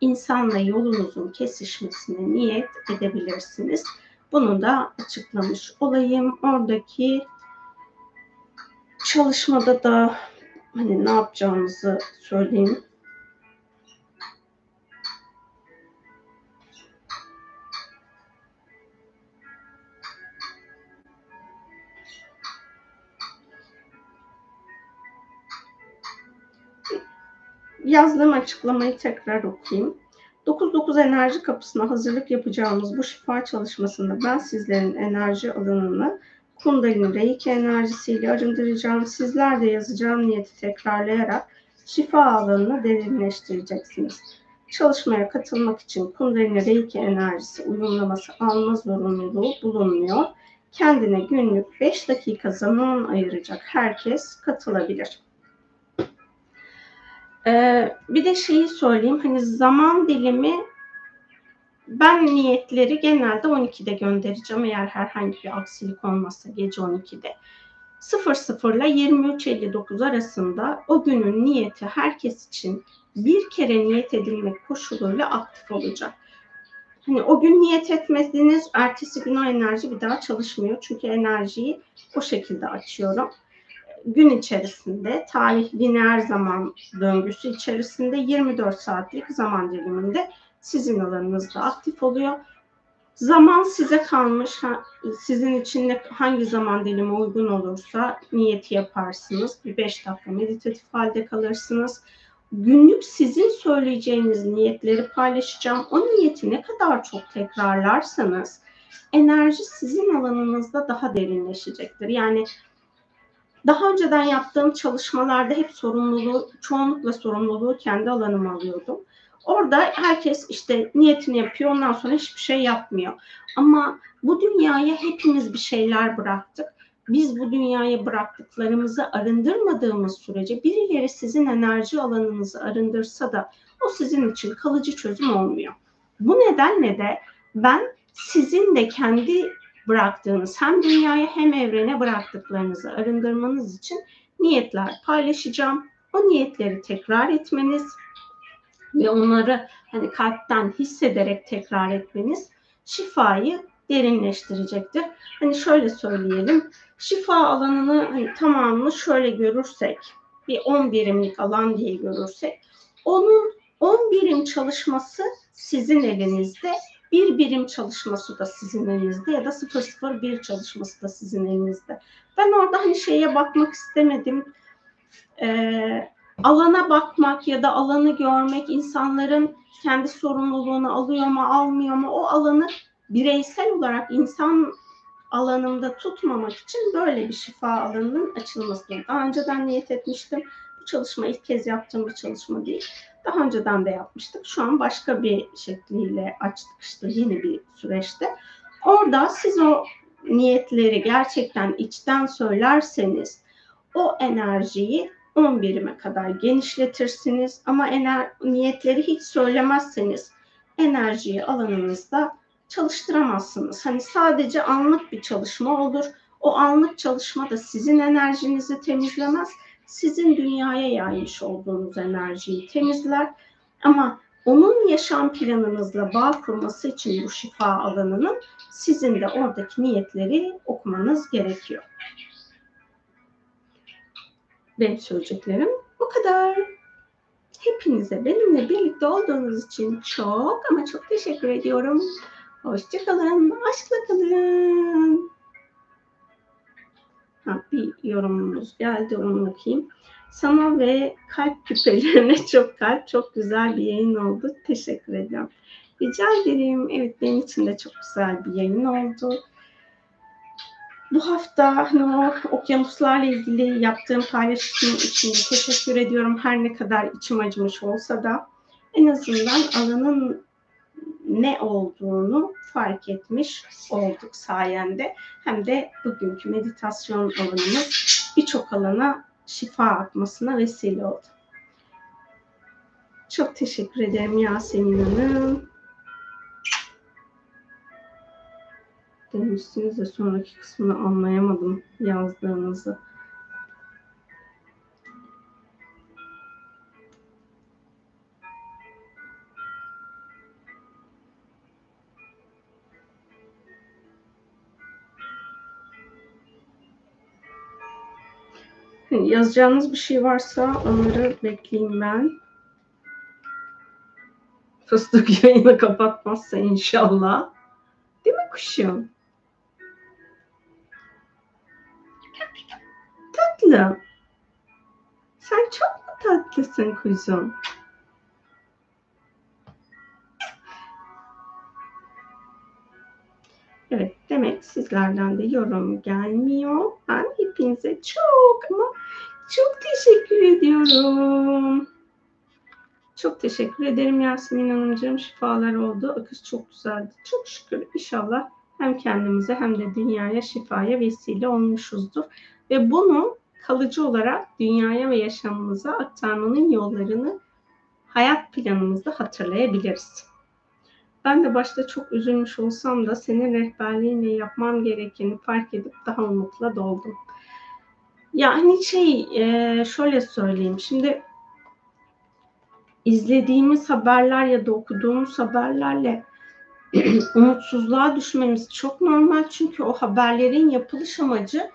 insanla yolunuzun kesişmesine niyet edebilirsiniz. Bunu da açıklamış olayım. Oradaki çalışmada da hani ne yapacağımızı söyleyeyim. yazdığım açıklamayı tekrar okuyayım. 9-9 enerji kapısına hazırlık yapacağımız bu şifa çalışmasında ben sizlerin enerji alanını Kundalini Reiki enerjisiyle arındıracağım. Sizler de yazacağım niyeti tekrarlayarak şifa alanını derinleştireceksiniz. Çalışmaya katılmak için Kundalini Reiki enerjisi uyumlaması alma zorunluluğu bulunmuyor. Kendine günlük 5 dakika zaman ayıracak herkes katılabilir. Ee, bir de şeyi söyleyeyim hani zaman dilimi ben niyetleri genelde 12'de göndereceğim eğer herhangi bir aksilik olmazsa gece 12'de. 00 ile 23.59 arasında o günün niyeti herkes için bir kere niyet edilmek koşuluyla aktif olacak. Hani o gün niyet etmediniz, ertesi gün o enerji bir daha çalışmıyor. Çünkü enerjiyi o şekilde açıyorum gün içerisinde tarih lineer zaman döngüsü içerisinde 24 saatlik zaman diliminde sizin alanınızda aktif oluyor. Zaman size kalmış. Sizin için hangi zaman dilimi uygun olursa niyeti yaparsınız. Bir 5 dakika meditatif halde kalırsınız. Günlük sizin söyleyeceğiniz niyetleri paylaşacağım. O niyeti ne kadar çok tekrarlarsanız enerji sizin alanınızda daha derinleşecektir. Yani daha önceden yaptığım çalışmalarda hep sorumluluğu, çoğunlukla sorumluluğu kendi alanıma alıyordum. Orada herkes işte niyetini yapıyor, ondan sonra hiçbir şey yapmıyor. Ama bu dünyaya hepimiz bir şeyler bıraktık. Biz bu dünyaya bıraktıklarımızı arındırmadığımız sürece birileri sizin enerji alanınızı arındırsa da o sizin için kalıcı çözüm olmuyor. Bu nedenle de ben sizin de kendi bıraktığınız hem dünyaya hem evrene bıraktıklarınızı arındırmanız için niyetler paylaşacağım. O niyetleri tekrar etmeniz ve onları hani kalpten hissederek tekrar etmeniz şifayı derinleştirecektir. Hani şöyle söyleyelim. Şifa alanını hani tamamını şöyle görürsek bir 10 birimlik alan diye görürsek onun 10 birim çalışması sizin elinizde bir birim çalışması da sizin elinizde ya da 001 çalışması da sizin elinizde. Ben orada hani şeye bakmak istemedim. Ee, alana bakmak ya da alanı görmek insanların kendi sorumluluğunu alıyor mu almıyor mu o alanı bireysel olarak insan alanımda tutmamak için böyle bir şifa alanının açılmasını daha önceden niyet etmiştim. Bu çalışma ilk kez yaptığım bir çalışma değil. Daha önceden de yapmıştık. Şu an başka bir şekliyle açtık işte yeni bir süreçte. Orada siz o niyetleri gerçekten içten söylerseniz o enerjiyi 10 birime kadar genişletirsiniz. Ama ener niyetleri hiç söylemezseniz enerjiyi alanınızda çalıştıramazsınız. Hani sadece anlık bir çalışma olur. O anlık çalışma da sizin enerjinizi temizlemez. Sizin dünyaya yaymış olduğunuz enerjiyi temizler. Ama onun yaşam planınızla bağ kurması için bu şifa alanının sizin de oradaki niyetleri okumanız gerekiyor. Benim söyleyeceklerim bu kadar. Hepinize benimle birlikte olduğunuz için çok ama çok teşekkür ediyorum. Hoşçakalın, aşkla kalın. Ha, bir yorumumuz geldi, onu okuyayım. Sana ve kalp küpelerine çok kalp, çok güzel bir yayın oldu. Teşekkür ediyorum. Rica ederim. Evet benim için de çok güzel bir yayın oldu. Bu hafta hani o okyanuslarla ilgili yaptığım paylaşım için teşekkür ediyorum. Her ne kadar içim acımış olsa da en azından alanın ne olduğunu fark etmiş olduk sayende. Hem de bugünkü meditasyon alanımız birçok alana şifa atmasına vesile oldu. Çok teşekkür ederim Yasemin Hanım. Demişsiniz de sonraki kısmını anlayamadım yazdığınızı. Yazacağınız bir şey varsa onları bekleyeyim ben. Fıstık yayını kapatmazsa inşallah. Değil mi kuşum? Tatlı. Sen çok mu tatlısın kuzum? Evet demek sizlerden de yorum gelmiyor. Ben hepinize çok ama çok teşekkür ediyorum. Çok teşekkür ederim Yasemin Hanımcığım. Şifalar oldu. Akış çok güzeldi. Çok şükür inşallah hem kendimize hem de dünyaya şifaya vesile olmuşuzdur. Ve bunu kalıcı olarak dünyaya ve yaşamımıza aktarmanın yollarını hayat planımızda hatırlayabiliriz. Ben de başta çok üzülmüş olsam da senin rehberliğinle yapmam gerekeni fark edip daha umutla doldum. Yani şey e, şöyle söyleyeyim. Şimdi izlediğimiz haberler ya da okuduğumuz haberlerle umutsuzluğa düşmemiz çok normal. Çünkü o haberlerin yapılış amacı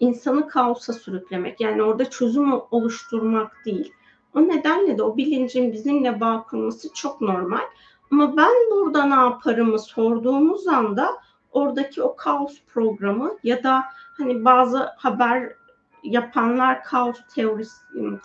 insanı kaosa sürüklemek. Yani orada çözüm oluşturmak değil. O nedenle de o bilincin bizimle bağ kurması çok normal. Ama ben burada ne yaparımı sorduğumuz anda oradaki o kaos programı ya da hani bazı haber yapanlar kaos teorisi,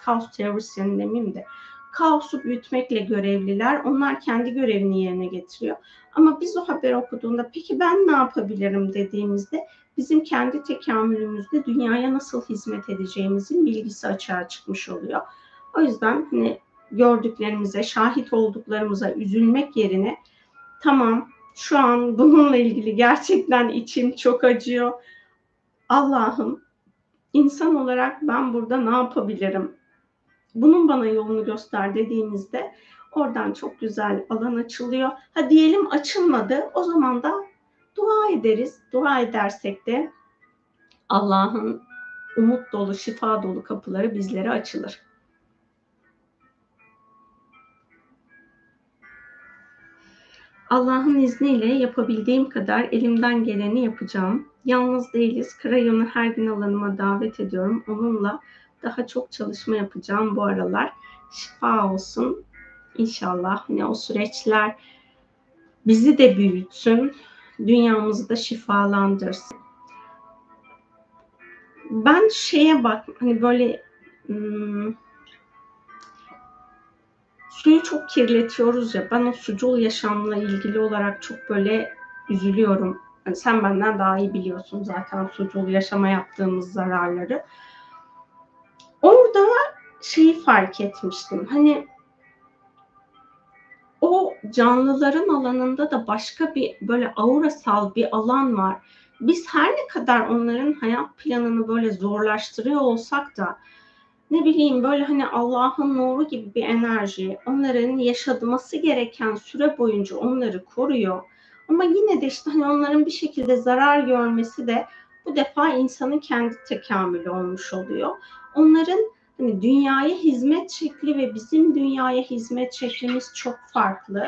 kaos teorisyen demeyeyim de kaosu büyütmekle görevliler. Onlar kendi görevini yerine getiriyor. Ama biz o haberi okuduğunda peki ben ne yapabilirim dediğimizde bizim kendi tekamülümüzde dünyaya nasıl hizmet edeceğimizin bilgisi açığa çıkmış oluyor. O yüzden hani gördüklerimize, şahit olduklarımıza üzülmek yerine tamam şu an bununla ilgili gerçekten içim çok acıyor. Allah'ım insan olarak ben burada ne yapabilirim? Bunun bana yolunu göster dediğimizde oradan çok güzel alan açılıyor. Ha diyelim açılmadı. O zaman da dua ederiz. Dua edersek de Allah'ın umut dolu, şifa dolu kapıları bizlere açılır. Allah'ın izniyle yapabildiğim kadar elimden geleni yapacağım. Yalnız değiliz. Krayon'u her gün alanıma davet ediyorum. Onunla daha çok çalışma yapacağım bu aralar. Şifa olsun. İnşallah hani o süreçler bizi de büyütsün. Dünyamızı da şifalandırsın. Ben şeye bak hani böyle hmm, suyu çok kirletiyoruz ya ben o sucul yaşamla ilgili olarak çok böyle üzülüyorum. Yani sen benden daha iyi biliyorsun zaten sucul yaşama yaptığımız zararları. Orada şeyi fark etmiştim. Hani canlıların alanında da başka bir böyle aurasal bir alan var. Biz her ne kadar onların hayat planını böyle zorlaştırıyor olsak da ne bileyim böyle hani Allah'ın nuru gibi bir enerji onların yaşaması gereken süre boyunca onları koruyor. Ama yine de işte hani onların bir şekilde zarar görmesi de bu defa insanın kendi tekamülü olmuş oluyor. Onların hani dünyaya hizmet şekli ve bizim dünyaya hizmet şeklimiz çok farklı.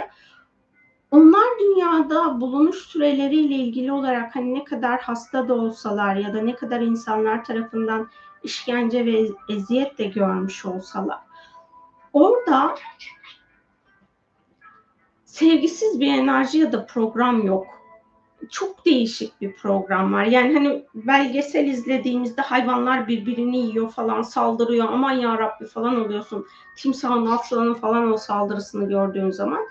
Onlar dünyada bulunuş süreleriyle ilgili olarak hani ne kadar hasta da olsalar ya da ne kadar insanlar tarafından işkence ve eziyet de görmüş olsalar orada sevgisiz bir enerji ya da program yok. Çok değişik bir program var. Yani hani belgesel izlediğimizde hayvanlar birbirini yiyor falan saldırıyor. Aman ya Rabbi falan oluyorsun. Timsahın, aslanın falan o saldırısını gördüğün zaman.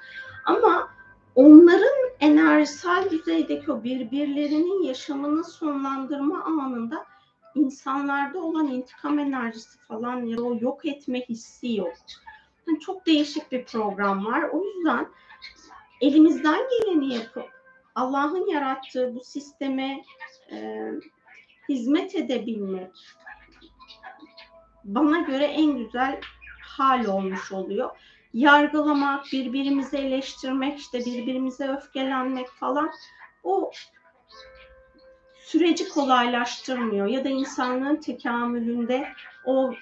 Ama onların enerjisel düzeydeki o birbirlerinin yaşamını sonlandırma anında insanlarda olan intikam enerjisi falan ya da o yok etme hissi yok. Yani çok değişik bir program var. O yüzden elimizden geleni yapıp Allah'ın yarattığı bu sisteme e, hizmet edebilmek bana göre en güzel hal olmuş oluyor. Yargılamak, birbirimizi eleştirmek, işte birbirimize öfkelenmek falan o süreci kolaylaştırmıyor ya da insanlığın tekamülünde o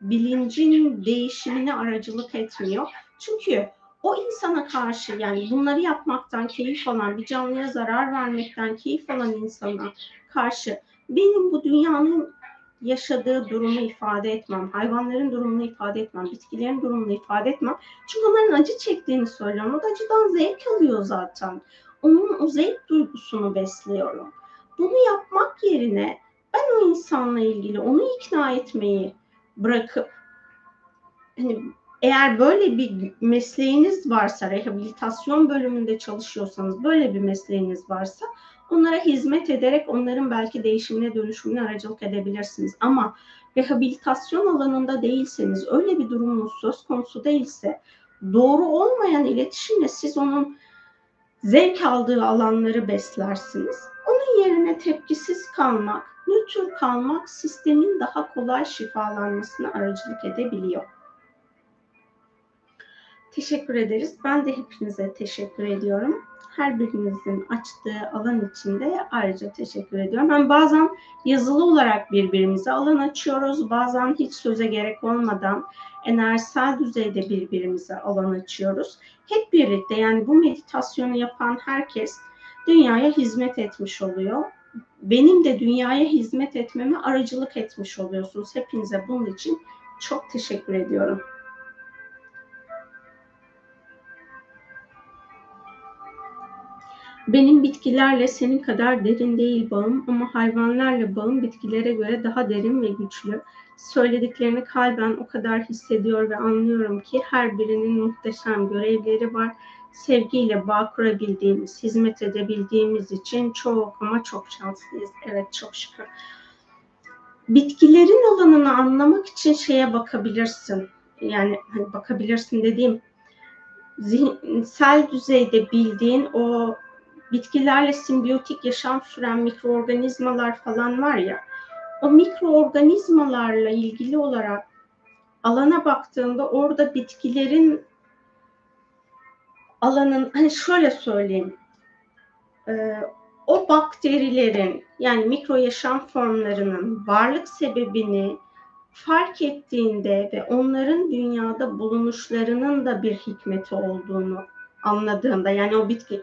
bilincin değişimine aracılık etmiyor. Çünkü o insana karşı yani bunları yapmaktan keyif alan, bir canlıya zarar vermekten keyif alan insana karşı benim bu dünyanın yaşadığı durumu ifade etmem, hayvanların durumunu ifade etmem, bitkilerin durumunu ifade etmem. Çünkü onların acı çektiğini söylüyorum. O da acıdan zevk alıyor zaten. Onun o zevk duygusunu besliyorum. Bunu yapmak yerine ben o insanla ilgili onu ikna etmeyi bırakıp hani eğer böyle bir mesleğiniz varsa, rehabilitasyon bölümünde çalışıyorsanız, böyle bir mesleğiniz varsa onlara hizmet ederek onların belki değişimine, dönüşümüne aracılık edebilirsiniz. Ama rehabilitasyon alanında değilseniz, öyle bir durumunuz söz konusu değilse, doğru olmayan iletişimle siz onun zevk aldığı alanları beslersiniz. Onun yerine tepkisiz kalmak, nötr kalmak sistemin daha kolay şifalanmasına aracılık edebiliyor. Teşekkür ederiz. Ben de hepinize teşekkür ediyorum. Her birinizin açtığı alan içinde ayrıca teşekkür ediyorum. Ben bazen yazılı olarak birbirimize alan açıyoruz. Bazen hiç söze gerek olmadan enerjisel düzeyde birbirimize alan açıyoruz. Hep birlikte yani bu meditasyonu yapan herkes dünyaya hizmet etmiş oluyor. Benim de dünyaya hizmet etmeme aracılık etmiş oluyorsunuz. Hepinize bunun için çok teşekkür ediyorum. Benim bitkilerle senin kadar derin değil bağım ama hayvanlarla bağım bitkilere göre daha derin ve güçlü. Söylediklerini kalben o kadar hissediyor ve anlıyorum ki her birinin muhteşem görevleri var. Sevgiyle bağ kurabildiğimiz, hizmet edebildiğimiz için çok ama çok şanslıyız. Evet çok şükür. Bitkilerin alanını anlamak için şeye bakabilirsin. Yani hani bakabilirsin dediğim zihinsel düzeyde bildiğin o bitkilerle simbiyotik yaşam süren mikroorganizmalar falan var ya o mikroorganizmalarla ilgili olarak alana baktığında orada bitkilerin alanın hani şöyle söyleyeyim e, o bakterilerin yani mikro yaşam formlarının varlık sebebini fark ettiğinde ve onların dünyada bulunuşlarının da bir hikmeti olduğunu anladığında yani o bitki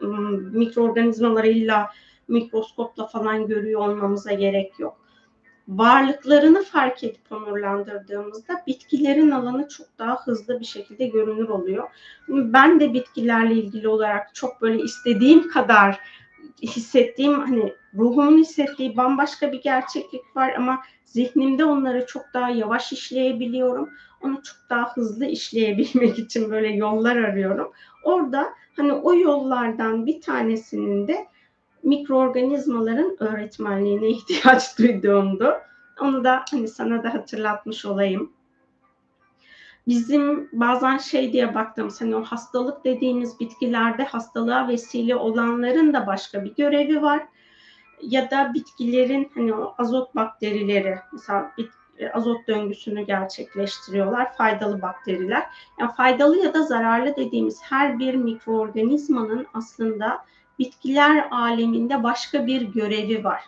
mikroorganizmaları illa mikroskopla falan görüyor olmamıza gerek yok. Varlıklarını fark edip onurlandırdığımızda bitkilerin alanı çok daha hızlı bir şekilde görünür oluyor. Ben de bitkilerle ilgili olarak çok böyle istediğim kadar hissettiğim hani ruhumun hissettiği bambaşka bir gerçeklik var ama zihnimde onları çok daha yavaş işleyebiliyorum. Onu çok daha hızlı işleyebilmek için böyle yollar arıyorum. Orada hani o yollardan bir tanesinin de mikroorganizmaların öğretmenliğine ihtiyaç duyduğumdu. Onu da hani sana da hatırlatmış olayım. Bizim bazen şey diye baktığımız hani o hastalık dediğimiz bitkilerde hastalığa vesile olanların da başka bir görevi var. Ya da bitkilerin hani o azot bakterileri mesela bit, azot döngüsünü gerçekleştiriyorlar faydalı bakteriler. Yani faydalı ya da zararlı dediğimiz her bir mikroorganizmanın aslında bitkiler aleminde başka bir görevi var.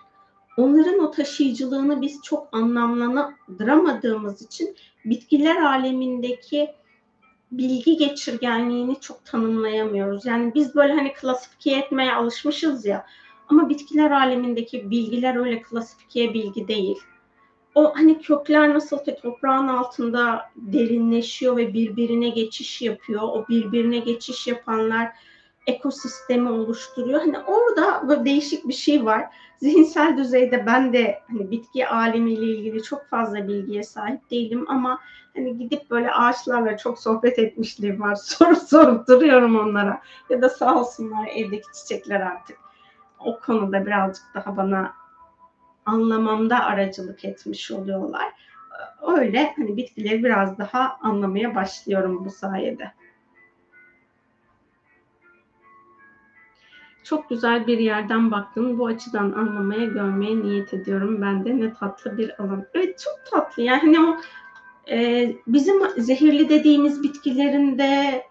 Onların o taşıyıcılığını biz çok anlamlandıramadığımız için bitkiler alemindeki bilgi geçirgenliğini çok tanımlayamıyoruz. Yani biz böyle hani klasifike etmeye alışmışız ya. Ama bitkiler alemindeki bilgiler öyle klasifike bilgi değil. O hani kökler nasıl ki toprağın altında derinleşiyor ve birbirine geçiş yapıyor. O birbirine geçiş yapanlar ekosistemi oluşturuyor. Hani orada böyle değişik bir şey var. Zihinsel düzeyde ben de hani bitki alemiyle ilgili çok fazla bilgiye sahip değilim ama hani gidip böyle ağaçlarla çok sohbet etmişliğim var. Soru sorup duruyorum onlara. Ya da sağ olsunlar evdeki çiçekler artık o konuda birazcık daha bana anlamamda aracılık etmiş oluyorlar. Öyle hani bitkileri biraz daha anlamaya başlıyorum bu sayede. Çok güzel bir yerden baktım. Bu açıdan anlamaya, görmeye niyet ediyorum. Ben de ne tatlı bir alan. Evet çok tatlı. Yani o e, bizim zehirli dediğimiz bitkilerinde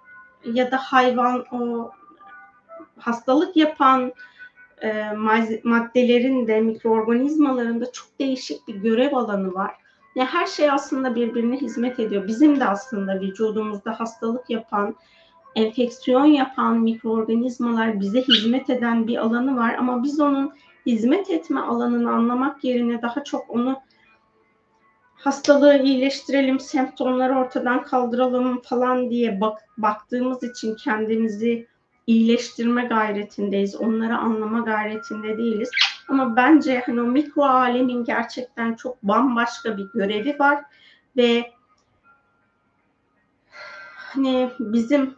ya da hayvan o hastalık yapan e, maddelerin de mikroorganizmaların da çok değişik bir görev alanı var. Yani her şey aslında birbirine hizmet ediyor. Bizim de aslında vücudumuzda hastalık yapan, enfeksiyon yapan mikroorganizmalar bize hizmet eden bir alanı var ama biz onun hizmet etme alanını anlamak yerine daha çok onu hastalığı iyileştirelim, semptomları ortadan kaldıralım falan diye bak, baktığımız için kendimizi iyileştirme gayretindeyiz. Onları anlama gayretinde değiliz. Ama bence hani o mikro alemin gerçekten çok bambaşka bir görevi var ve hani bizim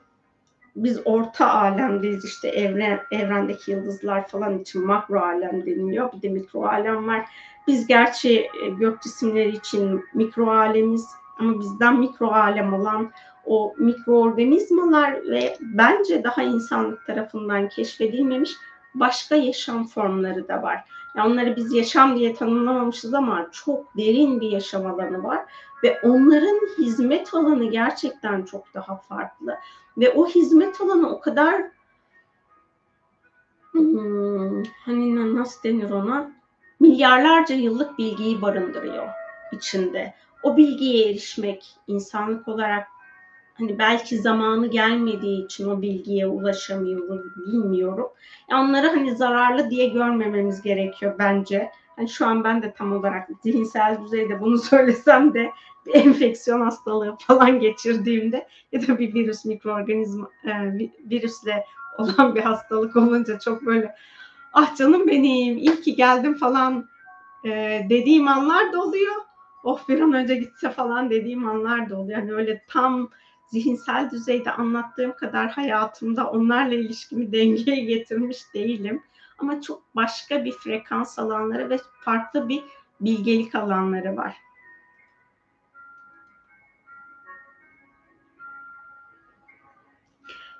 biz orta alemdeyiz işte evren evrendeki yıldızlar falan için makro alem deniliyor. Bir de mikro alem var. Biz gerçi e, gök cisimleri için mikro alemiz ama bizden mikro alem olan o mikroorganizmalar ve bence daha insanlık tarafından keşfedilmemiş başka yaşam formları da var. Yani onları biz yaşam diye tanımlamamışız ama çok derin bir yaşam alanı var ve onların hizmet alanı gerçekten çok daha farklı ve o hizmet alanı o kadar hmm, hani nasıl denir ona milyarlarca yıllık bilgiyi barındırıyor içinde. O bilgiye erişmek insanlık olarak hani belki zamanı gelmediği için o bilgiye ulaşamıyoruz bilmiyorum. Yani onları hani zararlı diye görmememiz gerekiyor bence. Hani şu an ben de tam olarak zihinsel düzeyde bunu söylesem de bir enfeksiyon hastalığı falan geçirdiğimde ya da bir virüs mikroorganizma e, virüsle olan bir hastalık olunca çok böyle ah canım benim iyi ki geldim falan e, dediğim anlar da oluyor. Oh bir an önce gitse falan dediğim anlar da oluyor. Yani öyle tam zihinsel düzeyde anlattığım kadar hayatımda onlarla ilişkimi dengeye getirmiş değilim. Ama çok başka bir frekans alanları ve farklı bir bilgelik alanları var.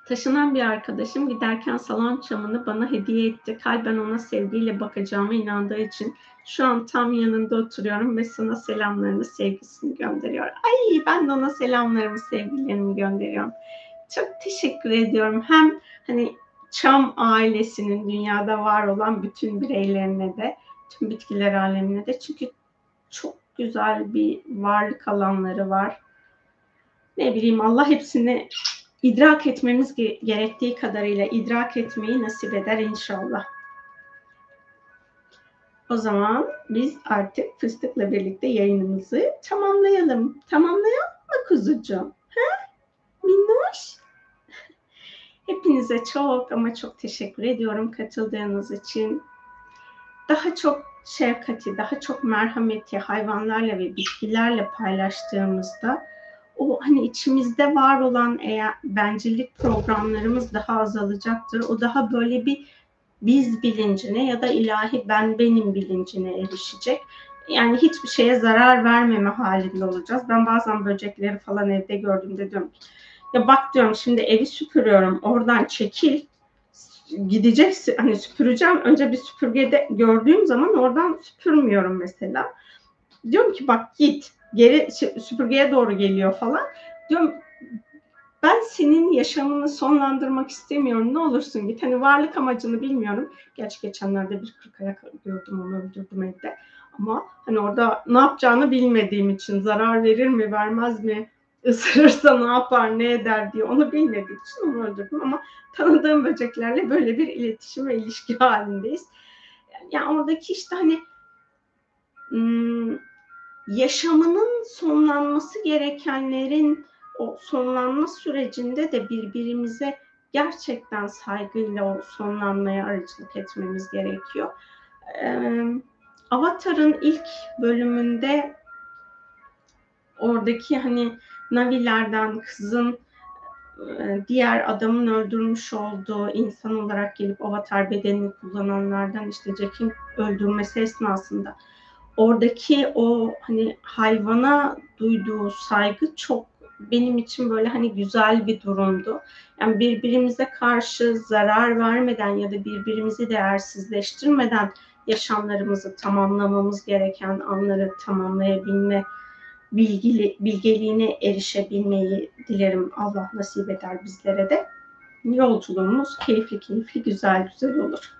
Taşınan bir arkadaşım giderken salon çamını bana hediye etti. Kalben ona sevgiyle bakacağıma inandığı için şu an tam yanında oturuyorum ve sana selamlarını, sevgisini gönderiyor. Ay ben de ona selamlarımı, sevgilerimi gönderiyorum. Çok teşekkür ediyorum. Hem hani Çam ailesinin dünyada var olan bütün bireylerine de, tüm bitkiler alemine de. Çünkü çok güzel bir varlık alanları var. Ne bileyim Allah hepsini idrak etmemiz gerektiği kadarıyla idrak etmeyi nasip eder inşallah. O zaman biz artık fıstıkla birlikte yayınımızı tamamlayalım. Tamamlayalım mı kuzucuğum? Ha? Minnoş? Hepinize çok ama çok teşekkür ediyorum katıldığınız için. Daha çok şefkati, daha çok merhameti hayvanlarla ve bitkilerle paylaştığımızda o hani içimizde var olan eğer bencillik programlarımız daha azalacaktır. O daha böyle bir biz bilincine ya da ilahi ben benim bilincine erişecek. Yani hiçbir şeye zarar vermeme halinde olacağız. Ben bazen böcekleri falan evde gördüğümde diyorum ya bak diyorum şimdi evi süpürüyorum oradan çekil gideceksin hani süpüreceğim önce bir süpürgede gördüğüm zaman oradan süpürmüyorum mesela. Diyorum ki bak git geri süpürgeye doğru geliyor falan. Diyorum ben senin yaşamını sonlandırmak istemiyorum. Ne olursun git. Hani varlık amacını bilmiyorum. Gerçi geçenlerde bir kırk ayak gördüm onu öldürdüm evde. Ama hani orada ne yapacağını bilmediğim için zarar verir mi vermez mi ısırırsa ne yapar ne eder diye onu bilmediğim için onu öldürdüm ama tanıdığım böceklerle böyle bir iletişim ve ilişki halindeyiz. Yani oradaki işte hani yaşamının sonlanması gerekenlerin o sonlanma sürecinde de birbirimize gerçekten saygıyla o sonlanmaya aracılık etmemiz gerekiyor. Ee, Avatar'ın ilk bölümünde oradaki hani Navilerden kızın diğer adamın öldürmüş olduğu insan olarak gelip avatar bedenini kullananlardan işte Jack'in öldürmesi esnasında oradaki o hani hayvana duyduğu saygı çok benim için böyle hani güzel bir durumdu. Yani birbirimize karşı zarar vermeden ya da birbirimizi değersizleştirmeden yaşamlarımızı tamamlamamız gereken anları tamamlayabilme bilgili, bilgeliğine erişebilmeyi dilerim Allah nasip eder bizlere de. Yolculuğumuz keyifli keyifli güzel güzel olur.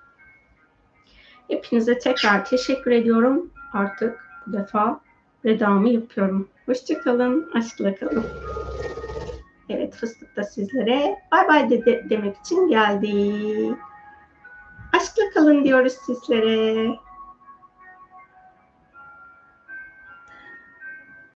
Hepinize tekrar teşekkür ediyorum. Artık bu defa vedamı yapıyorum. Hoşçakalın, aşkla kalın. Evet fıstık da sizlere bay bay de, de demek için geldi. Aşkla kalın diyoruz sizlere.